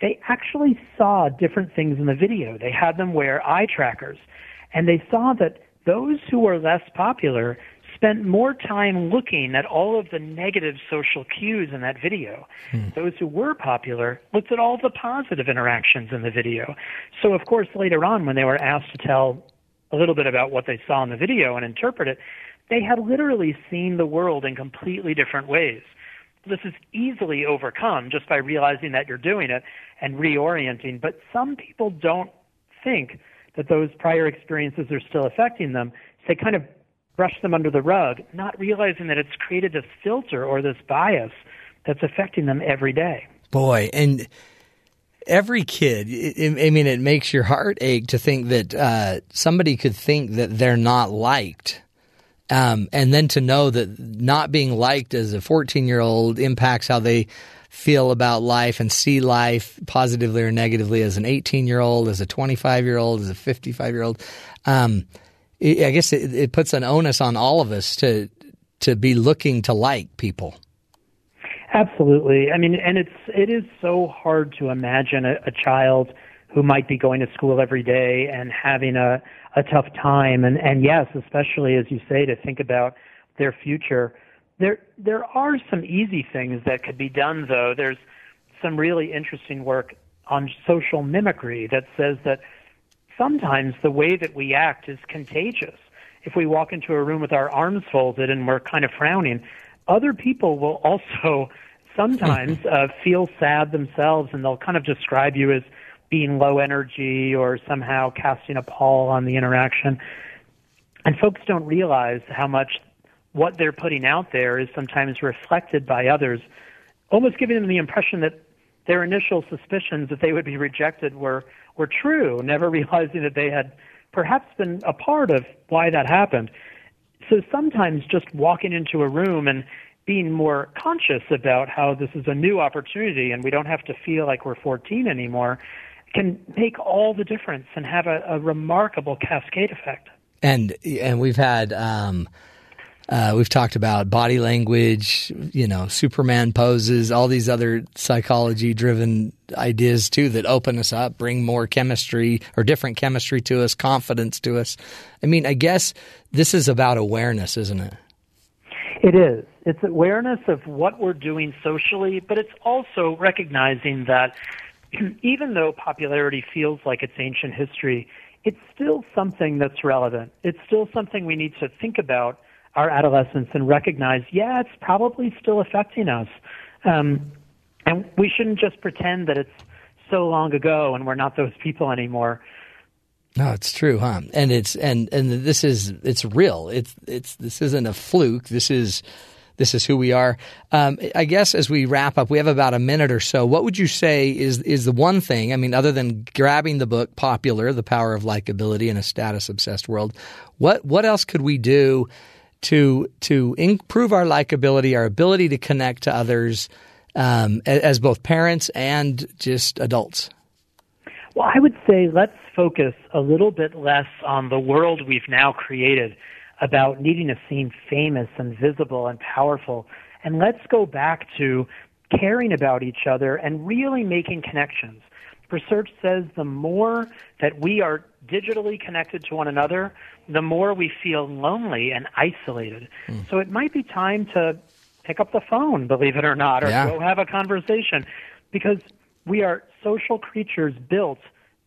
they actually saw different things in the video. They had them wear eye trackers, and they saw that those who were less popular spent more time looking at all of the negative social cues in that video. Hmm. Those who were popular looked at all the positive interactions in the video. So, of course, later on, when they were asked to tell a little bit about what they saw in the video and interpret it, they had literally seen the world in completely different ways. This is easily overcome just by realizing that you're doing it and reorienting, but some people don't think that those prior experiences are still affecting them. So they kind of brush them under the rug, not realizing that it's created this filter or this bias that's affecting them every day. Boy, and every kid, I I mean, it makes your heart ache to think that uh, somebody could think that they're not liked. Um, and then to know that not being liked as a 14 year old impacts how they feel about life and see life positively or negatively as an 18 year old, as a 25 year old, as a 55 year old. Um, it, I guess it, it puts an onus on all of us to to be looking to like people. Absolutely. I mean, and it's it is so hard to imagine a, a child who might be going to school every day and having a a tough time and and yes, especially as you say to think about their future. There there are some easy things that could be done though. There's some really interesting work on social mimicry that says that sometimes the way that we act is contagious. If we walk into a room with our arms folded and we're kind of frowning, other people will also sometimes uh, feel sad themselves and they'll kind of describe you as being low energy or somehow casting a pall on the interaction. And folks don't realize how much what they're putting out there is sometimes reflected by others, almost giving them the impression that their initial suspicions that they would be rejected were, were true, never realizing that they had perhaps been a part of why that happened. So sometimes just walking into a room and being more conscious about how this is a new opportunity and we don't have to feel like we're 14 anymore can make all the difference and have a, a remarkable cascade effect. and and we've had um, uh, we've talked about body language, you know, Superman poses, all these other psychology driven ideas too that open us up, bring more chemistry or different chemistry to us, confidence to us. I mean, I guess this is about awareness, isn't it? It is. It's awareness of what we're doing socially, but it's also recognizing that even though popularity feels like it's ancient history, it's still something that's relevant. It's still something we need to think about our adolescence and recognize, yeah, it's probably still affecting us. Um, and we shouldn't just pretend that it's so long ago and we're not those people anymore. No, it's true, huh? And it's and and this is it's real. It's it's this isn't a fluke. This is this is who we are. Um, I guess as we wrap up, we have about a minute or so. What would you say is is the one thing? I mean, other than grabbing the book "Popular: The Power of Likability in a Status Obsessed World," what what else could we do to to improve our likability, our ability to connect to others, um, as both parents and just adults? Well, I would say let's focus a little bit less on the world we've now created about needing to seem famous and visible and powerful. And let's go back to caring about each other and really making connections. Research says the more that we are digitally connected to one another, the more we feel lonely and isolated. Hmm. So it might be time to pick up the phone, believe it or not, or Yeah. go have a conversation because we are social creatures built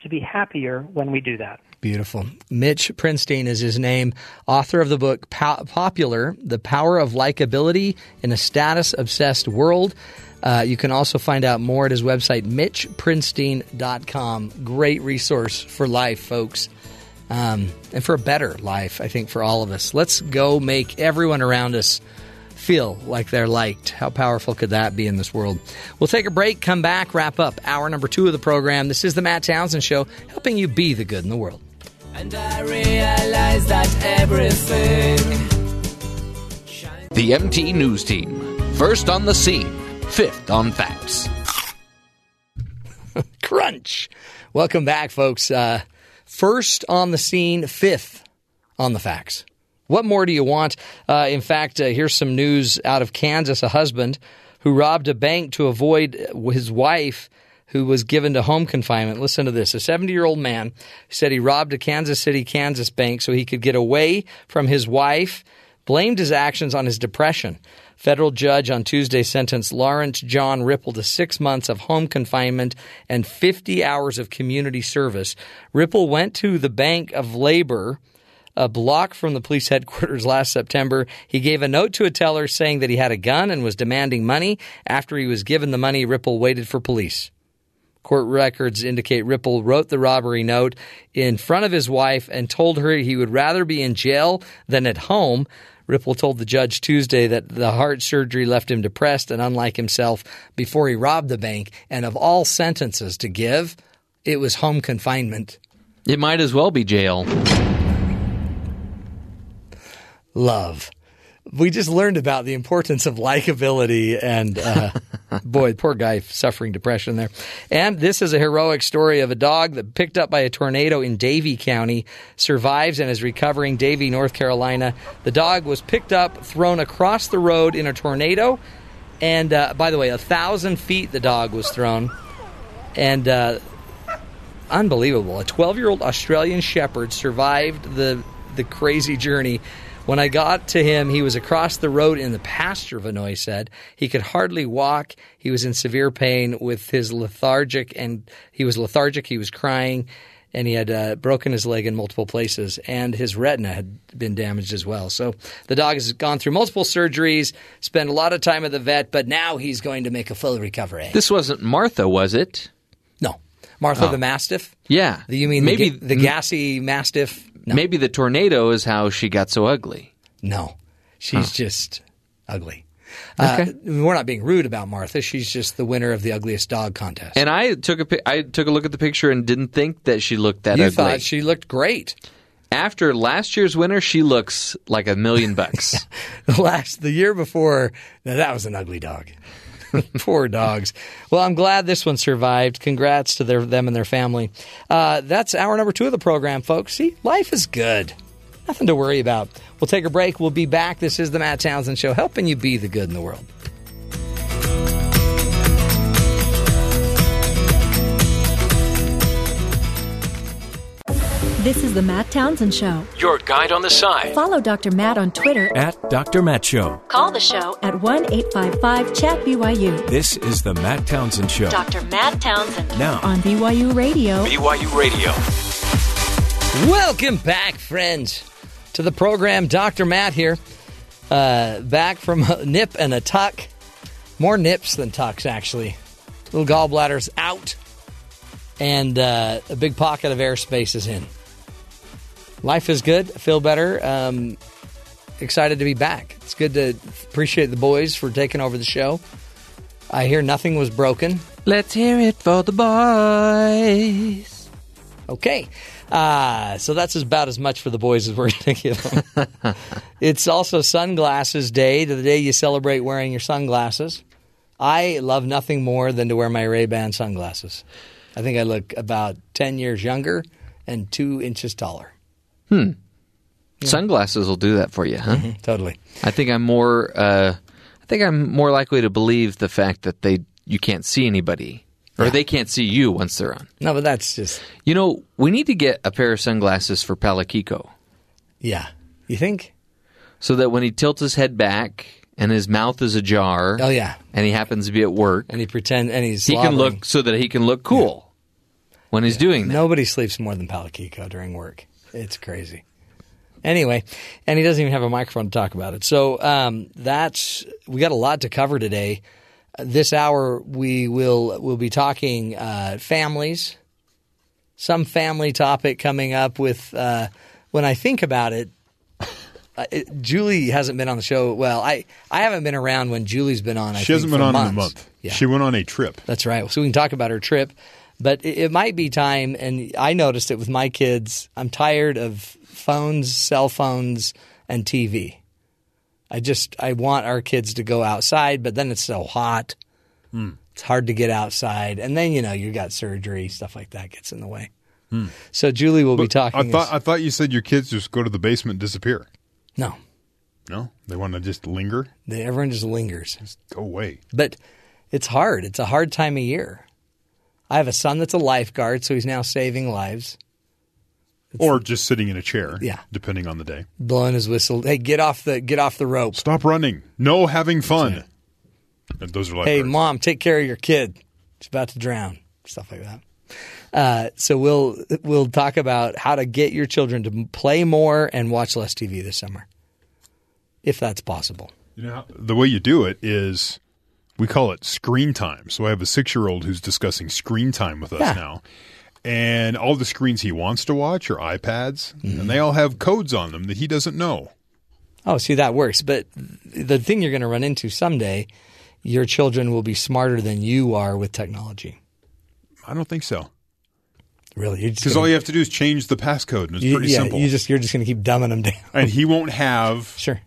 to be happier when we do that. Beautiful. Mitch Prinstein is his name, author of the book po- Popular The Power of Likability in a Status Obsessed World. Uh, you can also find out more at his website, mitchprinstein.com. Great resource for life, folks, um, and for a better life, I think, for all of us. Let's go make everyone around us feel like they're liked. How powerful could that be in this world? We'll take a break, come back, wrap up hour number two of the program. This is the Matt Townsend Show, helping you be the good in the world. And I realize that everything. The MT News Team. First on the scene, fifth on facts. Crunch. Welcome back, folks. Uh, first on the scene, fifth on the facts. What more do you want? Uh, in fact, uh, here's some news out of Kansas. A husband who robbed a bank to avoid his wife who was given to home confinement. Listen to this. A 70 year old man said he robbed a Kansas City, Kansas bank so he could get away from his wife, blamed his actions on his depression. Federal judge on Tuesday sentenced Lawrence John Ripple to six months of home confinement and 50 hours of community service. Ripple went to the Bank of Labor a block from the police headquarters last September. He gave a note to a teller saying that he had a gun and was demanding money. After he was given the money, Ripple waited for police. Court records indicate Ripple wrote the robbery note in front of his wife and told her he would rather be in jail than at home. Ripple told the judge Tuesday that the heart surgery left him depressed and unlike himself before he robbed the bank. And of all sentences to give, it was home confinement. It might as well be jail. Love. We just learned about the importance of likability and uh, boy, poor guy suffering depression there. And this is a heroic story of a dog that picked up by a tornado in Davie County, survives and is recovering Davie, North Carolina. The dog was picked up, thrown across the road in a tornado, and uh, by the way, a thousand feet the dog was thrown, and uh, unbelievable. A 12 year old Australian Shepherd survived the the crazy journey. When I got to him, he was across the road in the pasture, Vanoy said. He could hardly walk. He was in severe pain with his lethargic, and he was lethargic. He was crying, and he had uh, broken his leg in multiple places, and his retina had been damaged as well. So the dog has gone through multiple surgeries, spent a lot of time at the vet, but now he's going to make a full recovery. This wasn't Martha, was it? No. Martha Oh. the Mastiff? Yeah. You mean maybe the, ga- the gassy Mastiff? No. Maybe the tornado is how she got so ugly. No, she's just ugly. Uh, we're not being rude about Martha. She's just the winner of the ugliest dog contest. And I took a I took a look at the picture and didn't think that she looked that ugly. you ugly. thought she looked great. After last year's winner, she looks like a million bucks. The last, the year before, that was an ugly dog. Poor dogs. Well, I'm glad this one survived. Congrats to their, them and their family. Uh, that's hour number two of the program, folks. See, life is good. Nothing to worry about. We'll take a break. We'll be back. This is the Matt Townsend Show, helping you be the good in the world. This is the Matt Townsend Show. Your guide on the side Follow Dr. Matt on Twitter. at Dr. Matt Show. Call the show at 1 855 Chat BYU. This is the Matt Townsend Show. Dr. Matt Townsend Now, on BYU Radio. BYU Radio. Welcome back, friends, to the program. Dr. Matt here, uh, back from a nip and a tuck. More nips than tucks, actually. Little gallbladder's out, and uh, a big pocket of airspace is in. Life is good. I feel better. Um, excited to be back. It's good to appreciate the boys for taking over the show. I hear nothing was broken. Let's hear it for the boys. Okay. Uh, so that's about as much for the boys as we're going to give them. it's also Sunglasses Day, the day you celebrate wearing your sunglasses. I love nothing more than to wear my Ray-Ban sunglasses. I think I look about 10 years younger and two inches taller. Sunglasses will do that for you, huh? Totally. I think I'm more. Uh, I think I'm more likely to believe the fact that they you can't see anybody or they can't see you once they're on. No, but that's just, You know, we need to get a pair of sunglasses for Palakiko yeah. You think? so that when he tilts his head back and his mouth is ajar, Oh, yeah. and he happens to be at work, And he pretend, and he's he can look so that he can look cool when he's doing that. Nobody sleeps more than Palakiko during work. It's crazy. Anyway, and he doesn't even have a microphone to talk about it. So um, that's we got a lot to cover today. This hour we will will be talking uh, families, some family topic coming up with. Uh, when I think about it, uh, it, Julie hasn't been on the show. Well, I I haven't been around when Julie's been on. I She hasn't been on in a month. Yeah. She went on a trip. That's right. So we can talk about her trip, but it, it might be time. And I noticed it with my kids. I'm tired of phones, cell phones, and TV. I just I want our kids to go outside, but then it's so hot. Hmm. It's hard to get outside, and then you know you got surgery, stuff like that gets in the way. Hmm. So Julie will be talking. I thought as- I thought you said your kids just go to the basement and disappear. no, No, they want to just linger. They, everyone just lingers. Just go away. But it's hard. It's a hard time of year. I have a son that's a lifeguard, so he's now saving lives, or just sitting in a chair. Yeah. depending on the day. blowing his whistle. Hey, get off the get off the rope. Stop running. No having fun. And those are like Hey, mom, take care of your kid. He's about to drown. Stuff like that. Uh, so we'll we'll talk about how to get your children to play more and watch less TV this summer, if that's possible. You know, the way you do it is we call it screen time. So I have a six year old who's discussing screen time with us Yeah. now. And all the screens he wants to watch are iPads, and mm-hmm. they all have codes on them that he doesn't know. Oh, see that works. But the thing you're going to run into someday, your children will be smarter than you are with technology. I don't think so. Really, Because all you have to do is change the passcode, and it's you- pretty yeah, simple. You just you're just going to keep dumbing them down. and he won't have. Sure.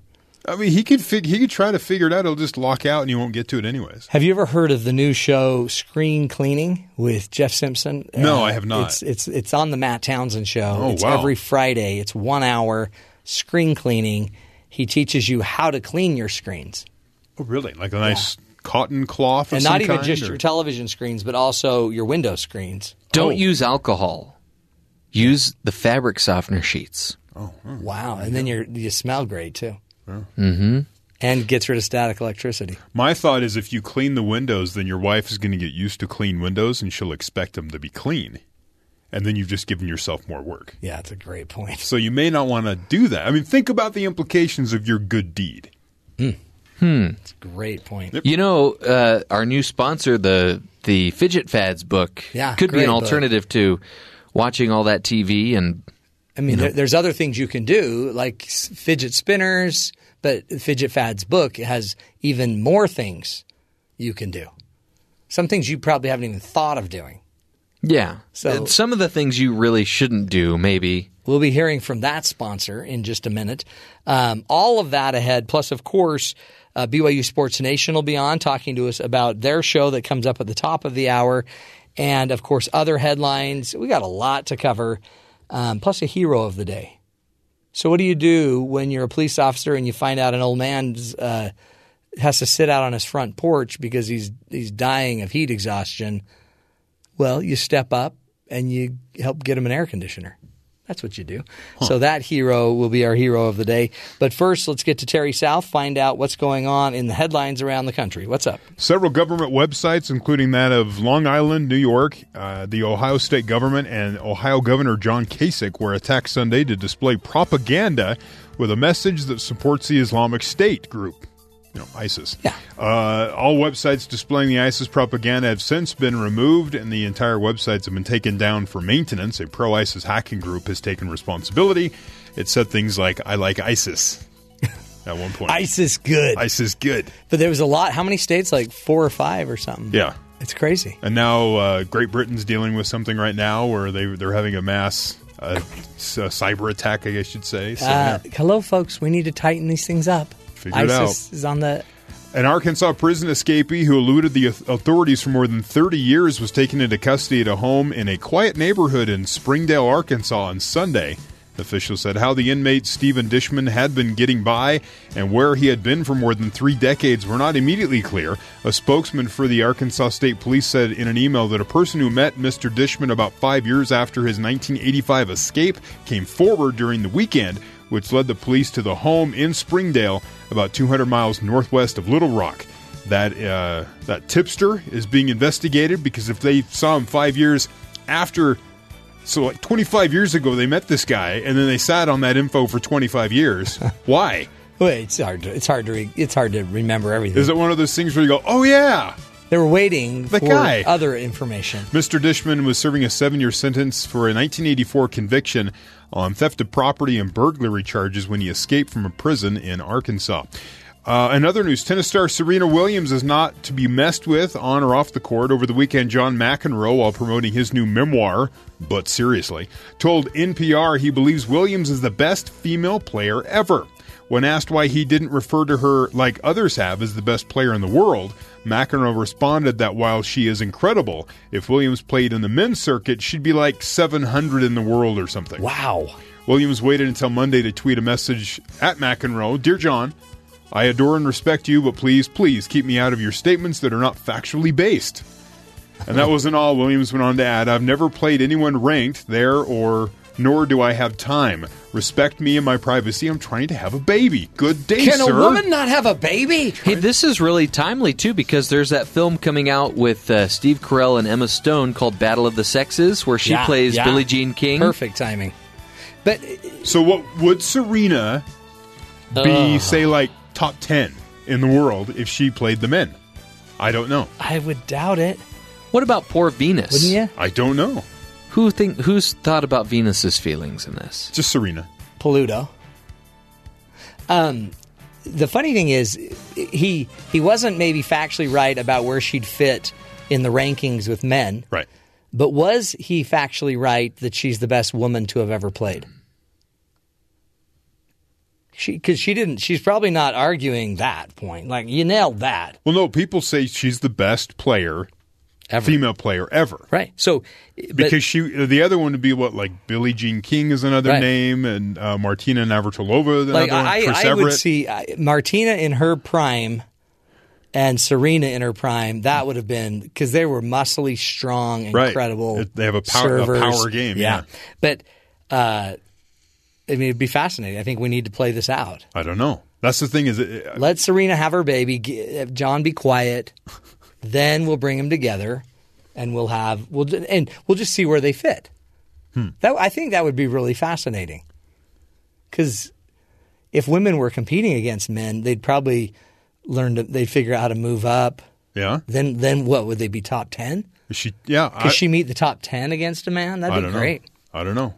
I mean, he could fig- he could try to figure it out. He'll just lock out, and you won't get to it anyways. Have you ever heard of the new show Screen Cleaning with Jeff Simpson? Uh, No, I have not. It's it's it's on the Matt Townsend show. Oh, it's wow. every Friday. It's one hour screen cleaning. He teaches you how to clean your screens, Oh, really? Like a nice cotton cloth, of and some not even kind, just or- your television screens, but also your window screens. Don't Oh. use alcohol. Use the fabric softener sheets. Oh, wow, and then you you smell great too, Mm-hmm. and gets rid of static electricity. My thought is if you clean the windows, then your wife is going to get used to clean windows, and she'll expect them to be clean, and then you've just given yourself more work. Yeah, that's a great point. So you may not want to do that. I mean, think about the implications of your good deed. Mm. Hmm. It's a great point. You know, uh, our new sponsor, the the Fidget Fads book, Yeah, could be great an book. alternative to watching all that TV and I mean, there, there's other things you can do, like fidget spinners, but Fidget Fads book has even more things you can do. Some things you probably haven't even thought of doing. yeah. So- Uh, some of the things you really shouldn't do, maybe. We'll be hearing from that sponsor in just a minute. Um, all of that ahead, plus, of course, uh, BYU Sports Nation will be on talking to us about their show that comes up at the top of the hour. And, of course, other headlines. We got a lot to cover, um, plus a hero of the day. So, what do you do when you're a police officer and you find out an old man uh, has to sit out on his front porch because he's he's dying of heat exhaustion? Well, you step up and you help get him an air conditioner. That's what you do. So that hero will be our hero of the day. But first, let's get to Terry South, find out what's going on in the headlines around the country. What's up? Several government websites, including that of Long Island, New York, uh, the Ohio state government, and Ohio Governor John Kasich, were attacked Sunday to display propaganda with a message that supports the Islamic State group. You know, ISIS. Yeah. Uh, all websites displaying the ISIS propaganda have since been removed, and the entire websites have been taken down for maintenance. A pro ISIS hacking group has taken responsibility. It said things like, I like ISIS at one point. ISIS good. ISIS good. But there was a lot. How many states? Like four or five or something. Yeah. It's crazy. And now uh, Great Britain's dealing with something right now where they they're having a mass uh, cyber attack, I guess you'd say. So, Uh, yeah. hello, folks. We need to tighten these things up. Figure it ISIS is on the. An Arkansas prison escapee who eluded the authorities for more than 30 years was taken into custody at a home in a quiet neighborhood in Springdale, Arkansas on Sunday. Officials said how the inmate Stephen Dishman had been getting by and where he had been for more than three decades were not immediately clear. A spokesman for the Arkansas State Police said in an email that a person who met Mr. Dishman about five years after his 1985 escape came forward during the weekend, which led the police to the home in Springdale, about 200 miles northwest of Little Rock. That uh, that tipster is being investigated because if they saw him five years after, so like 25 years ago, they met this guy and then they sat on that info for 25 years. Why? It's hard. To, it's hard to. Re, it's hard to remember everything. Is it one of those things where you go, oh yeah, They were waiting The for guy. other information. Mr. Dishman was serving a seven year sentence for a 1984 conviction on theft of property and burglary charges when he escaped from a prison in Arkansas. Uh, in other news, tennis star Serena Williams is not to be messed with on or off the court. Over the weekend, John McEnroe, while promoting his new memoir, but seriously, told NPR he believes Williams is the best female player ever. When asked why he didn't refer to her like others have as the best player in the world, McEnroe responded that while she is incredible, if Williams played in the men's circuit, she'd be like 700 in the world or something. Wow. Williams waited until Monday to tweet a message at McEnroe Dear John, I adore and respect you, but please, please keep me out of your statements that are not factually based. And that wasn't all. Williams went on to add I've never played anyone ranked there or. Nor do I have time. Respect me and my privacy. I'm trying to have a baby. Good day, Can sir. a woman not have a baby? Hey, this is really timely too because there's that film coming out with uh, Steve Carell and Emma Stone called Battle of the Sexes, where she Yeah, plays yeah. Billie Jean King. Perfect timing. But So, what would Serena be, Ugh. say, like top 10 in the world if she played the men? I don't know. I would doubt it. What about poor Venus? Wouldn't you? I don't know. Who think who's thought about Venus's feelings in this? Just Serena. Pluto. Um, the funny thing is, he he wasn't maybe factually right about where she'd fit in the rankings with men, Right. but was he factually right that she's the best woman to have ever played? She because she didn't. She's probably not arguing that point. Like you nailed that. Well, no, people say she's the best player, Ever. female player ever. Right. So but- Because she, the other one would be what, like Billie Jean King is another Right. name, and uh, Martina Navratilova, another like one. I, Chris I would see uh, Martina in her prime and Serena in her prime. That would have been because they were muscly, strong, incredible. It- they have a power- a power game, yeah. but uh, I mean, it'd be fascinating. I think we need to play this out. I don't know. That's the thing is, it, Let Serena have her baby. G- John be quiet. then we'll bring them together, and we'll have we'll and we'll just see where they fit. Hmm. That I think that would be really fascinating. Because if women were competing against men, they'd probably learn to they'd figure out how to move up. yeah, Then then what would they be top ten? She, yeah. I- Could she meet the top ten against a man? That'd I be don't great. know. I don't know.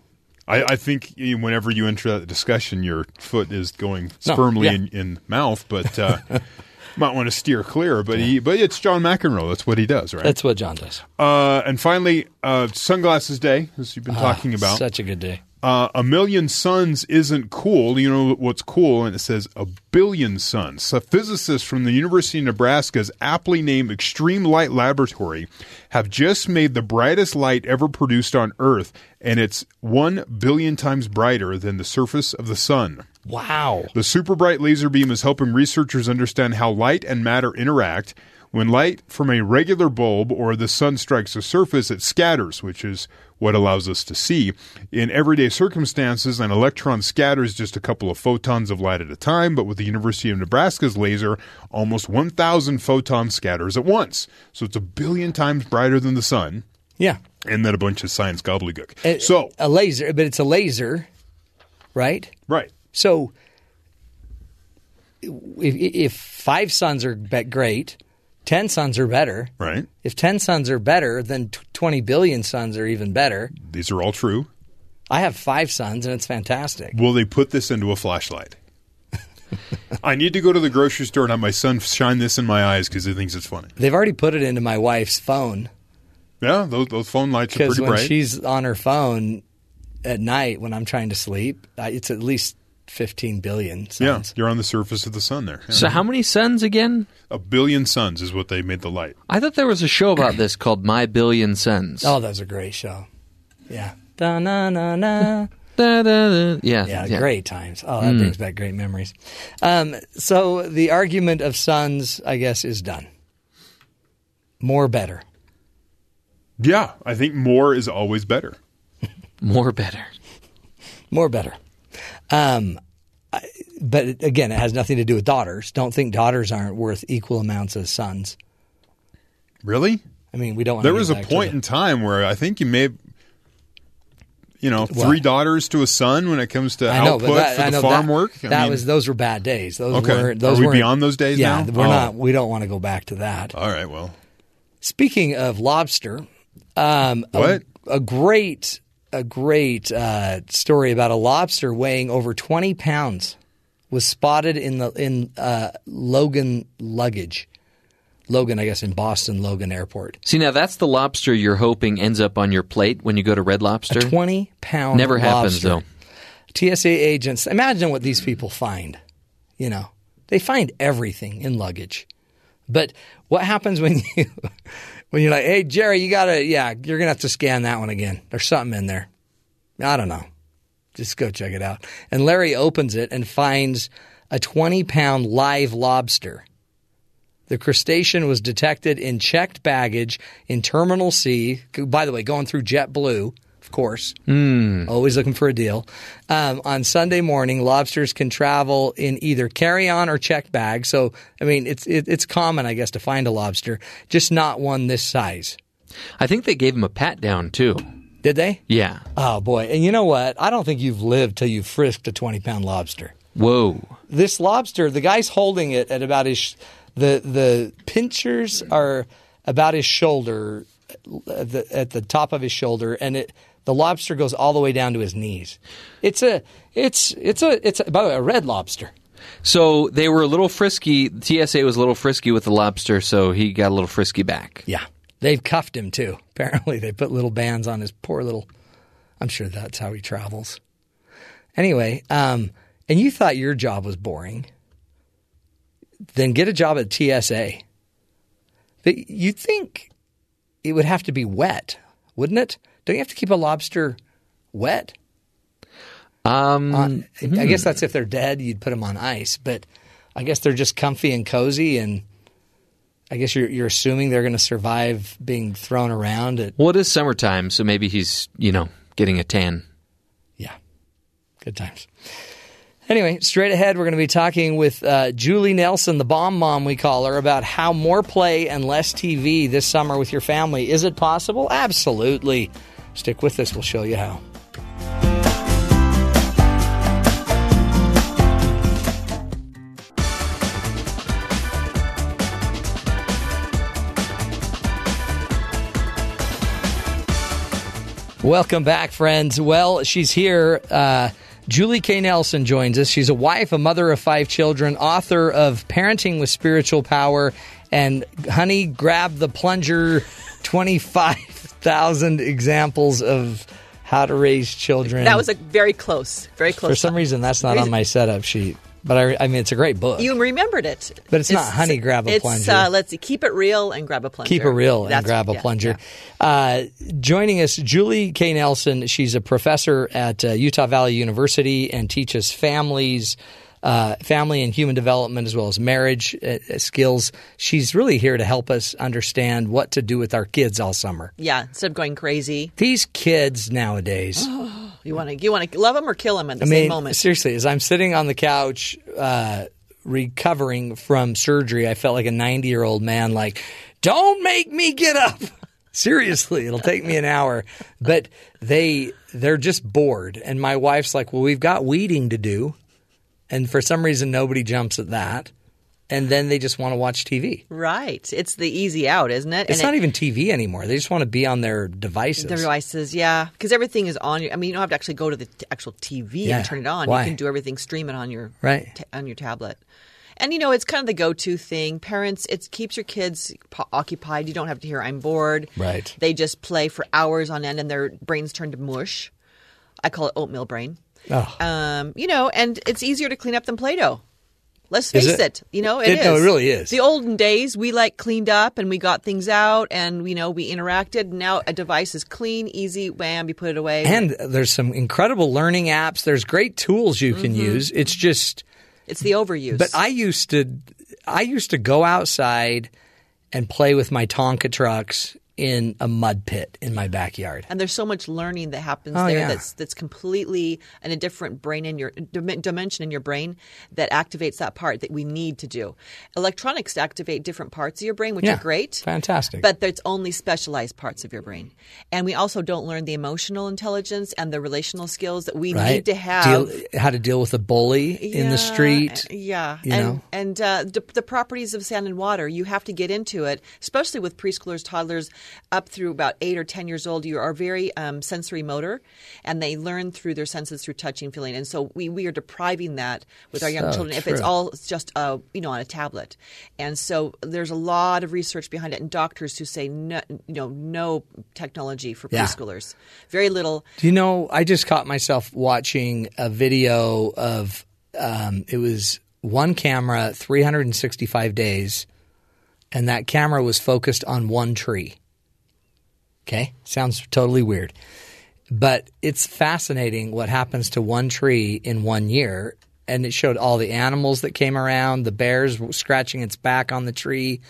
I, I think whenever you enter that discussion, your foot is going No, firmly yeah. in, in mouth, but uh, might want to steer clear. But he, but it's John McEnroe. That's what he does, right? That's what John does. uh, and finally, uh, sunglasses day, as you've been talking about. Ah, Such a good day. uh, a million suns isn't cool. You know what's cool? And it says a billion suns. A physicist from the University of Nebraska's aptly named Extreme Light Laboratory have just made the brightest light ever produced on Earth, and it's one billion times brighter than the surface of the sun. Wow. The super bright laser beam is helping researchers understand how light and matter interact. When light from a regular bulb or the sun strikes a surface, it scatters, which is what allows us to see. In everyday circumstances, an electron scatters just a couple of photons of light at a time, but with the University of Nebraska's laser, almost 1,000 photons scatters at once. So it's a billion times brighter than the sun, Yeah. and then a bunch of science gobbledygook. A- so, a laser, but it's a laser, right? right. So if, if five sons are be- great, ten sons are better. Right. If ten sons are better, then t- twenty billion sons are even better. These are all true. I have five sons and it's fantastic. Will they put this into a flashlight? I need to go to the grocery store and have my son shine this in my eyes because he thinks it's funny. They've already put it into my wife's phone Yeah, those, those phone lights are because pretty when bright. she's on her phone at night when I'm trying to sleep, it's at least fifteen billion yeah, you're on the surface of the sun there. Yeah. So how many suns again? a billion suns is what they made the light. I thought there was a show about this called My Billion Suns. Oh, that was a great show. Yeah. Da na na na. Da, da, da. Yeah, Yeah, great times. Oh, that brings back great memories. Um, so the argument of suns, I guess, is done. More better. Yeah, I think more is always better. More better. More better. Um, I, but again, it has nothing to do with daughters. Don't think daughters aren't worth equal amounts as sons. Really? I mean, we don't. Want There to was a point the- in time where I think you may have, you know, three daughters to a son when it comes to know, output that, for the farm that, work. I that mean- was those were bad days. Those Okay. weren't. Those Are we beyond those days yeah, now? we're Oh. not. We don't want to go back to that. all right. Well, Speaking of lobster, um, a- What? A, great, a great uh, story about a lobster weighing over twenty pounds was spotted in the in uh, Logan luggage. Logan, I guess, in Boston Logan Airport. See, now that's the lobster you're hoping ends up on your plate when you go to Red Lobster. A twenty pound Never happens, lobster. TSA agents, imagine what these people find. You know, they find everything in luggage. But what happens when you when you're like, "Hey, Jerry, you gotta, yeah, you're gonna have to scan that one again. There's something in there." I don't know. Just go check it out. And Larry opens it and finds a 20 pound live lobster. The crustacean was detected in checked baggage in Terminal C. By the way, going through JetBlue, course. Always looking for a deal. Um, on Sunday morning, lobsters can travel in either carry-on or check bag. So, I mean, it's it, it's common, I guess, to find a lobster, just not one this size. I think they gave him a pat down too. Did they? Yeah. Oh boy! And you know what? I don't think you've lived till you've frisked a twenty-pound lobster. Whoa. This lobster, the guy's holding it at about his the the pinchers are about his shoulder, at the, at the top of his shoulder, and it the lobster goes all the way down to his knees. It's a it's it's a it's a, by the way a red lobster. So they were a little frisky. TSA was a little frisky with the lobster, so he got a little frisky back. Yeah, they've cuffed him too. Apparently, they put little bands on his poor little. I'm sure that's how he travels. Anyway, um, and you thought your job was boring. Then get a job at TSA. But you'd think it would have to be wet, wouldn't it? Don't you have to keep a lobster wet? Um, On- I guess that's if they're dead, you'd put them on ice. But I guess they're just comfy and cozy, and I guess you're you're assuming they're going to survive being thrown around. At well, it is summertime, so maybe he's you know getting a tan. yeah, good times. Anyway, straight ahead, we're going to be talking with uh, Julie Nelson, the bomb mom we call her, about how more play and less TV this summer with your family. Is it possible? Absolutely. Stick with us. We'll show you how. Welcome back, friends. Well, she's here. Uh, Julie K. Nelson joins us. She's a wife, a mother of five children, author of Parenting with Spiritual Power, and Honey, Grab the Plunger 25,000 examples of how to raise children. That was a very close, very close. For some reason, that's not on my setup sheet. But I, I mean, it's a great book. You remembered it, But it's not honey, grab a it's, plunger. Uh, let's see, keep it real and grab a plunger. Keep it real and grab a yeah, plunger. yeah. Uh, joining us, Julie K. Nelson. She's a professor at uh, Utah Valley University and teaches families, uh, family and human development as well as marriage uh, skills. She's really here to help us understand what to do with our kids all summer. Yeah, instead of going crazy, These kids nowadays. you want to you want to love them or kill them at the I same mean, moment. seriously, as I'm sitting on the couch uh, recovering from surgery, I felt like a 90 year old man, like, don't make me get up. Seriously, it'll take me an hour. But they they're just bored, and my wife's like, "Well, we've got weeding to do," and for some reason, nobody jumps at that. And then they just want to watch TV. Right, it's the easy out, isn't it? It's And not it- even TV anymore. They just want to be on their devices. The devices, yeah, because everything is on. your I mean, you don't have to actually go to the t- actual TV Yeah. and turn it on. Why? You can do everything, stream it on your Right. ta- on your tablet. And you know, it's kind of the go-to thing. Parents, it keeps your kids po- occupied. You don't have to hear "I'm bored." Right. They just play for hours on end, and their brains turn to mush. I call it oatmeal brain. Oh. Um, you know, and it's easier to clean up than Play-Doh. Let's face it? it? You know, It- it is. no, it really is. The olden days, we like cleaned up and we got things out, and you know, we interacted. Now a device is clean, easy, wham, you put it away. And there's some incredible learning apps. There's great tools you can Mhm. use. It's just it's the overuse. But I used to I used to go outside and play with my Tonka trucks in a mud pit in my backyard. and there's so much learning that happens Oh, there yeah. that's that's completely in a different brain in your dimension in your brain that activates that part that we need to do. Electronics activate different parts of your brain, which Yeah. are great. Fantastic. But it's only specialized parts of your brain. And we also don't learn the emotional intelligence and the relational skills that we right? need to have. Deal, how to deal with a bully in the street. Yeah, you and know? and uh, the, the properties of sand and water, you have to get into it, especially with preschoolers, toddlers up through about eight or ten years old. You are very um, sensory motor, and they learn through their senses through touching, feeling, and so we, we are depriving that with our young So children if it's all just uh, you know on a tablet. And so there's a lot of research behind it, and doctors who say no, you know, no technology for Yeah. preschoolers, very little. Do you know? I just caught myself watching a video of um, it was one camera, 365 days, and that camera was focused on one tree. Okay, sounds totally weird, But it's fascinating what happens to one tree in one year. And it showed all the animals that came around, the bears scratching its back on the tree,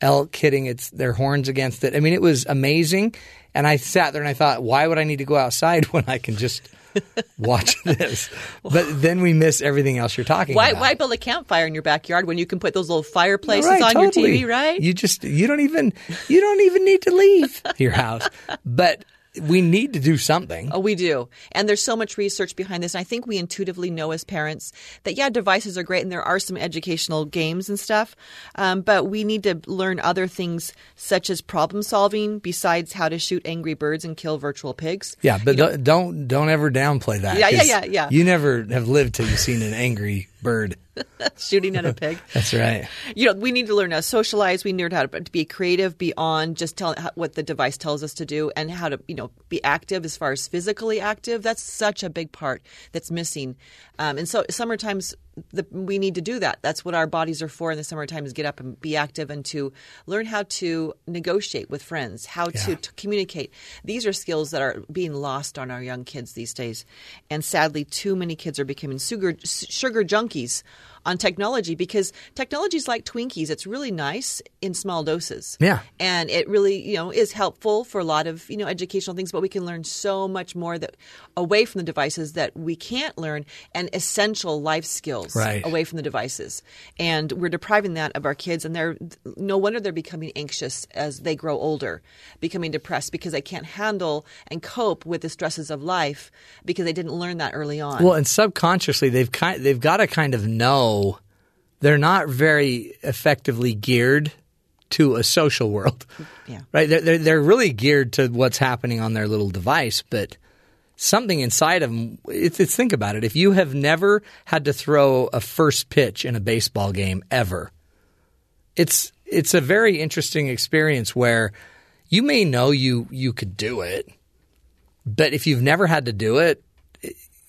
elk hitting its their horns against it. I mean, it was amazing. And I sat there and I thought, why would I need to go outside when I can just watch this? But then we miss everything else you're talking Why, about. why build a campfire in your backyard when you can put those little fireplaces Right, on totally. your TV, right? You just you don't even you don't even need to leave your house. But we need to do something. Oh, we do. And there's so much research behind this. And I think we intuitively know as parents that, yeah, devices are great and there are some educational games and stuff. Um, but we need to learn other things such as problem solving besides how to shoot angry birds and kill virtual pigs. Yeah, but don't, don't don't ever downplay that. Yeah, yeah, yeah, yeah. You never have lived till you've seen an angry bird. Shooting at a pig. That's right. you know, we need to learn how to socialize. We need how to, to be creative beyond just tell how, what the device tells us to do, and how to, you know, be active as far as physically active. That's such a big part that's missing. Um, and so, summertimes the, we need to do that. That's what our bodies are for in the summertime: is get up and be active, and to learn how to negotiate with friends, how to, to communicate. These are skills that are being lost on our young kids these days, and sadly, too many kids are becoming sugar sugar junkies on technology because technology is like Twinkies. It's really nice in small doses. Yeah. And it really, you know, is helpful for a lot of, you know, educational things, but we can learn so much more that away from the devices that we can't learn and essential life skills Right. away from the devices. And we're depriving that of our kids and they're no wonder they're becoming anxious as they grow older, becoming depressed because they can't handle and cope with the stresses of life because they didn't learn that early on. Well, and subconsciously they've kind they've got to kind of know they're not very effectively geared to a social world. Yeah. Right? They're, they're they're really geared to what's happening on their little device, but something inside of them. It's, it's think about it. If you have never had to throw a first pitch in a baseball game ever, it's it's a very interesting experience where you may know you you could do it, but if you've never had to do it,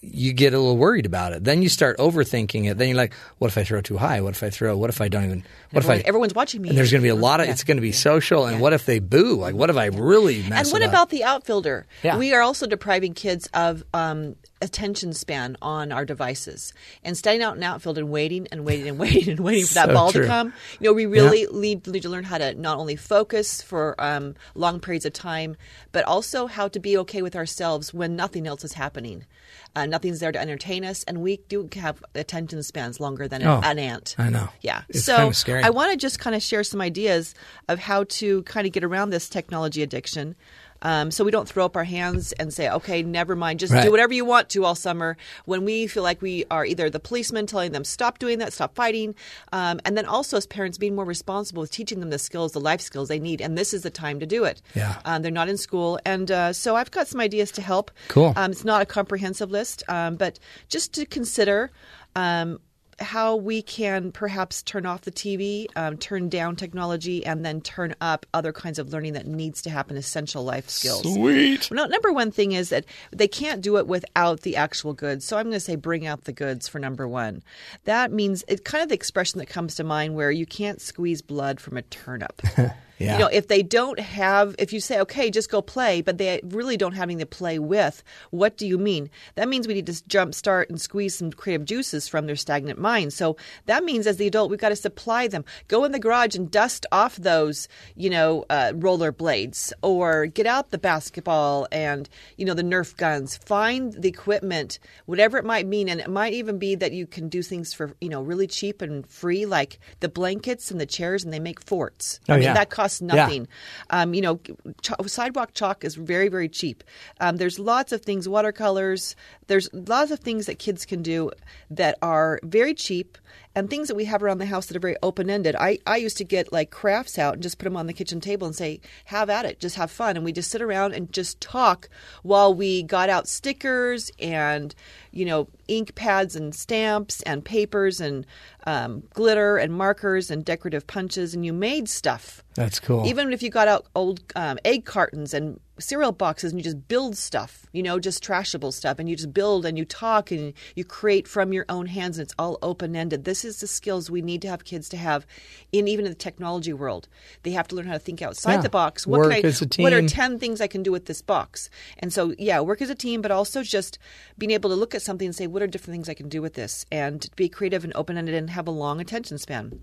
you get a little worried about it. Then you start overthinking it. Then you're like, what if I throw too high? What if I throw? What if I don't even? What Everyone- if I? everyone's watching me. And there's going to be a lot of. Yeah. It's going to be social. And what if they boo? Like, what if I really mess up? And what about the outfielder? Yeah. We are also depriving kids of um, attention span on our devices and standing out in outfield and waiting and waiting and waiting and waiting for that So ball true. to come. You know, we really need, need to learn how to not only focus for um, long periods of time, but also how to be okay with ourselves when nothing else is happening. Uh, nothing's there to entertain us, and we do have attention spans longer than an, Oh, an ant. I know. Yeah. It's so kinda scary. I want to just kind of share some ideas of how to kind of get around this technology addiction. Um, so we don't throw up our hands and say, okay, never mind, just Right. do whatever you want to all summer when we feel like we are either the policeman telling them, stop doing that, stop fighting. Um, and then also as parents being more responsible with teaching them the skills, the life skills they need. And this is the time to do it. Yeah. Um, they're not in school. And uh, so I've got some ideas to help. Cool. Um, it's not a comprehensive list, um, but just to consider um, how we can perhaps turn off the TV, um, turn down technology, and then turn up other kinds of learning that needs to happen, essential life skills. Sweet. Well, number one thing is that they can't do it without the actual goods. So I'm going to say bring out the goods for number one. That means it's kind of the expression that comes to mind where you can't squeeze blood from a turnip. Yeah. You know, if they don't have, if you say, okay, just go play, but they really don't have anything to play with, what do you mean? That means we need to jump start and squeeze some creative juices from their stagnant minds. So that means as the adult, we've got to supply them. Go in the garage and dust off those, you know, uh, roller blades or get out the basketball and, you know, the Nerf guns. Find the equipment, whatever it might mean. And it might even be that you can do things for, you know, really cheap and free, like the blankets and the chairs, and they make forts. Oh, I mean, yeah. that costs Yeah. nothing. Um, you know, ch- sidewalk chalk is very, very cheap. Um, there's lots of things, watercolors. There's lots of things that kids can do that are very cheap and things that we have around the house that are very open ended. I, I used to get like crafts out and just put them on the kitchen table and say, have at it, just have fun. And we just sit around and just talk while we got out stickers and, you know, ink pads and stamps and papers and um, glitter and markers and decorative punches. And you made stuff. That's cool. Even if you got out old um, egg cartons and cereal boxes and you just build stuff, you know, just trashable stuff, and you just build and you talk and you create from your own hands, and it's all open ended. This is the skills we need to have kids to have, in even in the technology world. They have to learn how to think outside Yeah. the box. What Work can I, as a What are ten things I can do with this box? And so, yeah, work as a team, but also just being able to look at something and say, what are different things I can do with this, and be creative and open ended and have a long attention span.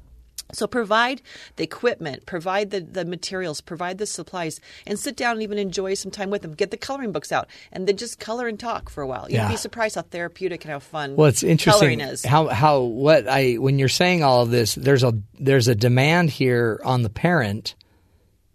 So provide the equipment, provide the, the materials, provide the supplies, and sit down and even enjoy some time with them. Get the coloring books out, and then just color and talk for a while. You'd Yeah. be surprised how therapeutic and how fun Well, it's interesting coloring is. how how what I when you're saying all of this, there's a there's a demand here on the parent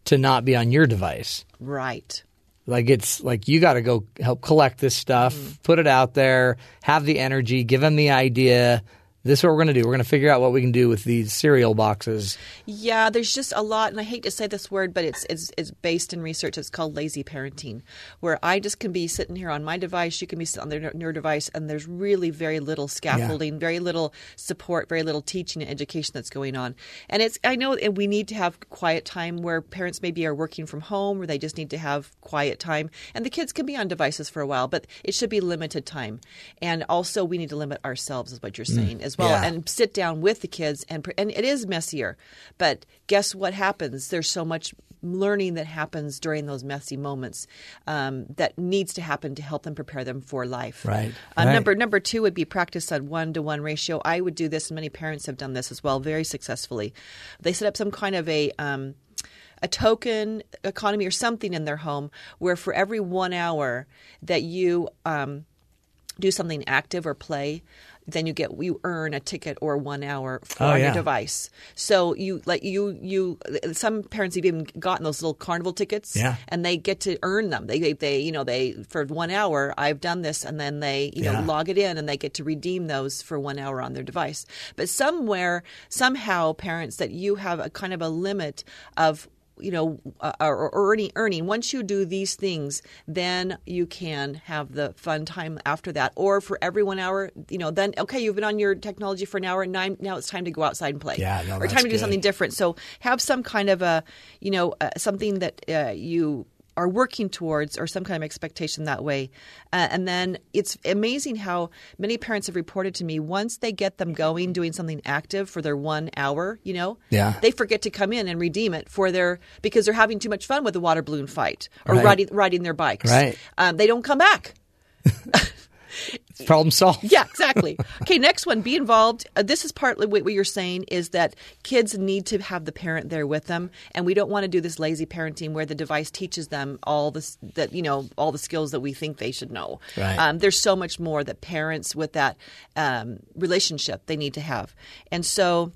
to not be on your device. right. Like it's like you got to go help collect this stuff, Mm-hmm. put it out there, have the energy, give them the idea. This is what we're going to do. We're going to figure out what we can do with these cereal boxes. Yeah, there's just a lot, and I hate to say this word, but it's it's, it's based in research. It's called lazy parenting, where I just can be sitting here on my device, you can be sitting on their, your device, and there's really very little scaffolding, very little support, very little teaching and education that's going on. And it's I know and we need to have quiet time where parents maybe are working from home, or they just need to have quiet time, and the kids can be on devices for a while, but it should be limited time. And also, we need to limit ourselves, is what you're mm. saying as well, Yeah. and sit down with the kids and and it is messier. But guess what happens? There's so much learning that happens during those messy moments um, that needs to happen to help them prepare them for life. Right, uh, right. number number two would be practice on one to one ratio. I would do this. And many parents have done this as well very successfully. They set up some kind of a um, a token economy or something in their home where for every one hour that you um, do something active or play, then you get you earn a ticket or one hour for Oh, on yeah. your device. So you like you you some parents have even gotten those little carnival tickets, Yeah. and they get to earn them. They they, they you know they for one hour I've done this, and then they you know log it in and they get to redeem those for one hour on their device. But somewhere somehow parents that you have a kind of a limit of you know, uh, or, or earning, earning. Once you do these things, then you can have the fun time after that. Or for every one hour, you know, then okay, you've been on your technology for an hour. and Now, now it's time to go outside and play. Yeah, no, or time to do something different. So have some kind of a, you know, uh, something that uh, you are working towards or some kind of expectation that way. Uh, and then it's amazing how many parents have reported to me once they get them going doing something active for their one hour, you know, Yeah. they forget to come in and redeem it for their because they're having too much fun with the water balloon fight or Right. riding riding their bikes. Right. Um, they don't come back. Problem solved. Yeah, exactly. okay, next one. Be involved. Uh, this is partly what, what you're saying is that kids need to have the parent there with them, and we don't want to do this lazy parenting where the device teaches them all this that you know all the skills that we think they should know. Right. Um, there's so much more that parents with that um, relationship they need to have, and so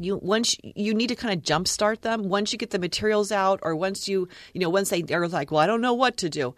you once you need to kind of jumpstart them once you get the materials out or once you you know once they are like well i don't know what to do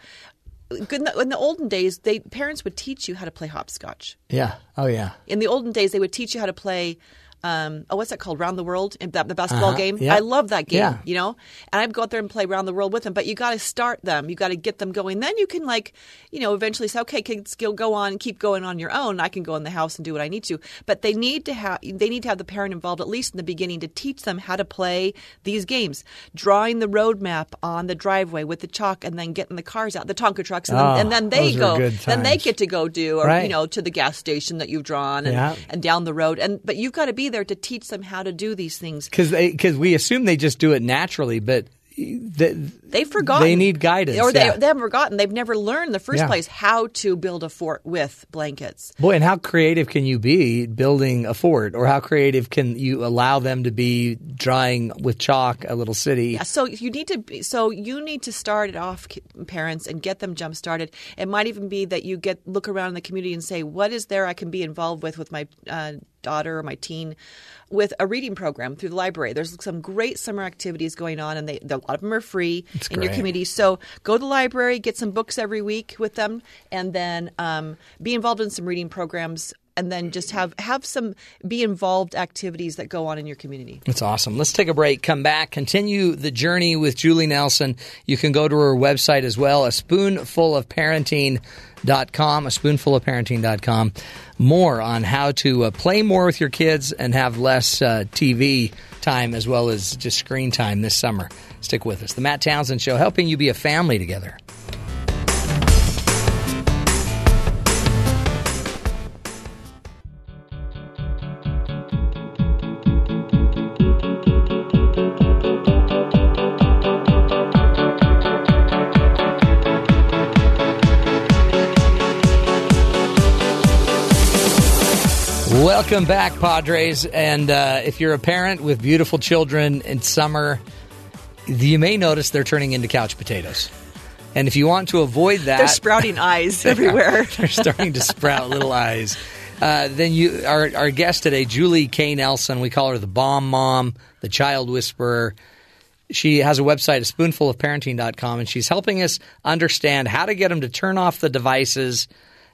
in the, in the olden days they parents would teach you how to play hopscotch Yeah. Oh yeah. in the olden days they would teach you how to play um, oh, what's that called? Round the World, in that, the basketball Uh-huh. game. Yeah. I love that game. Yeah. You know, and I'd go out there and play Round the World with them. But you got to start them. You got to get them going. Then you can like, you know, eventually say, okay, kids, go go on, keep going on your own. I can go in the house and do what I need to. But they need to have they need to have the parent involved at least in the beginning to teach them how to play these games. Drawing the road map on the driveway with the chalk, and then getting the cars out, the Tonka trucks, and, Oh, then, and then they go. Then they get to go do, or Right. you know, to the gas station that you've drawn, and, Yeah. and down the road. And but you've got to be there to teach them how to do these things. Because we assume they just do it naturally, but th- They've forgotten. They need guidance, or they, yeah. they haven't forgotten. They've never learned in the first Yeah. place how to build a fort with blankets. Boy, and how creative can you be building a fort, or how creative can you allow them to be drawing with chalk a little city? Yeah, so you need to be, so you need to start it off, parents, and get them jump started. It might even be that you get look around in the community and say, "What is there I can be involved with with my uh, daughter or my teen?" With a reading program through the library, there's some great summer activities going on, and they, a lot of them are free in your community. So go to the library, get some books every week with them, and then um, be involved in some reading programs and then just have have some be involved activities that go on in your community. That's awesome. Let's take a break, come back, continue the journey with Julie Nelson. You can go to her website as well, a spoonful of parenting.com, a spoonful of parenting.com. More on how to uh, play more with your kids and have less uh, TV time as well as just screen time this summer. Stick with us. The Matt Townsend Show, helping you be a family together. Welcome back, Padres. And uh, if you're a parent with beautiful children in summer, you may notice they're turning into couch potatoes. And if you want to avoid that, They're sprouting eyes everywhere. they're starting to sprout little eyes. Uh, then you, our our guest today, Julie K. Nelson. We call her the bomb mom, the child whisperer. She has a website, a spoonfulofparenting.com, and she's helping us understand how to get them to turn off the devices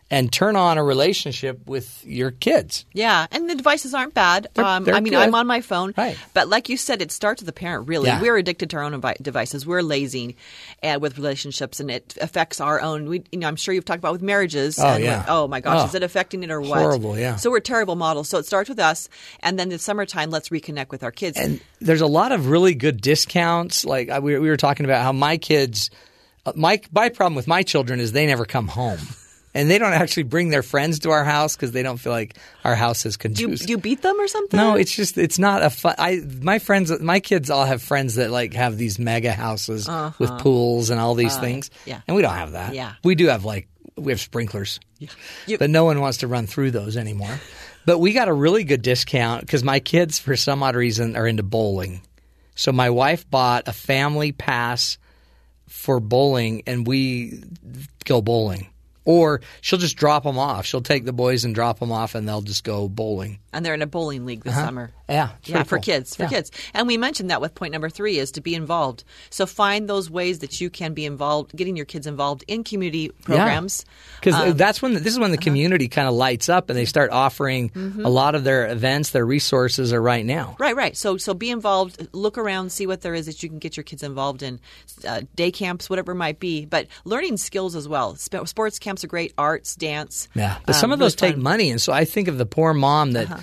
and turn on a relationship with your kids. Yeah, and the devices aren't bad. They're- um, they're I mean, good. I'm on my phone, Right. but like you said, it starts with the parent. Really, Yeah. we're addicted to our own devices. We're lazy uh, with relationships, and it affects our own. We, you know, I'm sure you've talked about with marriages. Oh, and yeah. oh my gosh, Oh. is it affecting it or what? Horrible, yeah. So we're terrible models. So it starts with us, and then the summertime, let's reconnect with our kids. And there's a lot of really good discounts. Like we we were talking about how my kids, uh, my my problem with my children is they never come home, and they don't actually bring their friends to our house because they don't feel like our house is do, you, conducive. do you beat them or something? no, it's just it's not a fun. I my friends, my kids all have friends that like have these mega houses with pools and all these things. Uh-huh. yeah. and we don't have that. Yeah. we do have like we have sprinklers, You- but no one wants to run through those anymore. But we got a really good discount because my kids, for some odd reason, are into bowling. So my wife bought a family pass for bowling, and we go bowling. Or she'll just drop them off. She'll take the boys and drop them off, and they'll just go bowling. and they're in a bowling league this summer. Yeah, yeah, pretty for kids, for Yeah. kids. And we mentioned that with point number three is to be involved. So find those ways that you can be involved, getting your kids involved in community programs. Because Um, that's when this is when the uh-huh. community kind of lights up and they start offering Mm-hmm. a lot of their events, their resources are right now. Right, right. So, so be involved. Look around, see what there is that you can get your kids involved in, uh, day camps, whatever it might be. But learning skills as well. Sports camps are great. Arts, dance. Yeah, but um, some of really those take fun. Uh-huh. money, and so I think of the poor mom that,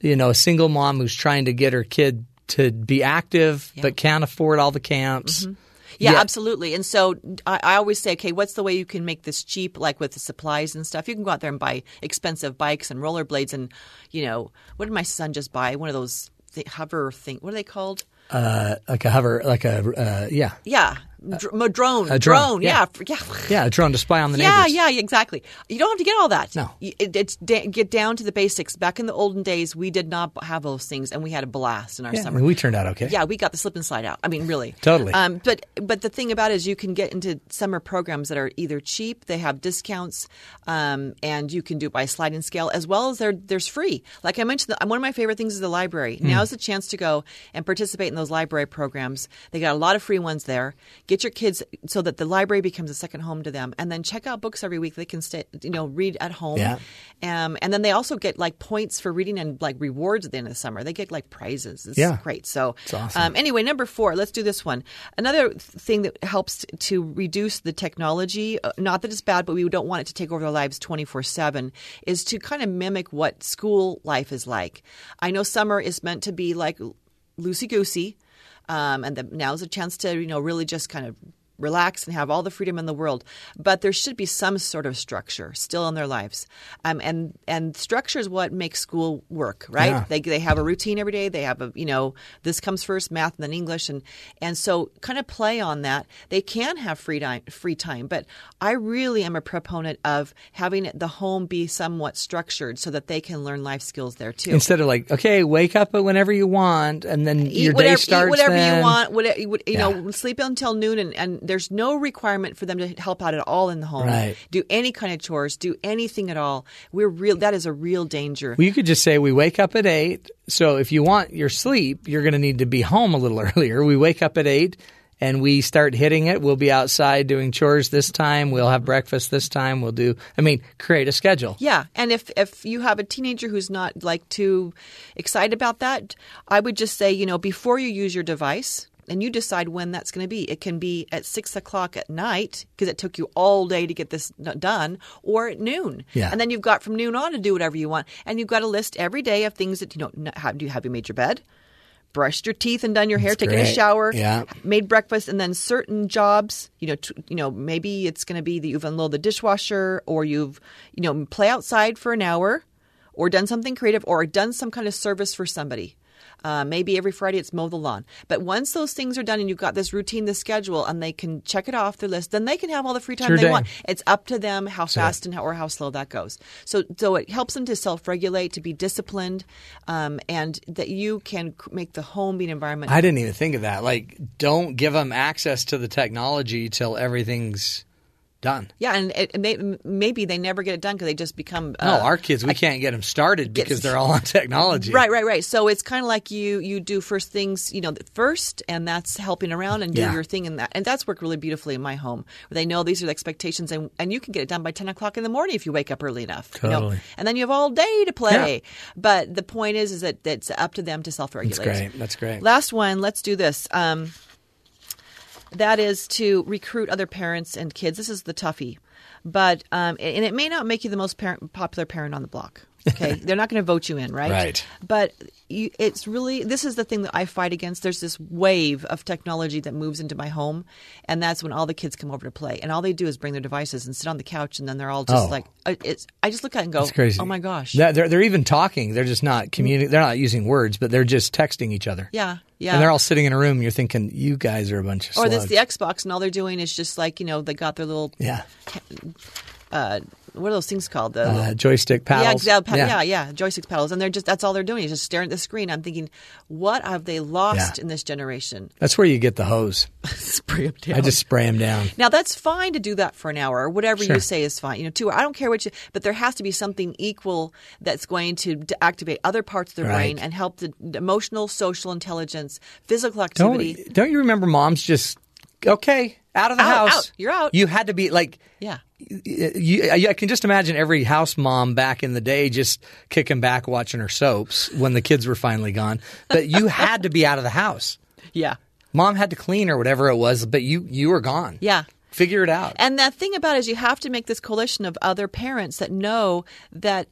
you know, a single mom who's trying to get her kid to be active but can't afford all the camps. Mm-hmm. Yeah, Yeah. absolutely. And so I, I always say, okay, what's the way you can make this cheap, like with the supplies and stuff? You can go out there and buy expensive bikes and rollerblades, and you know, what did my son just buy? One of those th- hover thing. What are they called? Uh, like a hover, like a uh, yeah, Yeah, dr- a drone. a drone, Yeah, yeah. yeah. yeah, a drone to spy on the Yeah, neighbors. yeah, Yeah. exactly. You don't have to get all that. No. It, it's da- get down to the basics. Back in the olden days, we did not have those things, and we had a blast in our Yeah, I summer. mean, we turned out okay. Yeah, we got the slip and slide out. I mean, really, Totally. Um, but but the thing about it is, you can get into summer programs that are either cheap, they have discounts, um, and you can do it by sliding scale, as well as there there's free. Like I mentioned, one of my favorite things is the library. Now is the chance to go and participate in those library programs. They got a lot of free ones there. Get your kids so that the library becomes a second home to them, and then check out books every week. They can stay, you know, read at home. Yeah. Um, and then they also get like points for reading and like rewards at the end of the summer. They get like prizes. It's Yeah. great. So It's awesome. um, anyway, number four, let's do this one. Another thing that helps to reduce the technology, uh, not that it's bad, but we don't want it to take over their lives 24 7, is to kind of mimic what school life is like. I know summer is meant to be like loosey goosey, um, and the, now's a chance to, you know, really just kind of relax and have all the freedom in the world. But there should be some sort of structure still in their lives. Um, and, and structure is what makes school work, right? Yeah. They, they have a routine every day. They have a, you know, this comes first, math and then English. And, and so kind of play on that. They can have free time, free time, but I really am a proponent of having the home be somewhat structured so that they can learn life skills there too. Instead of like, okay, wake up whenever you want, and then Eat your whatever, day starts. eat whatever then. you want. Whatever, you Yeah. know, sleep until noon, and, and there's no requirement for them to help out at all in the home. Right. Do any kind of chores. Do anything at all. We're real. That is a real danger. Well, you could just say we wake up at eight. So if you want your sleep, you're going to need to be home a little earlier. We wake up at eight, and we start hitting it. We'll be outside doing chores this time. We'll have breakfast this time. We'll do. I mean, create a schedule. Yeah, and if if you have a teenager who's not like too excited about that, I would just say, you know, before you use your device, and you decide when that's going to be. It can be at six o'clock at night because it took you all day to get this done, or at noon. Yeah. And then you've got from noon on to do whatever you want, and you've got a list every day of things that you know. Have, do you have you made your bed? Brushed your teeth and done your hair, That's taken a shower, Yeah. made breakfast, and then certain jobs, you know, t- you know, maybe it's going to be that you've unloaded the dishwasher, or you've, you know, play outside for an hour, or done something creative, or done some kind of service for somebody. Uh, maybe every Friday it's mow the lawn. But once those things are done and you've got this routine, this schedule, and they can check it off their list, then they can have all the free time Sure they want. It's up to them how fast and how, or how slow that goes. So, so it helps them to self-regulate, to be disciplined, um, and that you can make the home be an environment. I didn't even think of that. Like, don't give them access to the technology till everything's done. yeah, and it, may, maybe they never get it done because they just become. No, uh, our kids, we can't get them started because they're all on technology. Right, right, right. So it's kind of like you you do first things, you know, first, and that's helping around and do Yeah. your thing, and that and that's worked really beautifully in my home. Where they know these are the expectations, and and you can get it done by ten o'clock in the morning if you wake up early enough. you know? Totally. and then you have all day to play. But the point is, is that it's up to them to self regulate. That's great. That's great. Last one. Let's do this. Um, that is to recruit other parents and kids. This is the toughie, but um, and it may not make you the most parent, popular parent on the block. Okay, they're not going to vote you in, right? Right. But you, it's really this is the thing that I fight against. There's this wave of technology that moves into my home, and that's when all the kids come over to play, and all they do is bring their devices and sit on the couch, and then they're all just Oh. like, it's. I just look at it and go, That's crazy. oh my gosh, They're, they're, they're even talking. They're just not communicating. They're not using words, but they're just texting each other. yeah, yeah. And they're all sitting in a room. And you're thinking, you guys are a bunch of or slugs. this the Xbox, and all they're doing is just like you know they got their little yeah. uh, what are those things called? The Uh, joystick paddles. Yeah, exa- yeah, yeah, joystick paddles, and they're just that's all they're doing is just staring at the screen. I'm thinking, what have they lost Yeah. in this generation? That's where you get the hose. Spray them down. I just spray them down. Now that's fine to do that for an hour or whatever Sure. you say is fine. You know, two. I don't care what you, but there has to be something equal that's going to d- activate other parts of the Right. brain and help the emotional, social intelligence, physical Don't, activity. don't you remember moms just, okay, out of the Out, house. out. You're out. You had to be like, Yeah. you, I can just imagine every house mom back in the day just kicking back watching her soaps when the kids were finally gone. But you had to be out of the house. Yeah. Mom had to clean or whatever it was, but you you were gone. Yeah. Figure it out. And that thing about it is you have to make this coalition of other parents that know that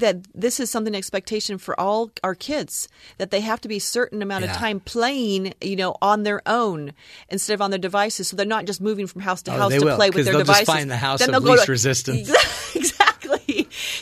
that this is something expectation for all our kids that they have to be a certain amount of time playing you know on their own instead of on their devices. So they're not just moving from house to Oh, house to will, play with their they'll just devices. find the house Then of least to- resistance. exactly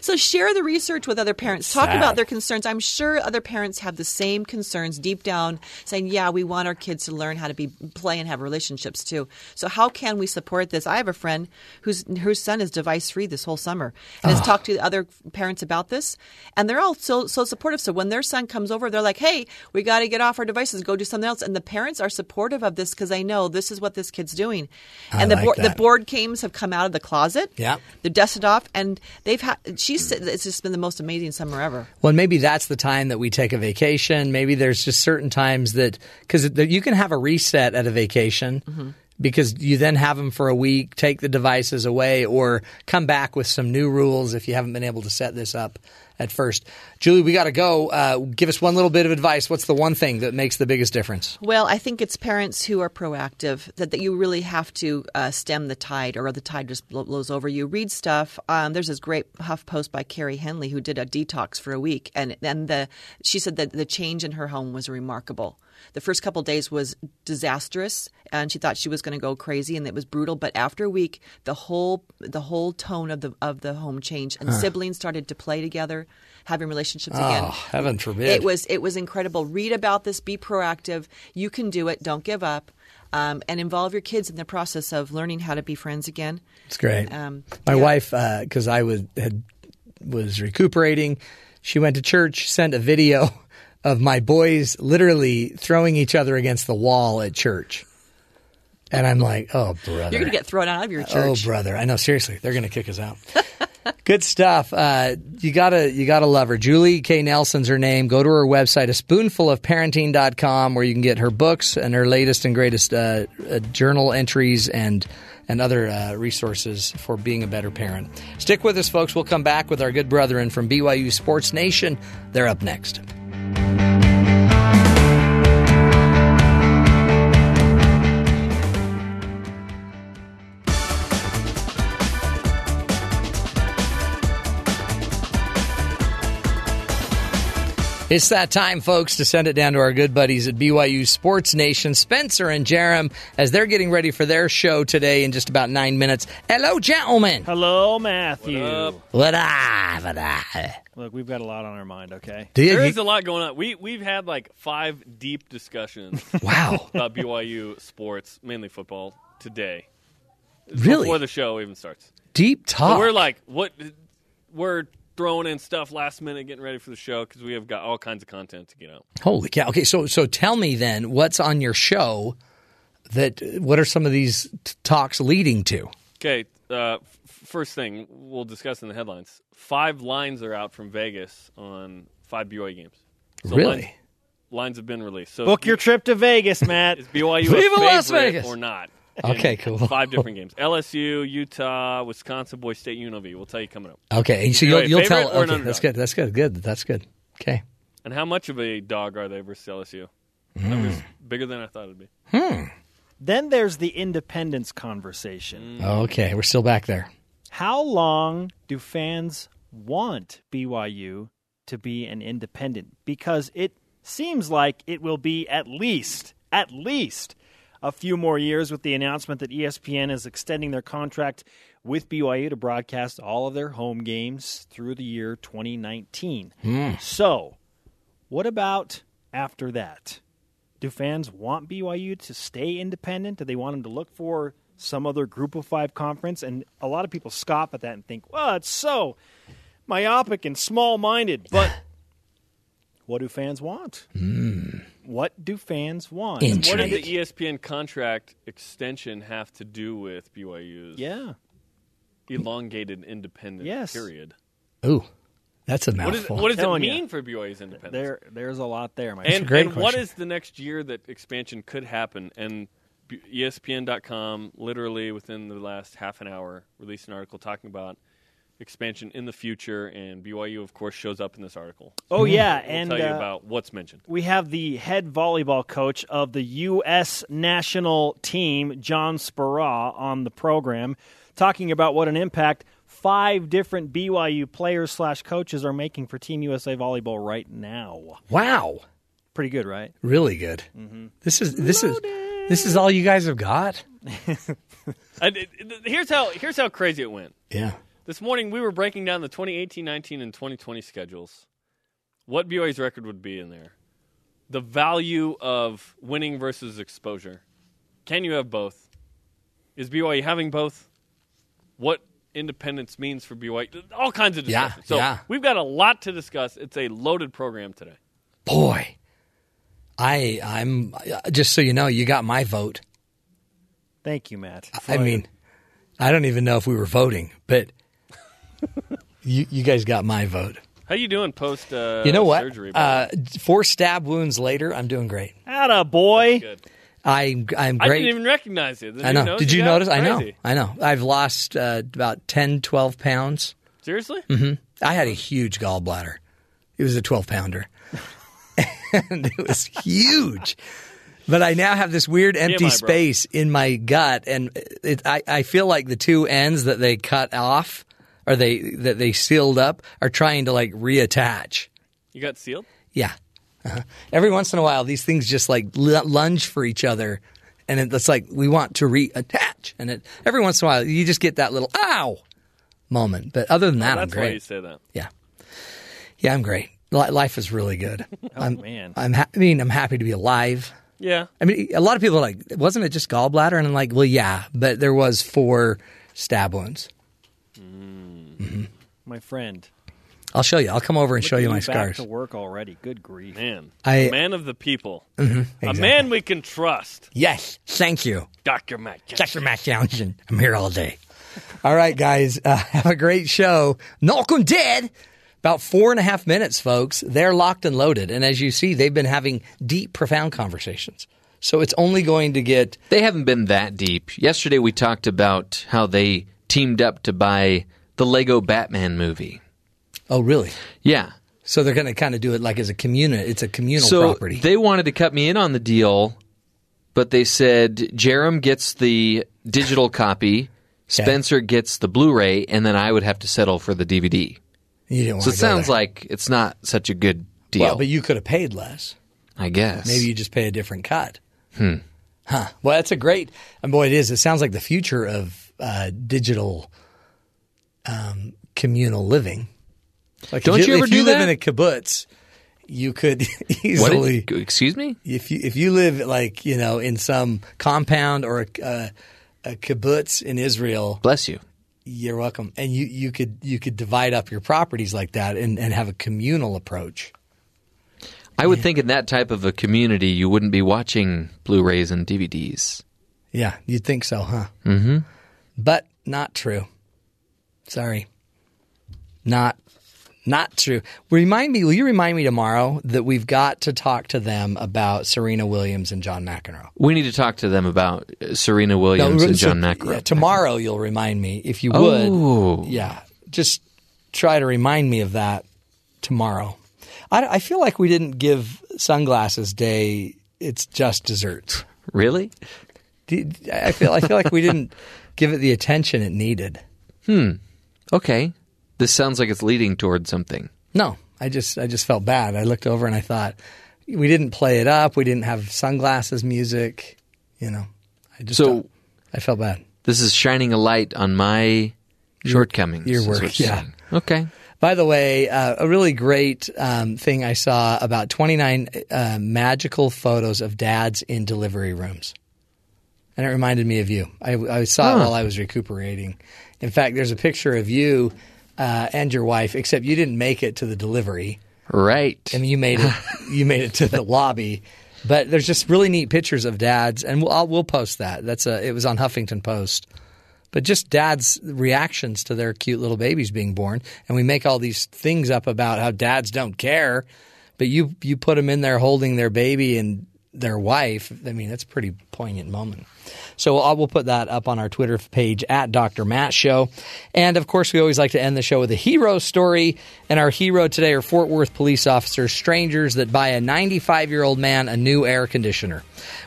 so share the research with other parents. Talk Sad. about their concerns. I'm sure other parents have the same concerns deep down saying yeah we want our kids to learn how to be play and have relationships too. So how can we support this? I have a friend whose whose son is device free this whole summer and has talked to other parents about this and they're all so so supportive. So when their son comes over they're like hey we got to get off our devices go do something else. And the parents are supportive of this because they know this is what this kid's doing. I and the like board the board games have come out of the closet. Yeah. they're dusted off and they've had she said it's just been the most amazing summer ever Well, maybe that's the time that we take a vacation. Maybe there's just certain times that because you can have a reset at a vacation Mm-hmm. because you then have them for a week, take the devices away, or come back with some new rules if you haven't been able to set this up at first. Julie, we got to go. Uh, give us one little bit of advice. What's the one thing that makes the biggest difference? Well, I think it's parents who are proactive that, that you really have to uh, stem the tide, or the tide just blows over you. Read stuff. Um, there's this great Huff post by Carrie Henley who did a detox for a week, and and the she said that the change in her home was remarkable. The first couple days was disastrous, and she thought she was going to go crazy, and it was brutal. But after a week, the whole the whole tone of the of the home changed, and siblings started to play together, having relationships again. Oh, heaven forbid. It was it was incredible. Read about this. Be proactive. You can do it. Don't give up. Um, and involve your kids in the process of learning how to be friends again. It's great. Um, My yeah. wife, because I was had was recuperating, she went to church, sent a video of my boys literally throwing each other against the wall at church, and I'm like, oh brother, You're going to get thrown out of your church. oh brother. I know seriously, they're going to kick us out. Good stuff. Uh, you gotta you gotta love her. Julie K. Nelson's her name. Go to her website, a spoonful of parenting.com, where you can get her books and her latest and greatest uh, uh, journal entries and and other uh, resources for being a better parent. Stick with us, folks. We'll come back with our good brethren from BYU Sports Nation. They're up next. Thank you. It's that time, folks, to send it down to our good buddies at BYU Sports Nation, Spencer and Jarom, as they're getting ready for their show today in just about nine minutes. Hello, gentlemen. Hello, Matthew. What up? What up? Look, we've got a lot on our mind, okay? Do you- There is a lot going on. We we've had like five deep discussions. Wow. about BYU sports, mainly football, today. Really? Before the show even starts. Deep So talk. we're like, what? We're throwing in stuff last minute, getting ready for the show because we have got all kinds of content to get out. Holy cow. Okay, so so tell me then, what's on your show that what are some of these t- talks leading to? Okay, uh, f- first thing we'll discuss in the headlines. Five lines are out from Vegas on five BYU games. Really? Lines, lines have been released. So Book your trip to Vegas, Matt. Is BYU Viva a Las favorite Vegas! or not? Okay, cool. Five different games: LSU, Utah, Wisconsin, Boise State, UNLV. We'll tell you coming up. Okay, so you'll, you a you'll tell. or Okay, that's good. That's good. Good. That's good. Okay. And how much of a dog are they versus LSU? That Hmm. was bigger than I thought it'd be. Hmm. Then there's the independence conversation. Okay, we're still back there. How long do fans want BYU to be an independent? Because it seems like it will be at least, at least a few more years with the announcement that ESPN is extending their contract with BYU to broadcast all of their home games through the year 2019. Hmm. So, what about after that? Do fans want BYU to stay independent? Do they want them to look for some other group of five conference? And a lot of people scoff at that and think, well, it's so myopic and small minded. But what do fans want? Hmm. What do fans want? What does the ESPN contract extension have to do with BYU's Yeah. elongated independence Yes. period? Ooh, that's a What, is, mouthful. what does it Telling ya. mean for BYU's independence? There, there's a lot there, my and, friend. and what is the next year that expansion could happen? And B- ESPN.com, literally within the last half an hour, released an article talking about expansion in the future, and BYU, of course, shows up in this article. Oh, yeah, we'll and, tell you uh, about what's mentioned. We have the head volleyball coach of the U.S. national team, John Speraw, on the program, talking about what an impact five different BYU players slash coaches are making for Team USA volleyball right now. Wow, Pretty good, right? really good. Mm-hmm. This is this is this is all you guys have got. And it- it- here's how here's how crazy it went. Yeah. This morning we were breaking down the 2018, 19, and 2020 schedules. What BYU's record would be in there? The value of winning versus exposure. Can you have both? Is BYU having both? What independence means for BYU? All kinds of Yeah, discussion. so yeah. we've got a lot to discuss. It's a loaded program today. Boy, I I'm just so you know, you got my vote. Thank you, Matt. I mean, I don't even know if we were voting, but you you guys got my vote. How you doing post uh, you know what? surgery? Uh, four stab wounds later, I'm doing great. Atta boy. Good. I I'm great. I didn't even recognize you. Did I you know. notice Did you that? notice? I know. I know. I've lost uh, about 10, 12 pounds. Seriously? hmm I had a huge gallbladder. It was a 12 pounder. and it was huge. But I now have this weird empty TMI, space in my gut, and it, I, I feel like the two ends that they cut off or they that they sealed up are trying to like reattach. You got sealed? Yeah. Uh-huh. Every once in a while, these things just like l- lunge for each other, and it, it's like we want to reattach. And it, every once in a while, you just get that little "ow" moment. But other than that, Oh, I'm great. that's why you say that. Yeah, yeah, I'm great. Li- Life is really good. Oh, I'm, man. I'm. Ha- I mean, I'm happy to be alive. Yeah. I mean, a lot of people are like, wasn't it just gallbladder? And I'm like, well, yeah, but there was four stab wounds. My friend. I'll show you. I'll come over and Look show you my back scars. to work already. Good grief. Man. I- a man of the people. Mhm, A man we can trust. Yes, thank you. Dr. Matt. Dr. Matt Johnson. I'm here all day. All right, guys, uh, have a great show. Knock 'em dead. About four and a half minutes, folks. They're locked and loaded. And as you see, they've been having deep, profound conversations. So it's only going to get. They haven't been that deep. Yesterday we talked about how they teamed up to buy the Lego Batman movie. Oh, really? Yeah. So they're going to kind of do it like as a communal. It's a communal so property. they wanted to cut me in on the deal, but they said Jarom gets the digital copy, Spencer gets the Blu-ray, and then I would have to settle for the DVD. You didn't want So it sounds there. like it's not such a good deal. Well, but you could have paid less. I guess. Maybe you just pay a different cut. Hmm. Huh. Well, that's a great. And boy, it is. It sounds like the future of uh, digital um, communal living. Like Don't if you ever if do you live that? in a kibbutz, you could easily. did- excuse me? If you if you live like you know in some compound or a, a, a kibbutz in Israel, bless you. You're welcome. And you, you could you could divide up your properties like that and, and have a communal approach. I would think in that type of a community, you wouldn't be watching Blu-rays and DVDs. Yeah, you'd think so, huh? Mm-hmm. But not true. Sorry. Not not true. Remind me, will you remind me tomorrow that we've got to talk to them about Serena Williams and John McEnroe? We need to talk to them about uh, Serena Williams No, and so- John McEnroe. yeah, tomorrow you'll remind me if you would. Oh. Yeah, just try to remind me of that tomorrow. I, I feel like we didn't give Sunglasses Day its just desserts. Really? I feel I feel like we didn't give it the attention it needed. Hmm. Okay. This sounds like it's leading toward something. No, I just I just felt bad. I looked over and I thought we didn't play it up. We didn't have sunglasses music. You know, I just So- felt- I felt bad. This is shining a light on my shortcomings. Your work, yeah. saying. Okay. By the way, uh, a really great um, thing I saw about 29 uh, magical photos of dads in delivery rooms. And it reminded me of you. I, I saw it while I was recuperating. In fact, there's a picture of you uh, and your wife, except you didn't make it to the delivery. Right. I mean, you made it. you made it to the lobby. But there's just really neat pictures of dads, and we'll I'll, we'll post that. That's a. It was on Huffington Post. But just dads' reactions to their cute little babies being born, and we make all these things up about how dads don't care, but you you put them in there holding their baby and their wife. I mean, that's a pretty poignant moment. So I will put that up on our Twitter page at Dr. Matt Show. And of course, we always like to end the show with a hero story. And our hero today are Fort Worth police officers, strangers that buy a 95 year old man a new air conditioner.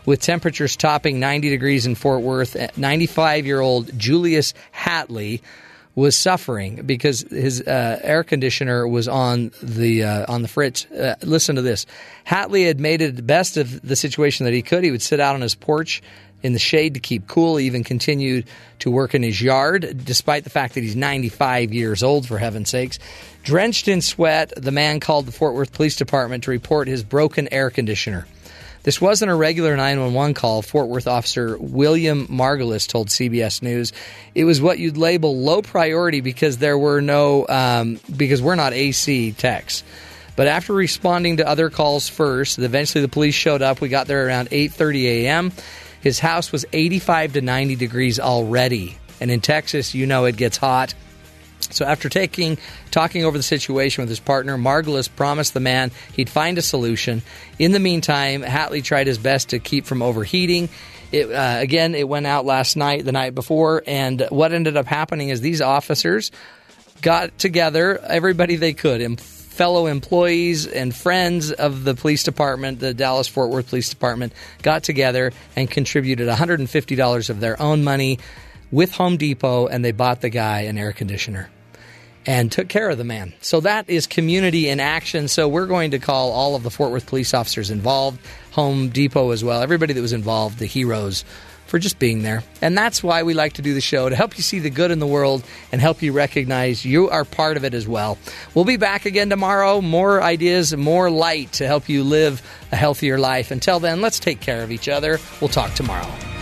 With temperatures topping 90 degrees in Fort Worth, 95 year old Julius Hatley was suffering because his uh, air conditioner was on the uh, on the fritz. Uh, listen to this: Hatley had made it the best of the situation that he could. He would sit out on his porch in the shade to keep cool. He even continued to work in his yard, despite the fact that he's 95 years old. For heaven's sakes, drenched in sweat, the man called the Fort Worth Police Department to report his broken air conditioner. This wasn't a regular 911 call, Fort Worth officer William Margulis told CBS News. It was what you'd label low priority because there were no, um, because we're not AC techs. But after responding to other calls first, eventually the police showed up. We got there around 8:30 a.m. His house was 85 to 90 degrees already, and in Texas, you know it gets hot. So after taking talking over the situation with his partner, Margulis promised the man he'd find a solution. In the meantime, Hatley tried his best to keep from overheating. It, uh, again, it went out last night, the night before, and what ended up happening is these officers got together, everybody they could, em- fellow employees and friends of the police department, the Dallas Fort Worth Police Department, got together and contributed $150 of their own money with Home Depot, and they bought the guy an air conditioner and took care of the man. So that is community in action. So we're going to call all of the Fort Worth police officers involved, Home Depot as well, everybody that was involved, the heroes for just being there. And that's why we like to do the show to help you see the good in the world and help you recognize you are part of it as well. We'll be back again tomorrow, more ideas, more light to help you live a healthier life. Until then, let's take care of each other. We'll talk tomorrow.